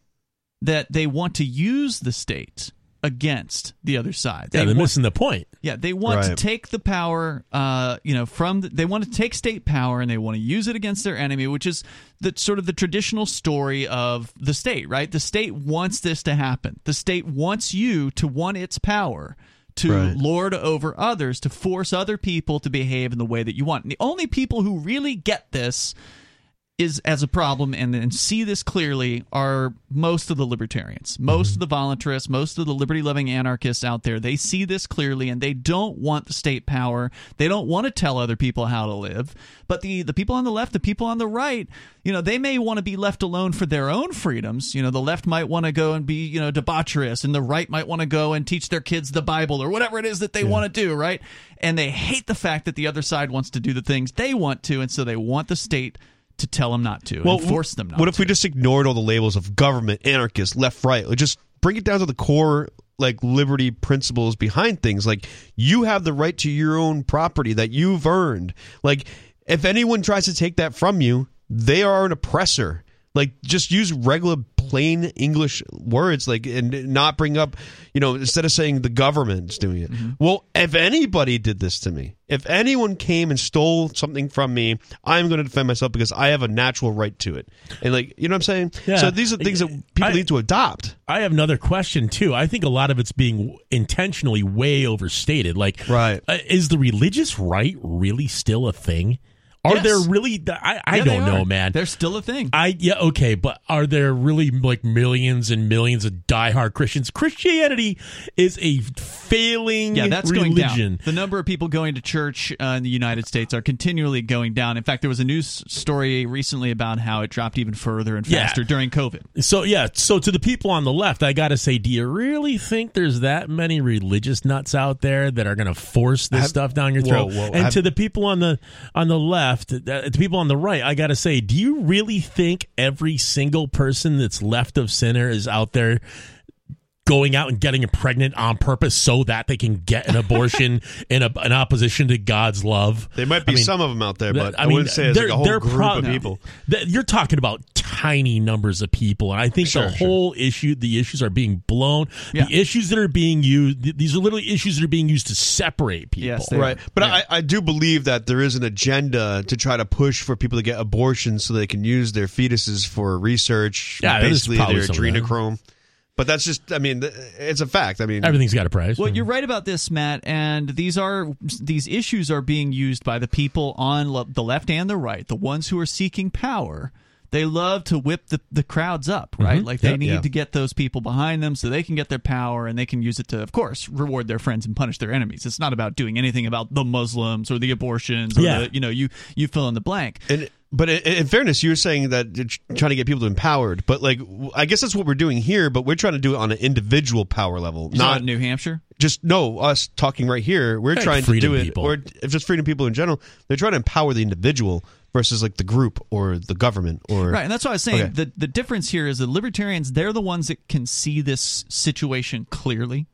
that they want to use the state against the other side. yeah, They they're want- missing the point. Yeah, they want to take the power, uh, you know, from the, they want to take state power and they want to use it against their enemy, which is the sort of the traditional story of the state, right? The state wants this to happen. The state wants you to want its power to Right. lord over others, to force other people to behave in the way that you want. And the only people who really get this is as a problem and, and see this clearly are most of the libertarians, most of the voluntarists, most of the liberty loving anarchists out there. They see this clearly and they don't want the state power. They don't want to tell other people how to live. But the, the people on the left, the people on the right, you know, they may want to be left alone for their own freedoms. You know, the left might want to go and be, you know, debaucherous and the right might want to go and teach their kids the Bible or whatever it is that they want to do, right? And they hate the fact that the other side wants to do the things they want to. And so they want the state to tell them not to and force them not What if to. we just ignored all the labels of government, anarchist, left, right? Just bring it down to the core like liberty principles behind things. Like you have the right to your own property that you've earned. Like if anyone tries to take that from you, they are an oppressor. Like just use regular plain English words like and not bring up, you know, instead of saying the government's doing it. Well, if anybody did this to me, if anyone came and stole something from me, I'm going to defend myself because I have a natural right to it. And like, you know what I'm saying? Yeah. So these are things that people I- need to adopt. I have another question too. I think a lot of it's being intentionally way overstated. Like, Right. uh, is the religious right really still a thing? Are Yes. there really? I, I Yeah, don't know, man. They're still a thing. I yeah okay, but are there really like millions and millions of diehard Christians? Christianity is a failing Yeah, that's religion. going down. The number of people going to church uh, in the United States are continually going down. In fact, there was a news story recently about how it dropped even further and Yeah. faster during COVID. So yeah, so to the people on the left, I got to say, do you really think there's that many religious nuts out there that are going to force this Have- stuff down your Whoa, throat? whoa, and have- to the people on the on the left, uh, to people on the right, I got to say, do you really think every single person that's left of center is out there? Going out and getting pregnant on purpose so that they can get an abortion [laughs] in a, in opposition to God's love. There might be I mean, some of them out there, but that- I, wouldn't say it's like a whole they're group prob- of people. that- you're talking about tiny numbers of people, and I think Sure, the sure. whole issue, the issues are being blown. Yeah. The issues that are being used, th- these are literally issues that are being used to separate people. Yes, Right. are. But Yeah. I, I do believe that there is an agenda to try to push for people to get abortions so they can use their fetuses for research, Yeah, there's basically probably their some of that. Adrenochrome. But that's just, I mean, it's a fact. I mean, Everything's got a price. Well, you're right about this, Matt. And these are these issues are being used by the people on le- the left and the right, the ones who are seeking power, they love to whip the, the crowds up, right? Mhm. Like they Yeah, need yeah. to get those people behind them so they can get their power and they can use it to, of course, reward their friends and punish their enemies. It's not about doing anything about the Muslims or the abortions or Yeah. the, you know, you you fill in the blank. And but in, in fairness, you're saying that you're trying to get people to empowered, but like I guess that's what we're doing here. But we're trying to do it on an individual power level, Not not New Hampshire. just no us talking right here. We're Like trying to freedom do it, people. or just freedom people in general. They're trying to empower the individual versus like the group or the government or Right, and that's what I was saying. Okay. The the difference here is the libertarians, they're the ones that can see this situation clearly.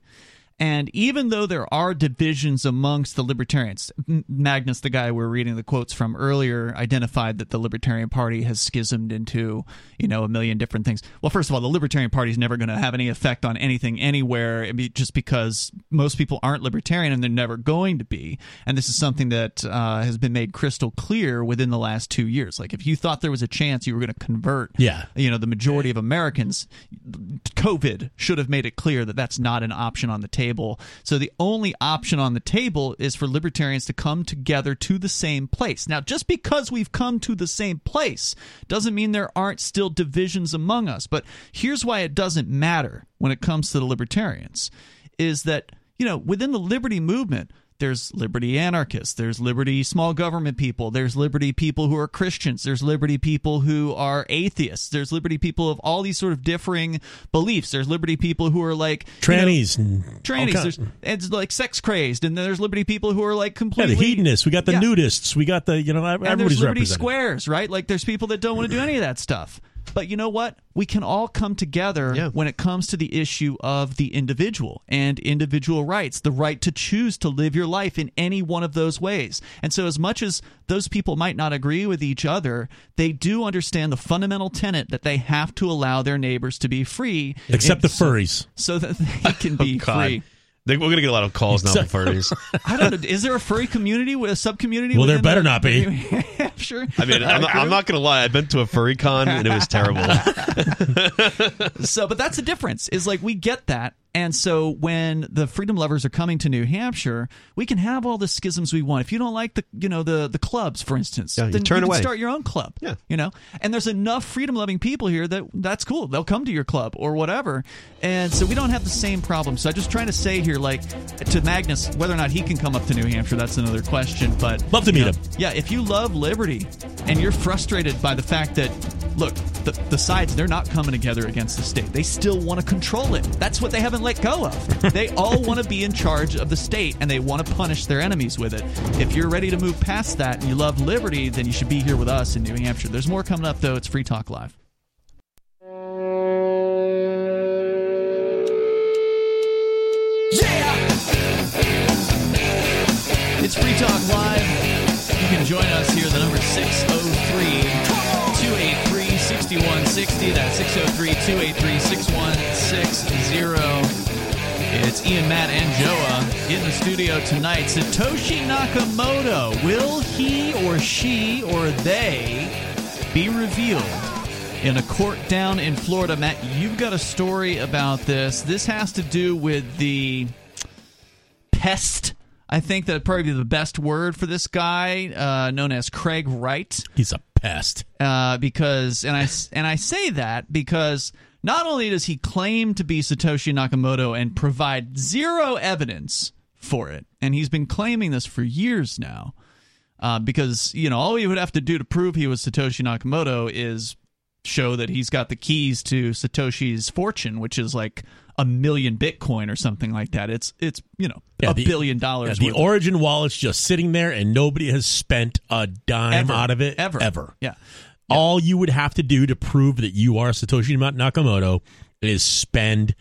And even though there are divisions amongst the libertarians, Magnus, the guy we are reading the quotes from earlier, identified that the Libertarian Party has schismed into, you know, a million different things. Well, first of all, the Libertarian Party is never going to have any effect on anything anywhere, just because most people aren't libertarian and they're never going to be. And this is something that uh, has been made crystal clear within the last two years. Like, if you thought there was a chance you were going to convert, Yeah. you know, the majority of Americans, COVID should have made it clear that that's not an option on the table. So the only option on the table is for libertarians to come together to the same place. Now, just because we've come to the same place doesn't mean there aren't still divisions among us. But here's why it doesn't matter when it comes to the libertarians is that, you know, within the liberty movement, there's liberty anarchists, there's liberty small government people, there's liberty people who are Christians, there's liberty people who are atheists, there's liberty people of all these sort of differing beliefs. There's liberty people who are like you know, Trannies. trannies. It's like sex crazed, and then there's liberty people who are like yeah, completely the hedonists. We got the Yeah. nudists. We got the you know and there's everybody's liberty squares, right? Like there's people that don't want to do any of that stuff. But you know what? We can all come together Yeah. when it comes to the issue of the individual and individual rights, the right to choose to live your life in any one of those ways. And so, as much as those people might not agree with each other, they do understand the fundamental tenet that they have to allow their neighbors to be free, Except the and so- furries. so that they can [laughs] oh, be Oh, free. They- we're gonna get a lot of calls now from furries. [laughs] I don't know. Is there a furry community with a sub community? Well, there better not be. [laughs] Sure. I mean, I'm not, I'm not gonna lie. I've been to a furry con and it was terrible. [laughs] so but that's the difference is like we get that and so when the freedom lovers are coming to new hampshire we can have all the schisms we want if you don't like the you know the the clubs for instance Yeah, you then turn you can away. start your own club Yeah. you know and there's enough freedom loving people here that that's cool they'll come to your club or whatever and so we don't have the same problem so i'm just trying to say here like to magnus whether or not he can come up to new hampshire that's another question but Love to meet know, him. yeah, if you love liberty and you're frustrated by the fact that, look, the, the sides, they're not coming together against the state. They still want to control it. That's what they haven't let go of. [laughs] they all want to be in charge of the state and they want to punish their enemies with it. If you're ready to move past that and you love liberty, then you should be here with us in New Hampshire. There's more coming up, though. It's Free Talk Live. Yeah! It's Free Talk Live. You can join us here. The number 603 283 6160. That's 603 283 6160. It's Ian, Matt, and Joa in the studio tonight. Satoshi Nakamoto. Will he or she or they be revealed in a court down in Florida? Matt, you've got a story about this. This has to do with the pest. I think that probably be the best word for this guy, uh, known as Craig Wright, He's a pest. uh, because and I and I say that because not only does he claim to be Satoshi Nakamoto and provide zero evidence for it, and he's been claiming this for years now, uh, because you know all he would have to do to prove he was Satoshi Nakamoto is show that he's got the keys to Satoshi's fortune, which is like a million Bitcoin or something like that. It's it's you know Yeah, a the- billion Yeah, dollars. the worth of- origin wallet's just sitting there, and nobody has spent a dime Ever. out of it Ever. Ever. Yeah. All you would have to do to prove that you are Satoshi Nakamoto is spend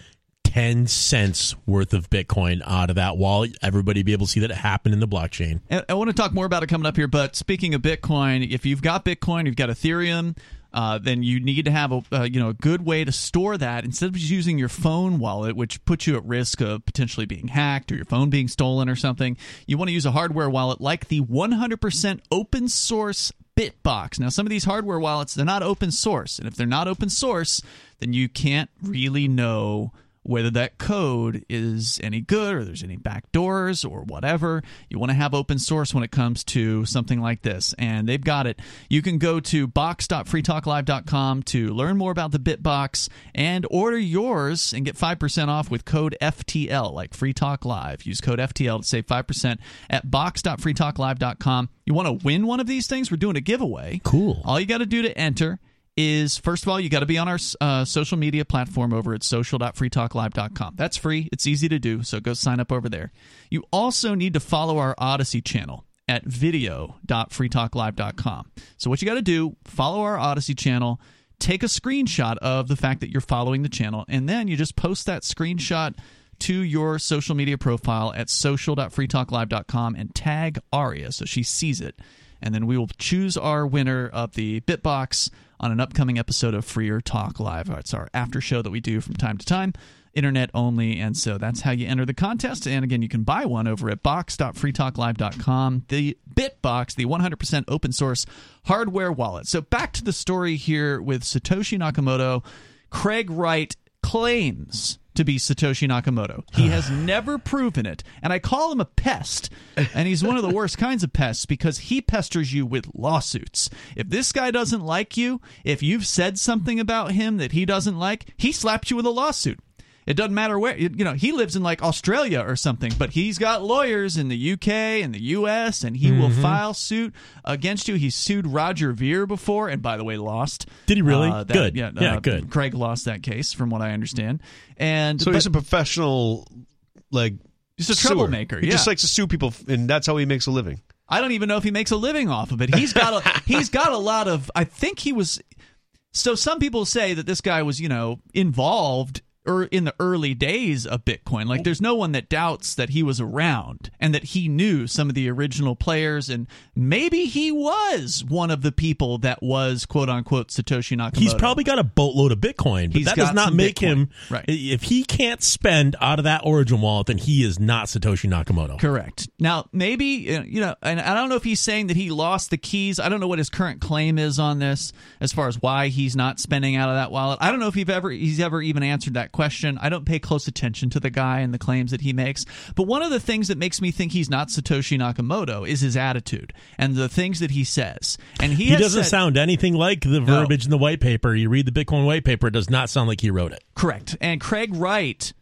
ten cents worth of Bitcoin out of that wallet. Everybody be able to see that it happened in the blockchain. I want to talk more about it coming up here, but speaking of Bitcoin, if you've got Bitcoin, you've got Ethereum, uh, then you need to have a uh, you know a good way to store that instead of just using your phone wallet, which puts you at risk of potentially being hacked or your phone being stolen or something. You want to use a hardware wallet like the 100% open source Bitbox. Now, some of these hardware wallets they're not open source, and if they're not open source, then you can't really know whether that code is any good or there's any backdoors or whatever. You want to have open source when it comes to something like this, and they've got it. You can go to box.freetalklive.com to learn more about the BitBox and order yours and get 5% off with code FTL, like Free Talk Live. Use code FTL to save 5% at box.freetalklive.com. You want to win one of these things? We're doing a giveaway. Cool. All you got to do to enter is first of all you got to be on our uh, social media platform over at social.freetalklive.com that's free. It's easy to do so go sign up over there. You also need to follow our Odysee channel at video.freetalklive.com so what you got to do follow our Odysee channel take a screenshot of the fact that you're following the channel and then you just post that screenshot to your social media profile at social.freetalklive.com and tag aria so she sees it. And then we will choose our winner of the bitbox on an upcoming episode of Freer Talk Live. It's our after show that we do from time to time, internet only, and so that's how you enter the contest. And again, you can buy one over at box.freetalklive.com. The Bitbox, the 100% open source hardware wallet. So back to the story here with Satoshi Nakamoto. Craig Wright claims to be Satoshi Nakamoto. He has [sighs] never proven it. And I call him a pest. And he's one of the worst kinds of pests because he pesters you with lawsuits. If this guy doesn't like you, if you've said something about him that he doesn't like, he slaps you with a lawsuit. It doesn't matter where you know he lives in like Australia or something, but he's got lawyers in the UK and the US, and he will file suit against you. He sued Roger Ver before, and by the way, lost. Did he really? Uh, that- Good. Yeah, Yeah, uh, good. Craig lost that case, from what I understand, and So but he's a professional, like he's a suer. troublemaker. He yeah. just likes to sue people, and that's how he makes a living. I don't even know if he makes a living off of it. He's got a [laughs] he's got a lot of. I think he was. So some people say that this guy was, you know, involved or in the early days of Bitcoin. Like there's no one that doubts that he was around and that he knew some of the original players and maybe he was one of the people that was quote unquote Satoshi Nakamoto. He's probably got a boatload of Bitcoin, but He's that does not make Bitcoin. him. Right. If he can't spend out of that origin wallet, then he is not Satoshi Nakamoto. Correct. Now, maybe uh, you know, and I don't know if he's saying that he lost the keys. I don't know what his current claim is on this, as far as why he's not spending out of that wallet. I don't know if he's ever he's ever even answered that question. I don't pay close attention to the guy and the claims that he makes. But one of the things that makes me think he's not Satoshi Nakamoto is his attitude and the things that he says. And he, He doesn't said- sound anything like the verbiage in the white paper. You read the Bitcoin white paper, it does not sound like he wrote it. Correct. And Craig Wright,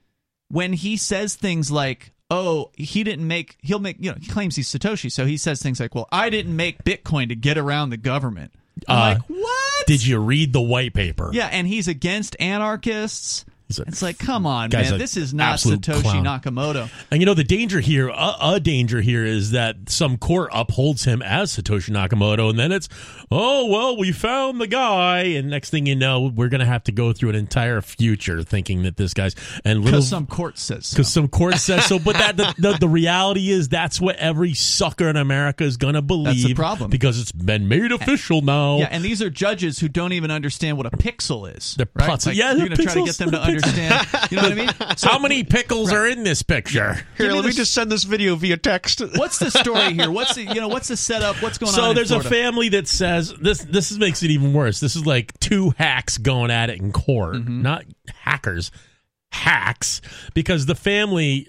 when he says things like, oh, he didn't make, he'll make, you know, he claims he's Satoshi. So he says things like, well, I didn't make Bitcoin to get around the government. I'm Uh, like, what? Did you read the white paper? yeah. And he's against anarchists. It's like, come hmm, on, man. This is not Satoshi clown. Nakamoto. And you know the danger here, a, a danger here is that some court upholds him as Satoshi Nakamoto, and then it's, oh well, we found the guy, and next thing you know, we're gonna have to go through an entire future thinking that this guy's and Because some court says so. because some court says so. But that the, the, the reality is that's what every sucker in America is gonna believe. problem. because it's been made official now. Yeah, and these are judges who don't even understand what a pixel is. They're right? Like, yeah, you're they're going to try to get them to understand. [laughs] You know what I mean? So How many pickles are in this picture? Here, let me just send this video via text. [laughs] What's the story here? What's the you know what's the setup? What's going on? So in there's a family that says this. This is, makes it even worse. This is like two hacks going at it in court, Mm-hmm. not hackers, hacks. Because the family,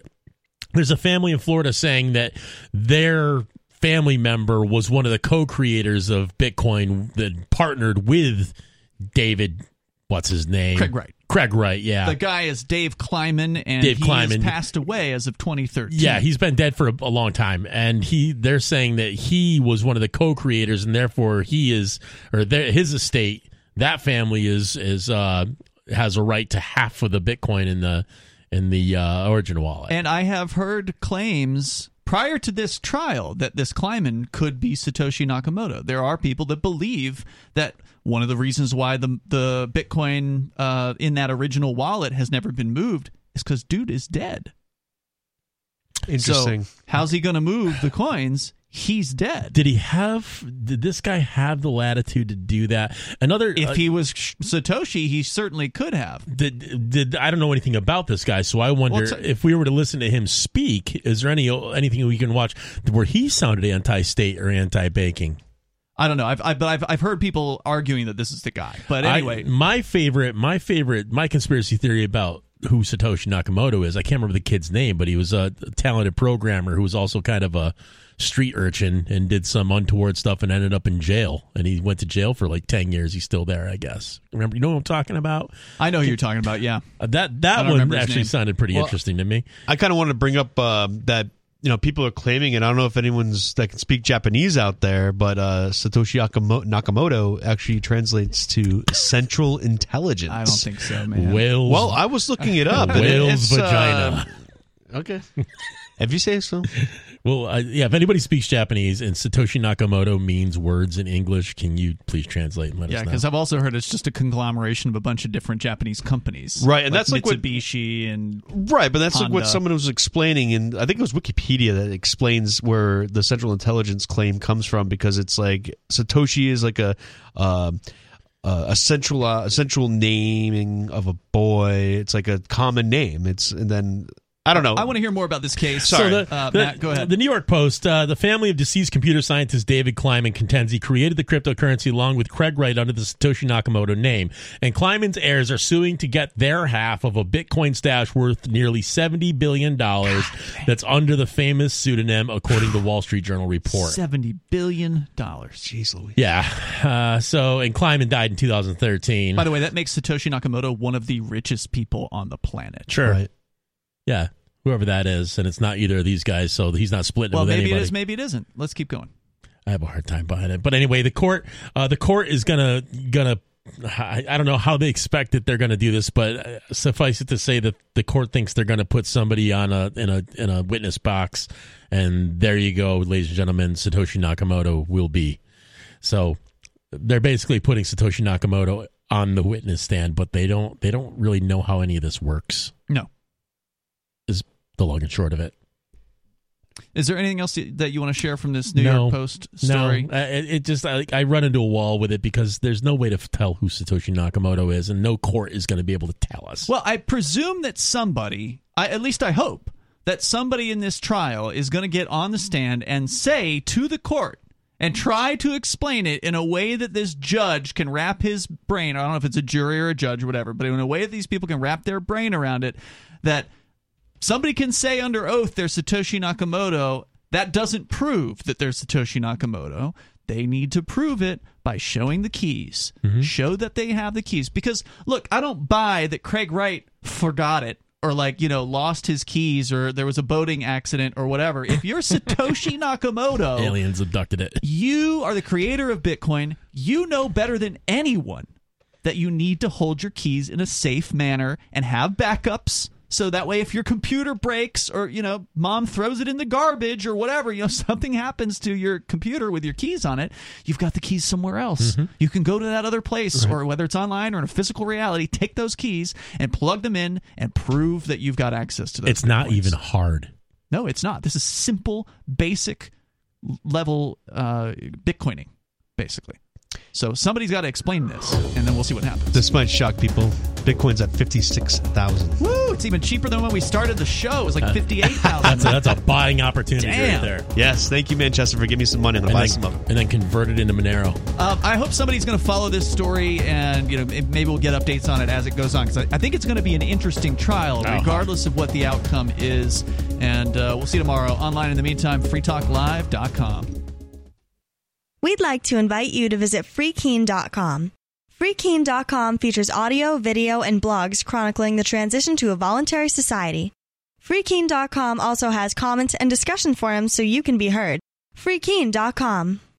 there's a family in Florida saying that their family member was one of the co-creators of Bitcoin that partnered with David. What's his name? Craig Wright. Craig Wright. Yeah. The guy is Dave Kleiman, and Dave he Kleiman. has passed away as of 2013. Yeah, he's been dead for a, a long time, and he they're saying that he was one of the co-creators, and therefore he is, or his estate, that family is is uh, has a right to half of the Bitcoin in the in the uh, origin wallet. and I have heard claims prior to this trial that this Kleiman could be Satoshi Nakamoto. There are people that believe that one of the reasons why the the Bitcoin uh, in that original wallet has never been moved is because dude is dead. Interesting. So how's he going to move the coins? He's dead. did he have? Did this guy have the latitude to do that? Another, if uh, he was Satoshi, he certainly could have. did, did I don't know anything about this guy, so I wonder Well, if we were to listen to him speak, is there any anything we can watch where he sounded anti-state or anti-banking? I don't know. I've, I've, but I've, I've heard people arguing that this is the guy. But I- anyway, my favorite, my favorite, my conspiracy theory about who Satoshi Nakamoto is. I can't remember the kid's name, but he was a talented programmer who was also kind of a street urchin and did some untoward stuff and ended up in jail. And he went to jail for like ten years. He's still there, I guess. Remember, you know what I'm talking about? I know who you're talking about. Yeah, Uh, that that one actually sounded pretty Well, interesting to me. I kind of wanted to bring up uh, that you know people are claiming, and I don't know if anyone's that can speak Japanese out there, but uh, Satoshi Nakamoto actually translates to Central Intelligence. I don't think so, man. Whales. Well, I was looking it up. and it- Whale's vagina. uh, okay, [laughs] if you say so. [laughs] Well, uh, yeah. If anybody speaks Japanese and Satoshi Nakamoto means words in English, can you please translate and let Yeah, us know? because I've also heard it's just a conglomeration of a bunch of different Japanese companies, Right, and that's like what- Mitsubishi and Right, but that's like what someone was explaining, and I think it was Wikipedia that explains where the Central Intelligence claim comes from because it's like Satoshi is like a uh, uh, a central uh, a central naming of a boy. It's like a common name. It's and then I don't know. I want to hear more about this case. Sorry. So the, uh, the- Matt, go ahead. The New York Post, uh, the family of deceased computer scientist David Kleiman contends he created the cryptocurrency along with Craig Wright under the Satoshi Nakamoto name. And Kleiman's heirs are suing to get their half of a Bitcoin stash worth nearly $70 billion that's under the famous pseudonym, according to the Wall Street Journal report. Seventy billion dollars. Jeez Louise. Yeah. Uh, so, and Kleiman died in 2013. By the way, that makes Satoshi Nakamoto one of the richest people on the planet. sure. Right. Yeah. Whoever that is. And it's not either of these guys, so he's not splitting Well, maybe anybody. it is, maybe it isn't. Let's keep going. I have a hard time buying it. But anyway, the court, uh, the court is gonna gonna. I, I don't know how they expect that they're going to do this, but uh, suffice it to say that the court thinks they're going to put somebody on a in a in a witness box, and there you go, ladies and gentlemen. Satoshi Nakamoto will be. So they're basically putting Satoshi Nakamoto on the witness stand, but they don't they don't really know how any of this works. The long and short of it. Is there anything else that you want to share from this New No. York Post story? No, it, it just I, I run into a wall with it because there's no way to tell who Satoshi Nakamoto is, and no court is going to be able to tell us. Well, I presume that somebody, I, at least I hope, that somebody in this trial is going to get on the stand and say to the court and try to explain it in a way that this judge can wrap his brain. I don't know if it's a jury or a judge or whatever, but in a way that these people can wrap their brain around it that somebody can say under oath they're Satoshi Nakamoto. That doesn't prove that they're Satoshi Nakamoto. They need to prove it by showing the keys. Mm-hmm. Show that they have the keys. Because, look, I don't buy that Craig Wright forgot it or, like, you know, lost his keys or there was a boating accident or whatever. If you're [laughs] Satoshi Nakamoto, Aliens abducted it. you are the creator of Bitcoin. You know better than anyone that you need to hold your keys in a safe manner and have backups. So that way, if your computer breaks or, you know, mom throws it in the garbage or whatever, you know, [laughs] something happens to your computer with your keys on it, you've got the keys somewhere else. You can go to that other place or whether it's online or in a physical reality, take those keys and plug them in and prove that you've got access to those. It's not Bitcoins. even hard. No, it's not. This is simple, basic level uh, Bitcoining, basically. So somebody's got to explain this, and then we'll see what happens. This might shock people. Bitcoin's at fifty six thousand. Woo! It's even cheaper than when we started the show. It was like fifty-eight [laughs] That's a, that's a buying opportunity Damn. right there. Yes, thank you, Manchester, for giving me some money. I'm gonna And buy then, some of them. and then convert it into Monero. Um, I hope somebody's going to follow this story, and you know maybe we'll get updates on it as it goes on because I, I think it's going to be an interesting trial, Uh-huh. regardless of what the outcome is. And uh, we'll see you tomorrow online. In the meantime, freetalklive.com. We'd like to invite you to visit freekeene.com. Freekeene.com features audio, video, and blogs chronicling the transition to a voluntary society. Freekeene.com also has comments and discussion forums so you can be heard. Freekeene.com.